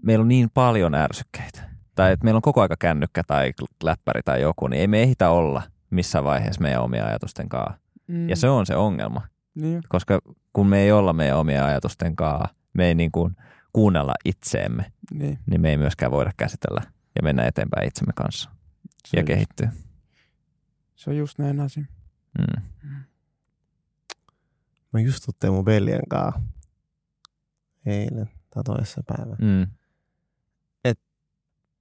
meillä on niin paljon ärsykkeitä. Tai että meillä on koko aika kännykkä tai läppäri tai joku, niin ei me ehitä olla missään vaiheessa meidän omia ajatusten kanssa. Mm. Ja se on se ongelma. Niin. Koska kun me ei olla meidän omia ajatusten kanssa, me ei niin kuin kuunnella itseemme, Niin. niin me ei myöskään voida käsitellä ja mennä eteenpäin itsemme kanssa Se ja kehittyä. Se on just näin asia. Mm. Mä just tuttiin mun veljen kanssa eilen tai toisessa päivänä. Mm.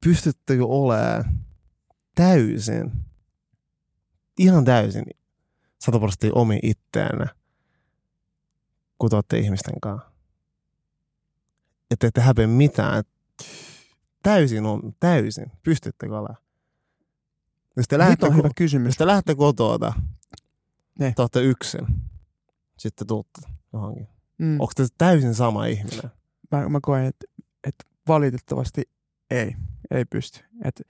Pystyttekö olemaan täysin, ihan täysin sataprosenttisesti omi itteenne, kun te olette ihmisten kanssa? Että ette häpeä mitään. Täysin on, täysin. Pystyttekö olemaan? Jos te Nyt lähdette, on hyvä ko- kysymys. jos te lähdette kotoa, Ne. te olette yksin, sitten tuutte johonkin. Mm. Onko te täysin sama ihminen? Mä, mä koen, että, että valitettavasti ei. Ei pysty. Et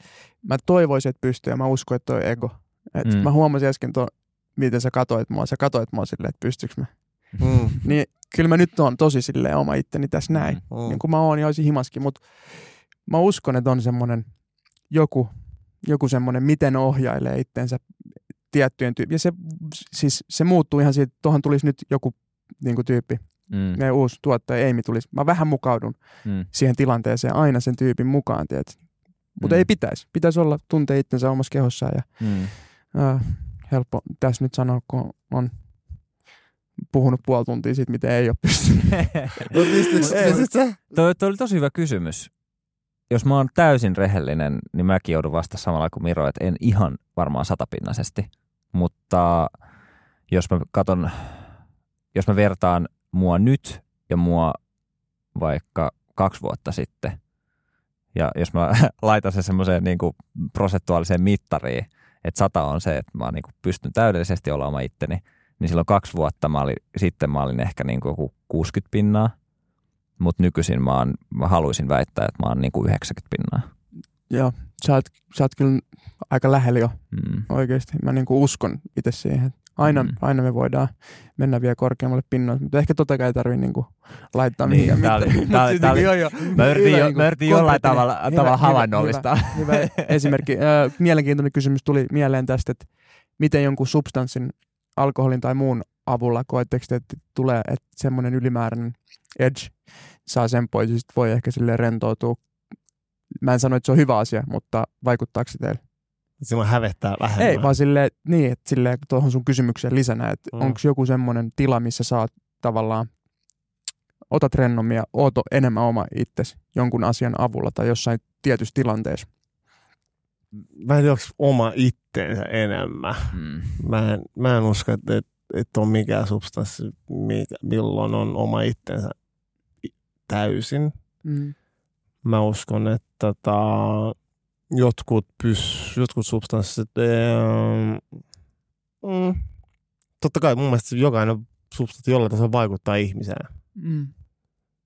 mä toivoisin, että pystyy ja mä uskon, että toi ego. Et Mm. Mä huomasin äsken tuon, miten sä katoit mua. Sä katoit mua silleen, että pystyykö mä. Mm. Niin kyllä mä nyt on tosi silleen oma itteni tässä näin. Mm. Niin kuin mä oon ja olisin himaskin, mutta mä uskon, että on semmoinen joku, joku semmoinen, miten ohjailee itsensä tiettyjen tyyppi. Ja se, siis, se muuttuu ihan siitä, että tuohon tulisi nyt joku niin kuin tyyppi, Mm. meidän uusi tuottaja Amy tulisi. Mä vähän mukaudun Mm. siihen tilanteeseen aina sen tyypin mukaan, tiedät. Mutta Mm. ei pitäisi. Pitäisi olla tuntea itsensä omassa kehossaan ja Mm. äh, helppo tässä nyt sanoa, kun on puhunut puoli tuntia siitä, miten ei ole pystynyt. No, pystytkö- Ei. pystytkö sä? Toi, toi oli tosi hyvä kysymys. Jos mä oon täysin rehellinen, niin mäkin joudun vasta samalla kuin Miro, että en ihan varmaan satapinnaisesti. Mutta jos mä katon, jos mä vertaan mua nyt ja mua vaikka kaksi vuotta sitten, ja jos mä laitan sen semmoiseen niin prosentuaaliseen mittariin, että sata on se, että mä niin pystyn täydellisesti oma itteni, niin silloin kaksi vuotta mä olin, sitten mä olin ehkä niin kuin 60 pinnaa, mutta nykyisin mä, oon, mä haluaisin väittää, että mä oon niin kuin 90 pinnaa. Joo, sä oot, sä oot kyllä aika lähellä jo Mm. oikeasti. Mä niinku uskon itse siihen. Aina, Mm. aina me voidaan mennä vielä korkeammalle pinnoille, mutta ehkä tota ei tarvitse niinku laittaa Niin, mihinkään tää oli- mitään. tää oli- tää oli- joo, joo. Mä yritin, Hyvä jo, niinku mä yritin jollain tavalla, hyvä- tavalla hyvä- havainnollistaa. Hyvä, hyvä esimerkki. Ö, Mielenkiintoinen kysymys tuli mieleen tästä, että miten jonkun substanssin, alkoholin tai muun avulla koetteko te, että tulee että semmoinen ylimääräinen edge saa sen pois, sit voi ehkä sille rentoutua. Mä en sano, että se on hyvä asia, mutta vaikuttaako se teille? Silloin hävettää vähemmän. Ei, vaan silleen, niin, että silleen tuohon sun kysymykseen lisänä, että Mm. onko joku semmoinen tila, missä saat tavallaan, otat rennommin ja oot enemmän oma itsesi jonkun asian avulla tai jossain tietyssä tilanteessa. Mä en tiedä, onko oma itteensä enemmän. Mm. Mä en, mä en usko, että, että, on mikään substanssi, mikä, milloin on oma itsensä i- täysin. Mm. Mä uskon, että tota, jotkut, pys, jotkut substanssit, ähm, mm, totta kai mun mielestä jokainen substanssi jollain tasolla vaikuttaa ihmiseen. Mm.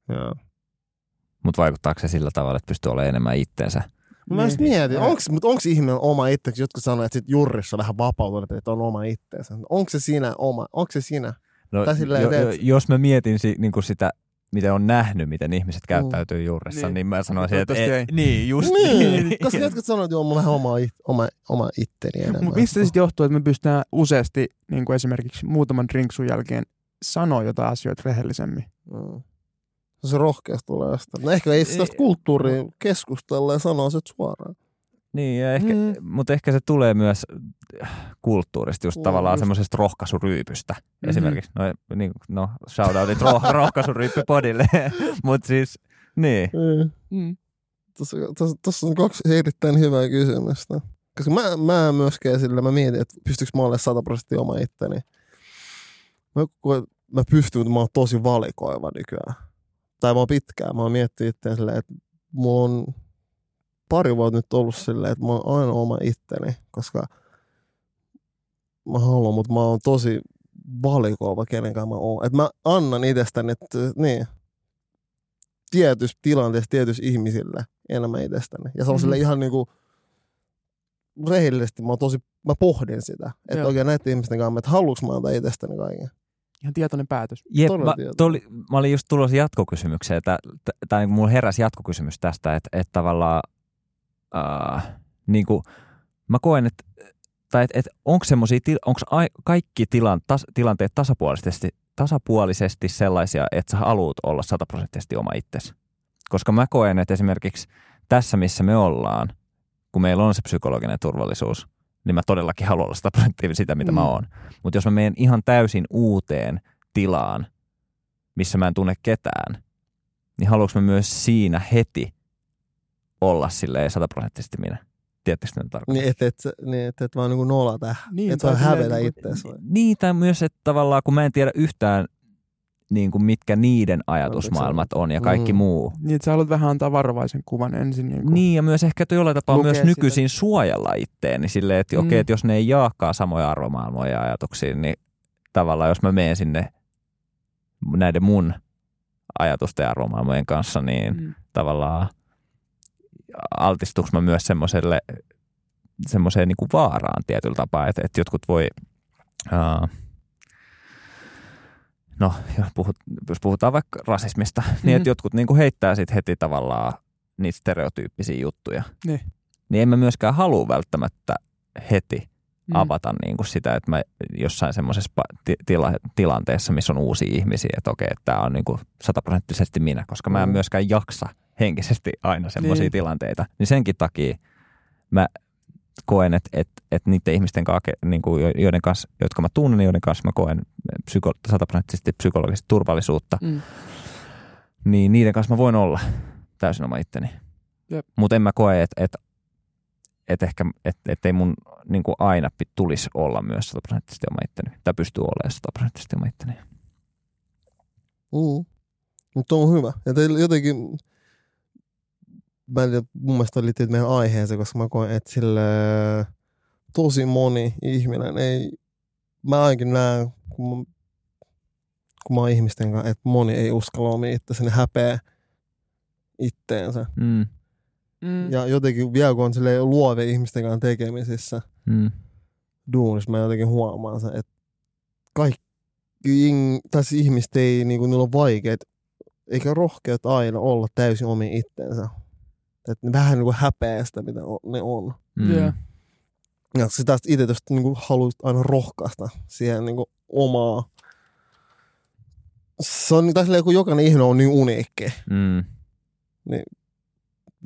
Joo. Mutta vaikuttaako se sillä tavalla, että pystyy olemaan enemmän itteensä? Mä niin. Mietin, onks, mutta onko ihminen oma itseksi? Jotkut sanoo, että sit jurrissa on vähän vapautunut, että on oma itteensä. Onko se sinä oma? Onko se sinä? No, jo, jo, jos mä mietin si, niin kuin sitä, miten on nähnyt, miten ihmiset käyttäytyy juurissa, niin, Niin. niin mä sanoisin, että Toivottavasti et, ei. niin, just Niin, koska jotkut sanoo, että joo, oon vähän oma, it- oma, oma itteni enemmän. Mutta mistä se sitten johtuu, että me pystytään useasti niin kuin esimerkiksi muutaman drinksun jälkeen sanoa jotain asioita rehellisemmin? Mm. Se rohkeasti tulee jostain. No ehkä ei sitä Ei- kulttuuria keskustella ja sanoa se suoraan. Niin, ja ehkä, Mm. mutta ehkä se tulee myös kulttuurista, just Mm, tavallaan just. semmoisesta rohkaisuryypystä. Mhm. Mm-hmm. Esimerkiksi, no, niin, no shoutoutit roh- rohkaisuryyppypodille, mutta siis, niin. Mm. Mm. Tuossa, tuossa, tuossa on kaksi erittäin hyvää kysymystä. Koska mä, mä myöskään sillä, mä mietin, että pystyykö mä olemaan 100 prosenttia oma itteni. Mä, mä pystyn, mutta mä oon tosi valikoiva nykyään. Tai mä oon pitkään, mä oon miettinyt itseäni silleen, että mulla on pari vuotta nyt ollut silleen, että mä oon aina oma itteni, koska mä haluan, mutta mä oon tosi valikoiva, kenenkään mä oon. Että mä annan itsestäni, että niin, tietyssä tilanteessa tietyssä ihmisille enemmän itsestäni. Ja se on Mhm. sille ihan niinku rehellisesti, mä, oon tosi, mä pohdin sitä. Että oikein näiden ihmisten kanssa, että haluuks mä antaa itsestäni kaiken. Ihan tietoinen päätös. Jep, Todella mä, tietoinen. tuli, mä olin just tulossa jatkokysymykseen, että, t- tai mulla heräsi jatkokysymys tästä, että, että tavallaan äh, niin kuin, mä koen, että tai että, että onko semmoisia, onko kaikki tilan, tas, tilanteet tasapuolisesti, tasapuolisesti sellaisia, että sä haluat olla sataprosenttisesti oma itsesi. Koska mä koen, että esimerkiksi tässä, missä me ollaan, kun meillä on se psykologinen turvallisuus, niin mä todellakin haluan olla 100 prosenttia sitä, mitä mm. mä oon. Mutta jos mä menen ihan täysin uuteen tilaan, missä mä en tunne ketään, niin haluanko mä myös siinä heti olla silleen sataprosenttisesti minä? Tiedättekö mitä tarkoittaa? Niin, että et, niin, et, et vaan niinku nolata. Niin, Niin, et tai vaan hävetä niinku- itseäsi. Niin, tai myös, että tavallaan kun mä en tiedä yhtään, niin kuin mitkä niiden ajatusmaailmat on ja kaikki Mm. muu. Niin, että sä haluat vähän antaa varovaisen kuvan ensin. Niin, kuin, Niin, ja myös ehkä että jollain tapaa myös sitä. nykyisin suojella itteeni silleen, että Mm. okei, että jos ne ei jaakaan samoja arvomaailmoja ja ajatuksia, niin tavallaan jos mä menen sinne näiden mun ajatusten ja arvomaailmojen kanssa, niin Mm. tavallaan altistuks mä myös semmoiselle semmoiseen niin vaaraan tietyllä tapaa, että, että jotkut voi, ää, no jos, puhut, jos puhutaan vaikka rasismista, mm-hmm. niin että jotkut niin kuin heittää sit heti tavallaan niitä stereotyyppisiä juttuja. Niin. Niin en mä myöskään halua välttämättä heti Mm. avata niin kuin sitä, että mä jossain semmoisessa tila- tilanteessa, missä on uusia ihmisiä, että okei, että tämä on niin kuin sataprosenttisesti minä, koska mä en Mm. myöskään jaksa henkisesti aina semmoisia Niin. tilanteita. Niin senkin takia mä koen, että, että, että niiden ihmisten kanssa, niin kuin jo- joiden kanssa, jotka mä tunnen, joiden kanssa mä koen psyko, sataprosenttisesti psykologista turvallisuutta, Mm. niin niiden kanssa mä voin olla täysin oma itteni. Mutta en mä koe, että, että, että ehkä, että, että ei mun niin kuin aina tulisi olla myös sataprosenttisesti oma itteni. Tai pystyy olemaan sataprosenttisesti oma itteni. Mm. Mutta on hyvä. Ja teillä jotenkin, tiedä, mun mielestä liittyy meidän aiheeseen, koska mä koen, että sille tosi moni ihminen ei, mä ainakin näen, kun mä, kun mä oon ihmisten kanssa, että moni ei uskalla omia itse, ne häpeä itteensä. Mm. Mm. Ja jotenkin vielä kun on silleen luovia ihmisten kanssa tekemisissä Mm. duunissa, mä jotenkin huomaan sen, että kaikki tässä ihmiset ei, niinku, niillä on vaikeet, eikä rohkeut aina olla täysin omi itsensä. Että ne vähän niinku häpeää sitä, mitä o- ne on. Mm. Joo. Ja sitä itse tästä niinku haluat aina rohkaista siihen niinku omaa. Se on tai silleen, kun jokainen ihminen on niin uniikki. Mm.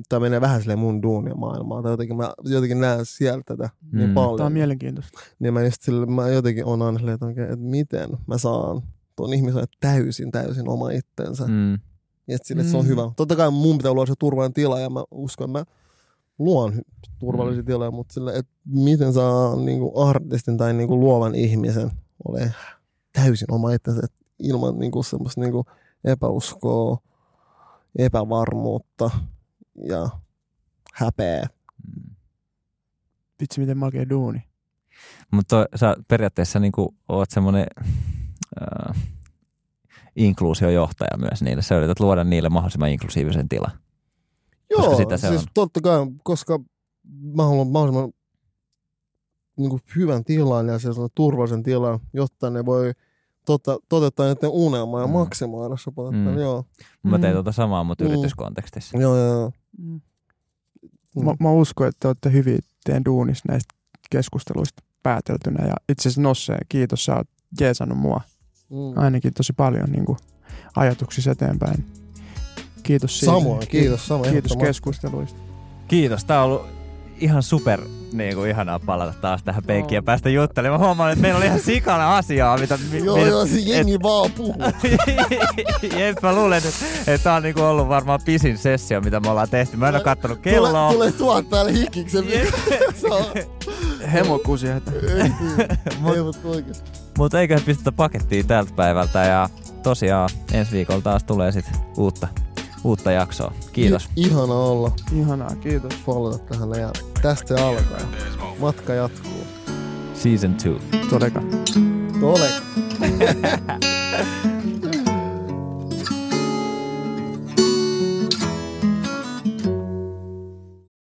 Tämä menee vähän silleen mun duunia maailmaa. Tai jotenkin mä jotenkin näen sieltä tätä mm. niin Mm. paljon. Tämä on mielenkiintoista. Niin mä, just sille, mä jotenkin on aina silleen, että, että miten mä saan tuon ihmisen täysin, täysin oma itsensä. Mm. Mm. Ja sille, että se on Mm. hyvä. Totta kai mun pitää luoda se turvallinen tila ja mä uskon, että mä luon turvallisia mm. tiloja, mutta sille, että miten saa niin kuin artistin tai niin kuin luovan ihmisen ole täysin oma itsensä että ilman niin kuin semmoista niin kuin epäuskoa, epävarmuutta ja häpeä. Mm. Vitsi, miten makea duuni. Mutta sä periaatteessa niin kuin, oot semmoinen äh, inkluusiojohtaja myös niille. Sä yrität luoda niille mahdollisimman inklusiivisen tilan. Joo, koska sitä se siis on. totta kai, koska mä haluan mahdollisimman niin kuin hyvän tilan ja sellaisen turvallisen tilan, jotta ne voi tota, toteuttaa niiden unelmaa ja Mm. maksimoida se mm. Joo, Mä tein Mm. tuota samaa, mutta Mm. yrityskontekstissa. joo, joo. Mm. Mm. Mä, mä uskon, että te olette hyvin teidän duunissa näistä keskusteluista pääteltynä. Ja itse asiassa Nosse, kiitos, sä oot jeesannut mua Mm. ainakin tosi paljon niin kuin, ajatuksissa eteenpäin. Kiitos siitä. Samoin, kiitos. Samoin, Kiitos keskusteluista. Kiitos, tää on ollut ihan super niin kuin, ihanaa palata taas tähän penkkiin ja päästä juttelemaan. Mä huomaan, että meillä oli ihan sikana asiaa, mitä... mi- Joo, mitä- joo, se jengi vaan puhuu. Jep, mä luulen, että, että tää on niinku ollut varmaan pisin sessio, mitä me ollaan tehty. Mä en oo kattonut kelloa. Tulee, tulee tuot päälle hikiksen. Hemokusi, että Ei, Mut- ei, mutta oikeesti. Mutta eiköhän pistetä pakettiin tältä päivältä ja tosiaan ensi viikolla taas tulee sit uutta, uutta jaksoa. Kiitos. I, ihana olla. ihanaa, kiitos. Palata tähän ja tästä se alkaa. Matka jatkuu. Season 2. Todeka. Ole.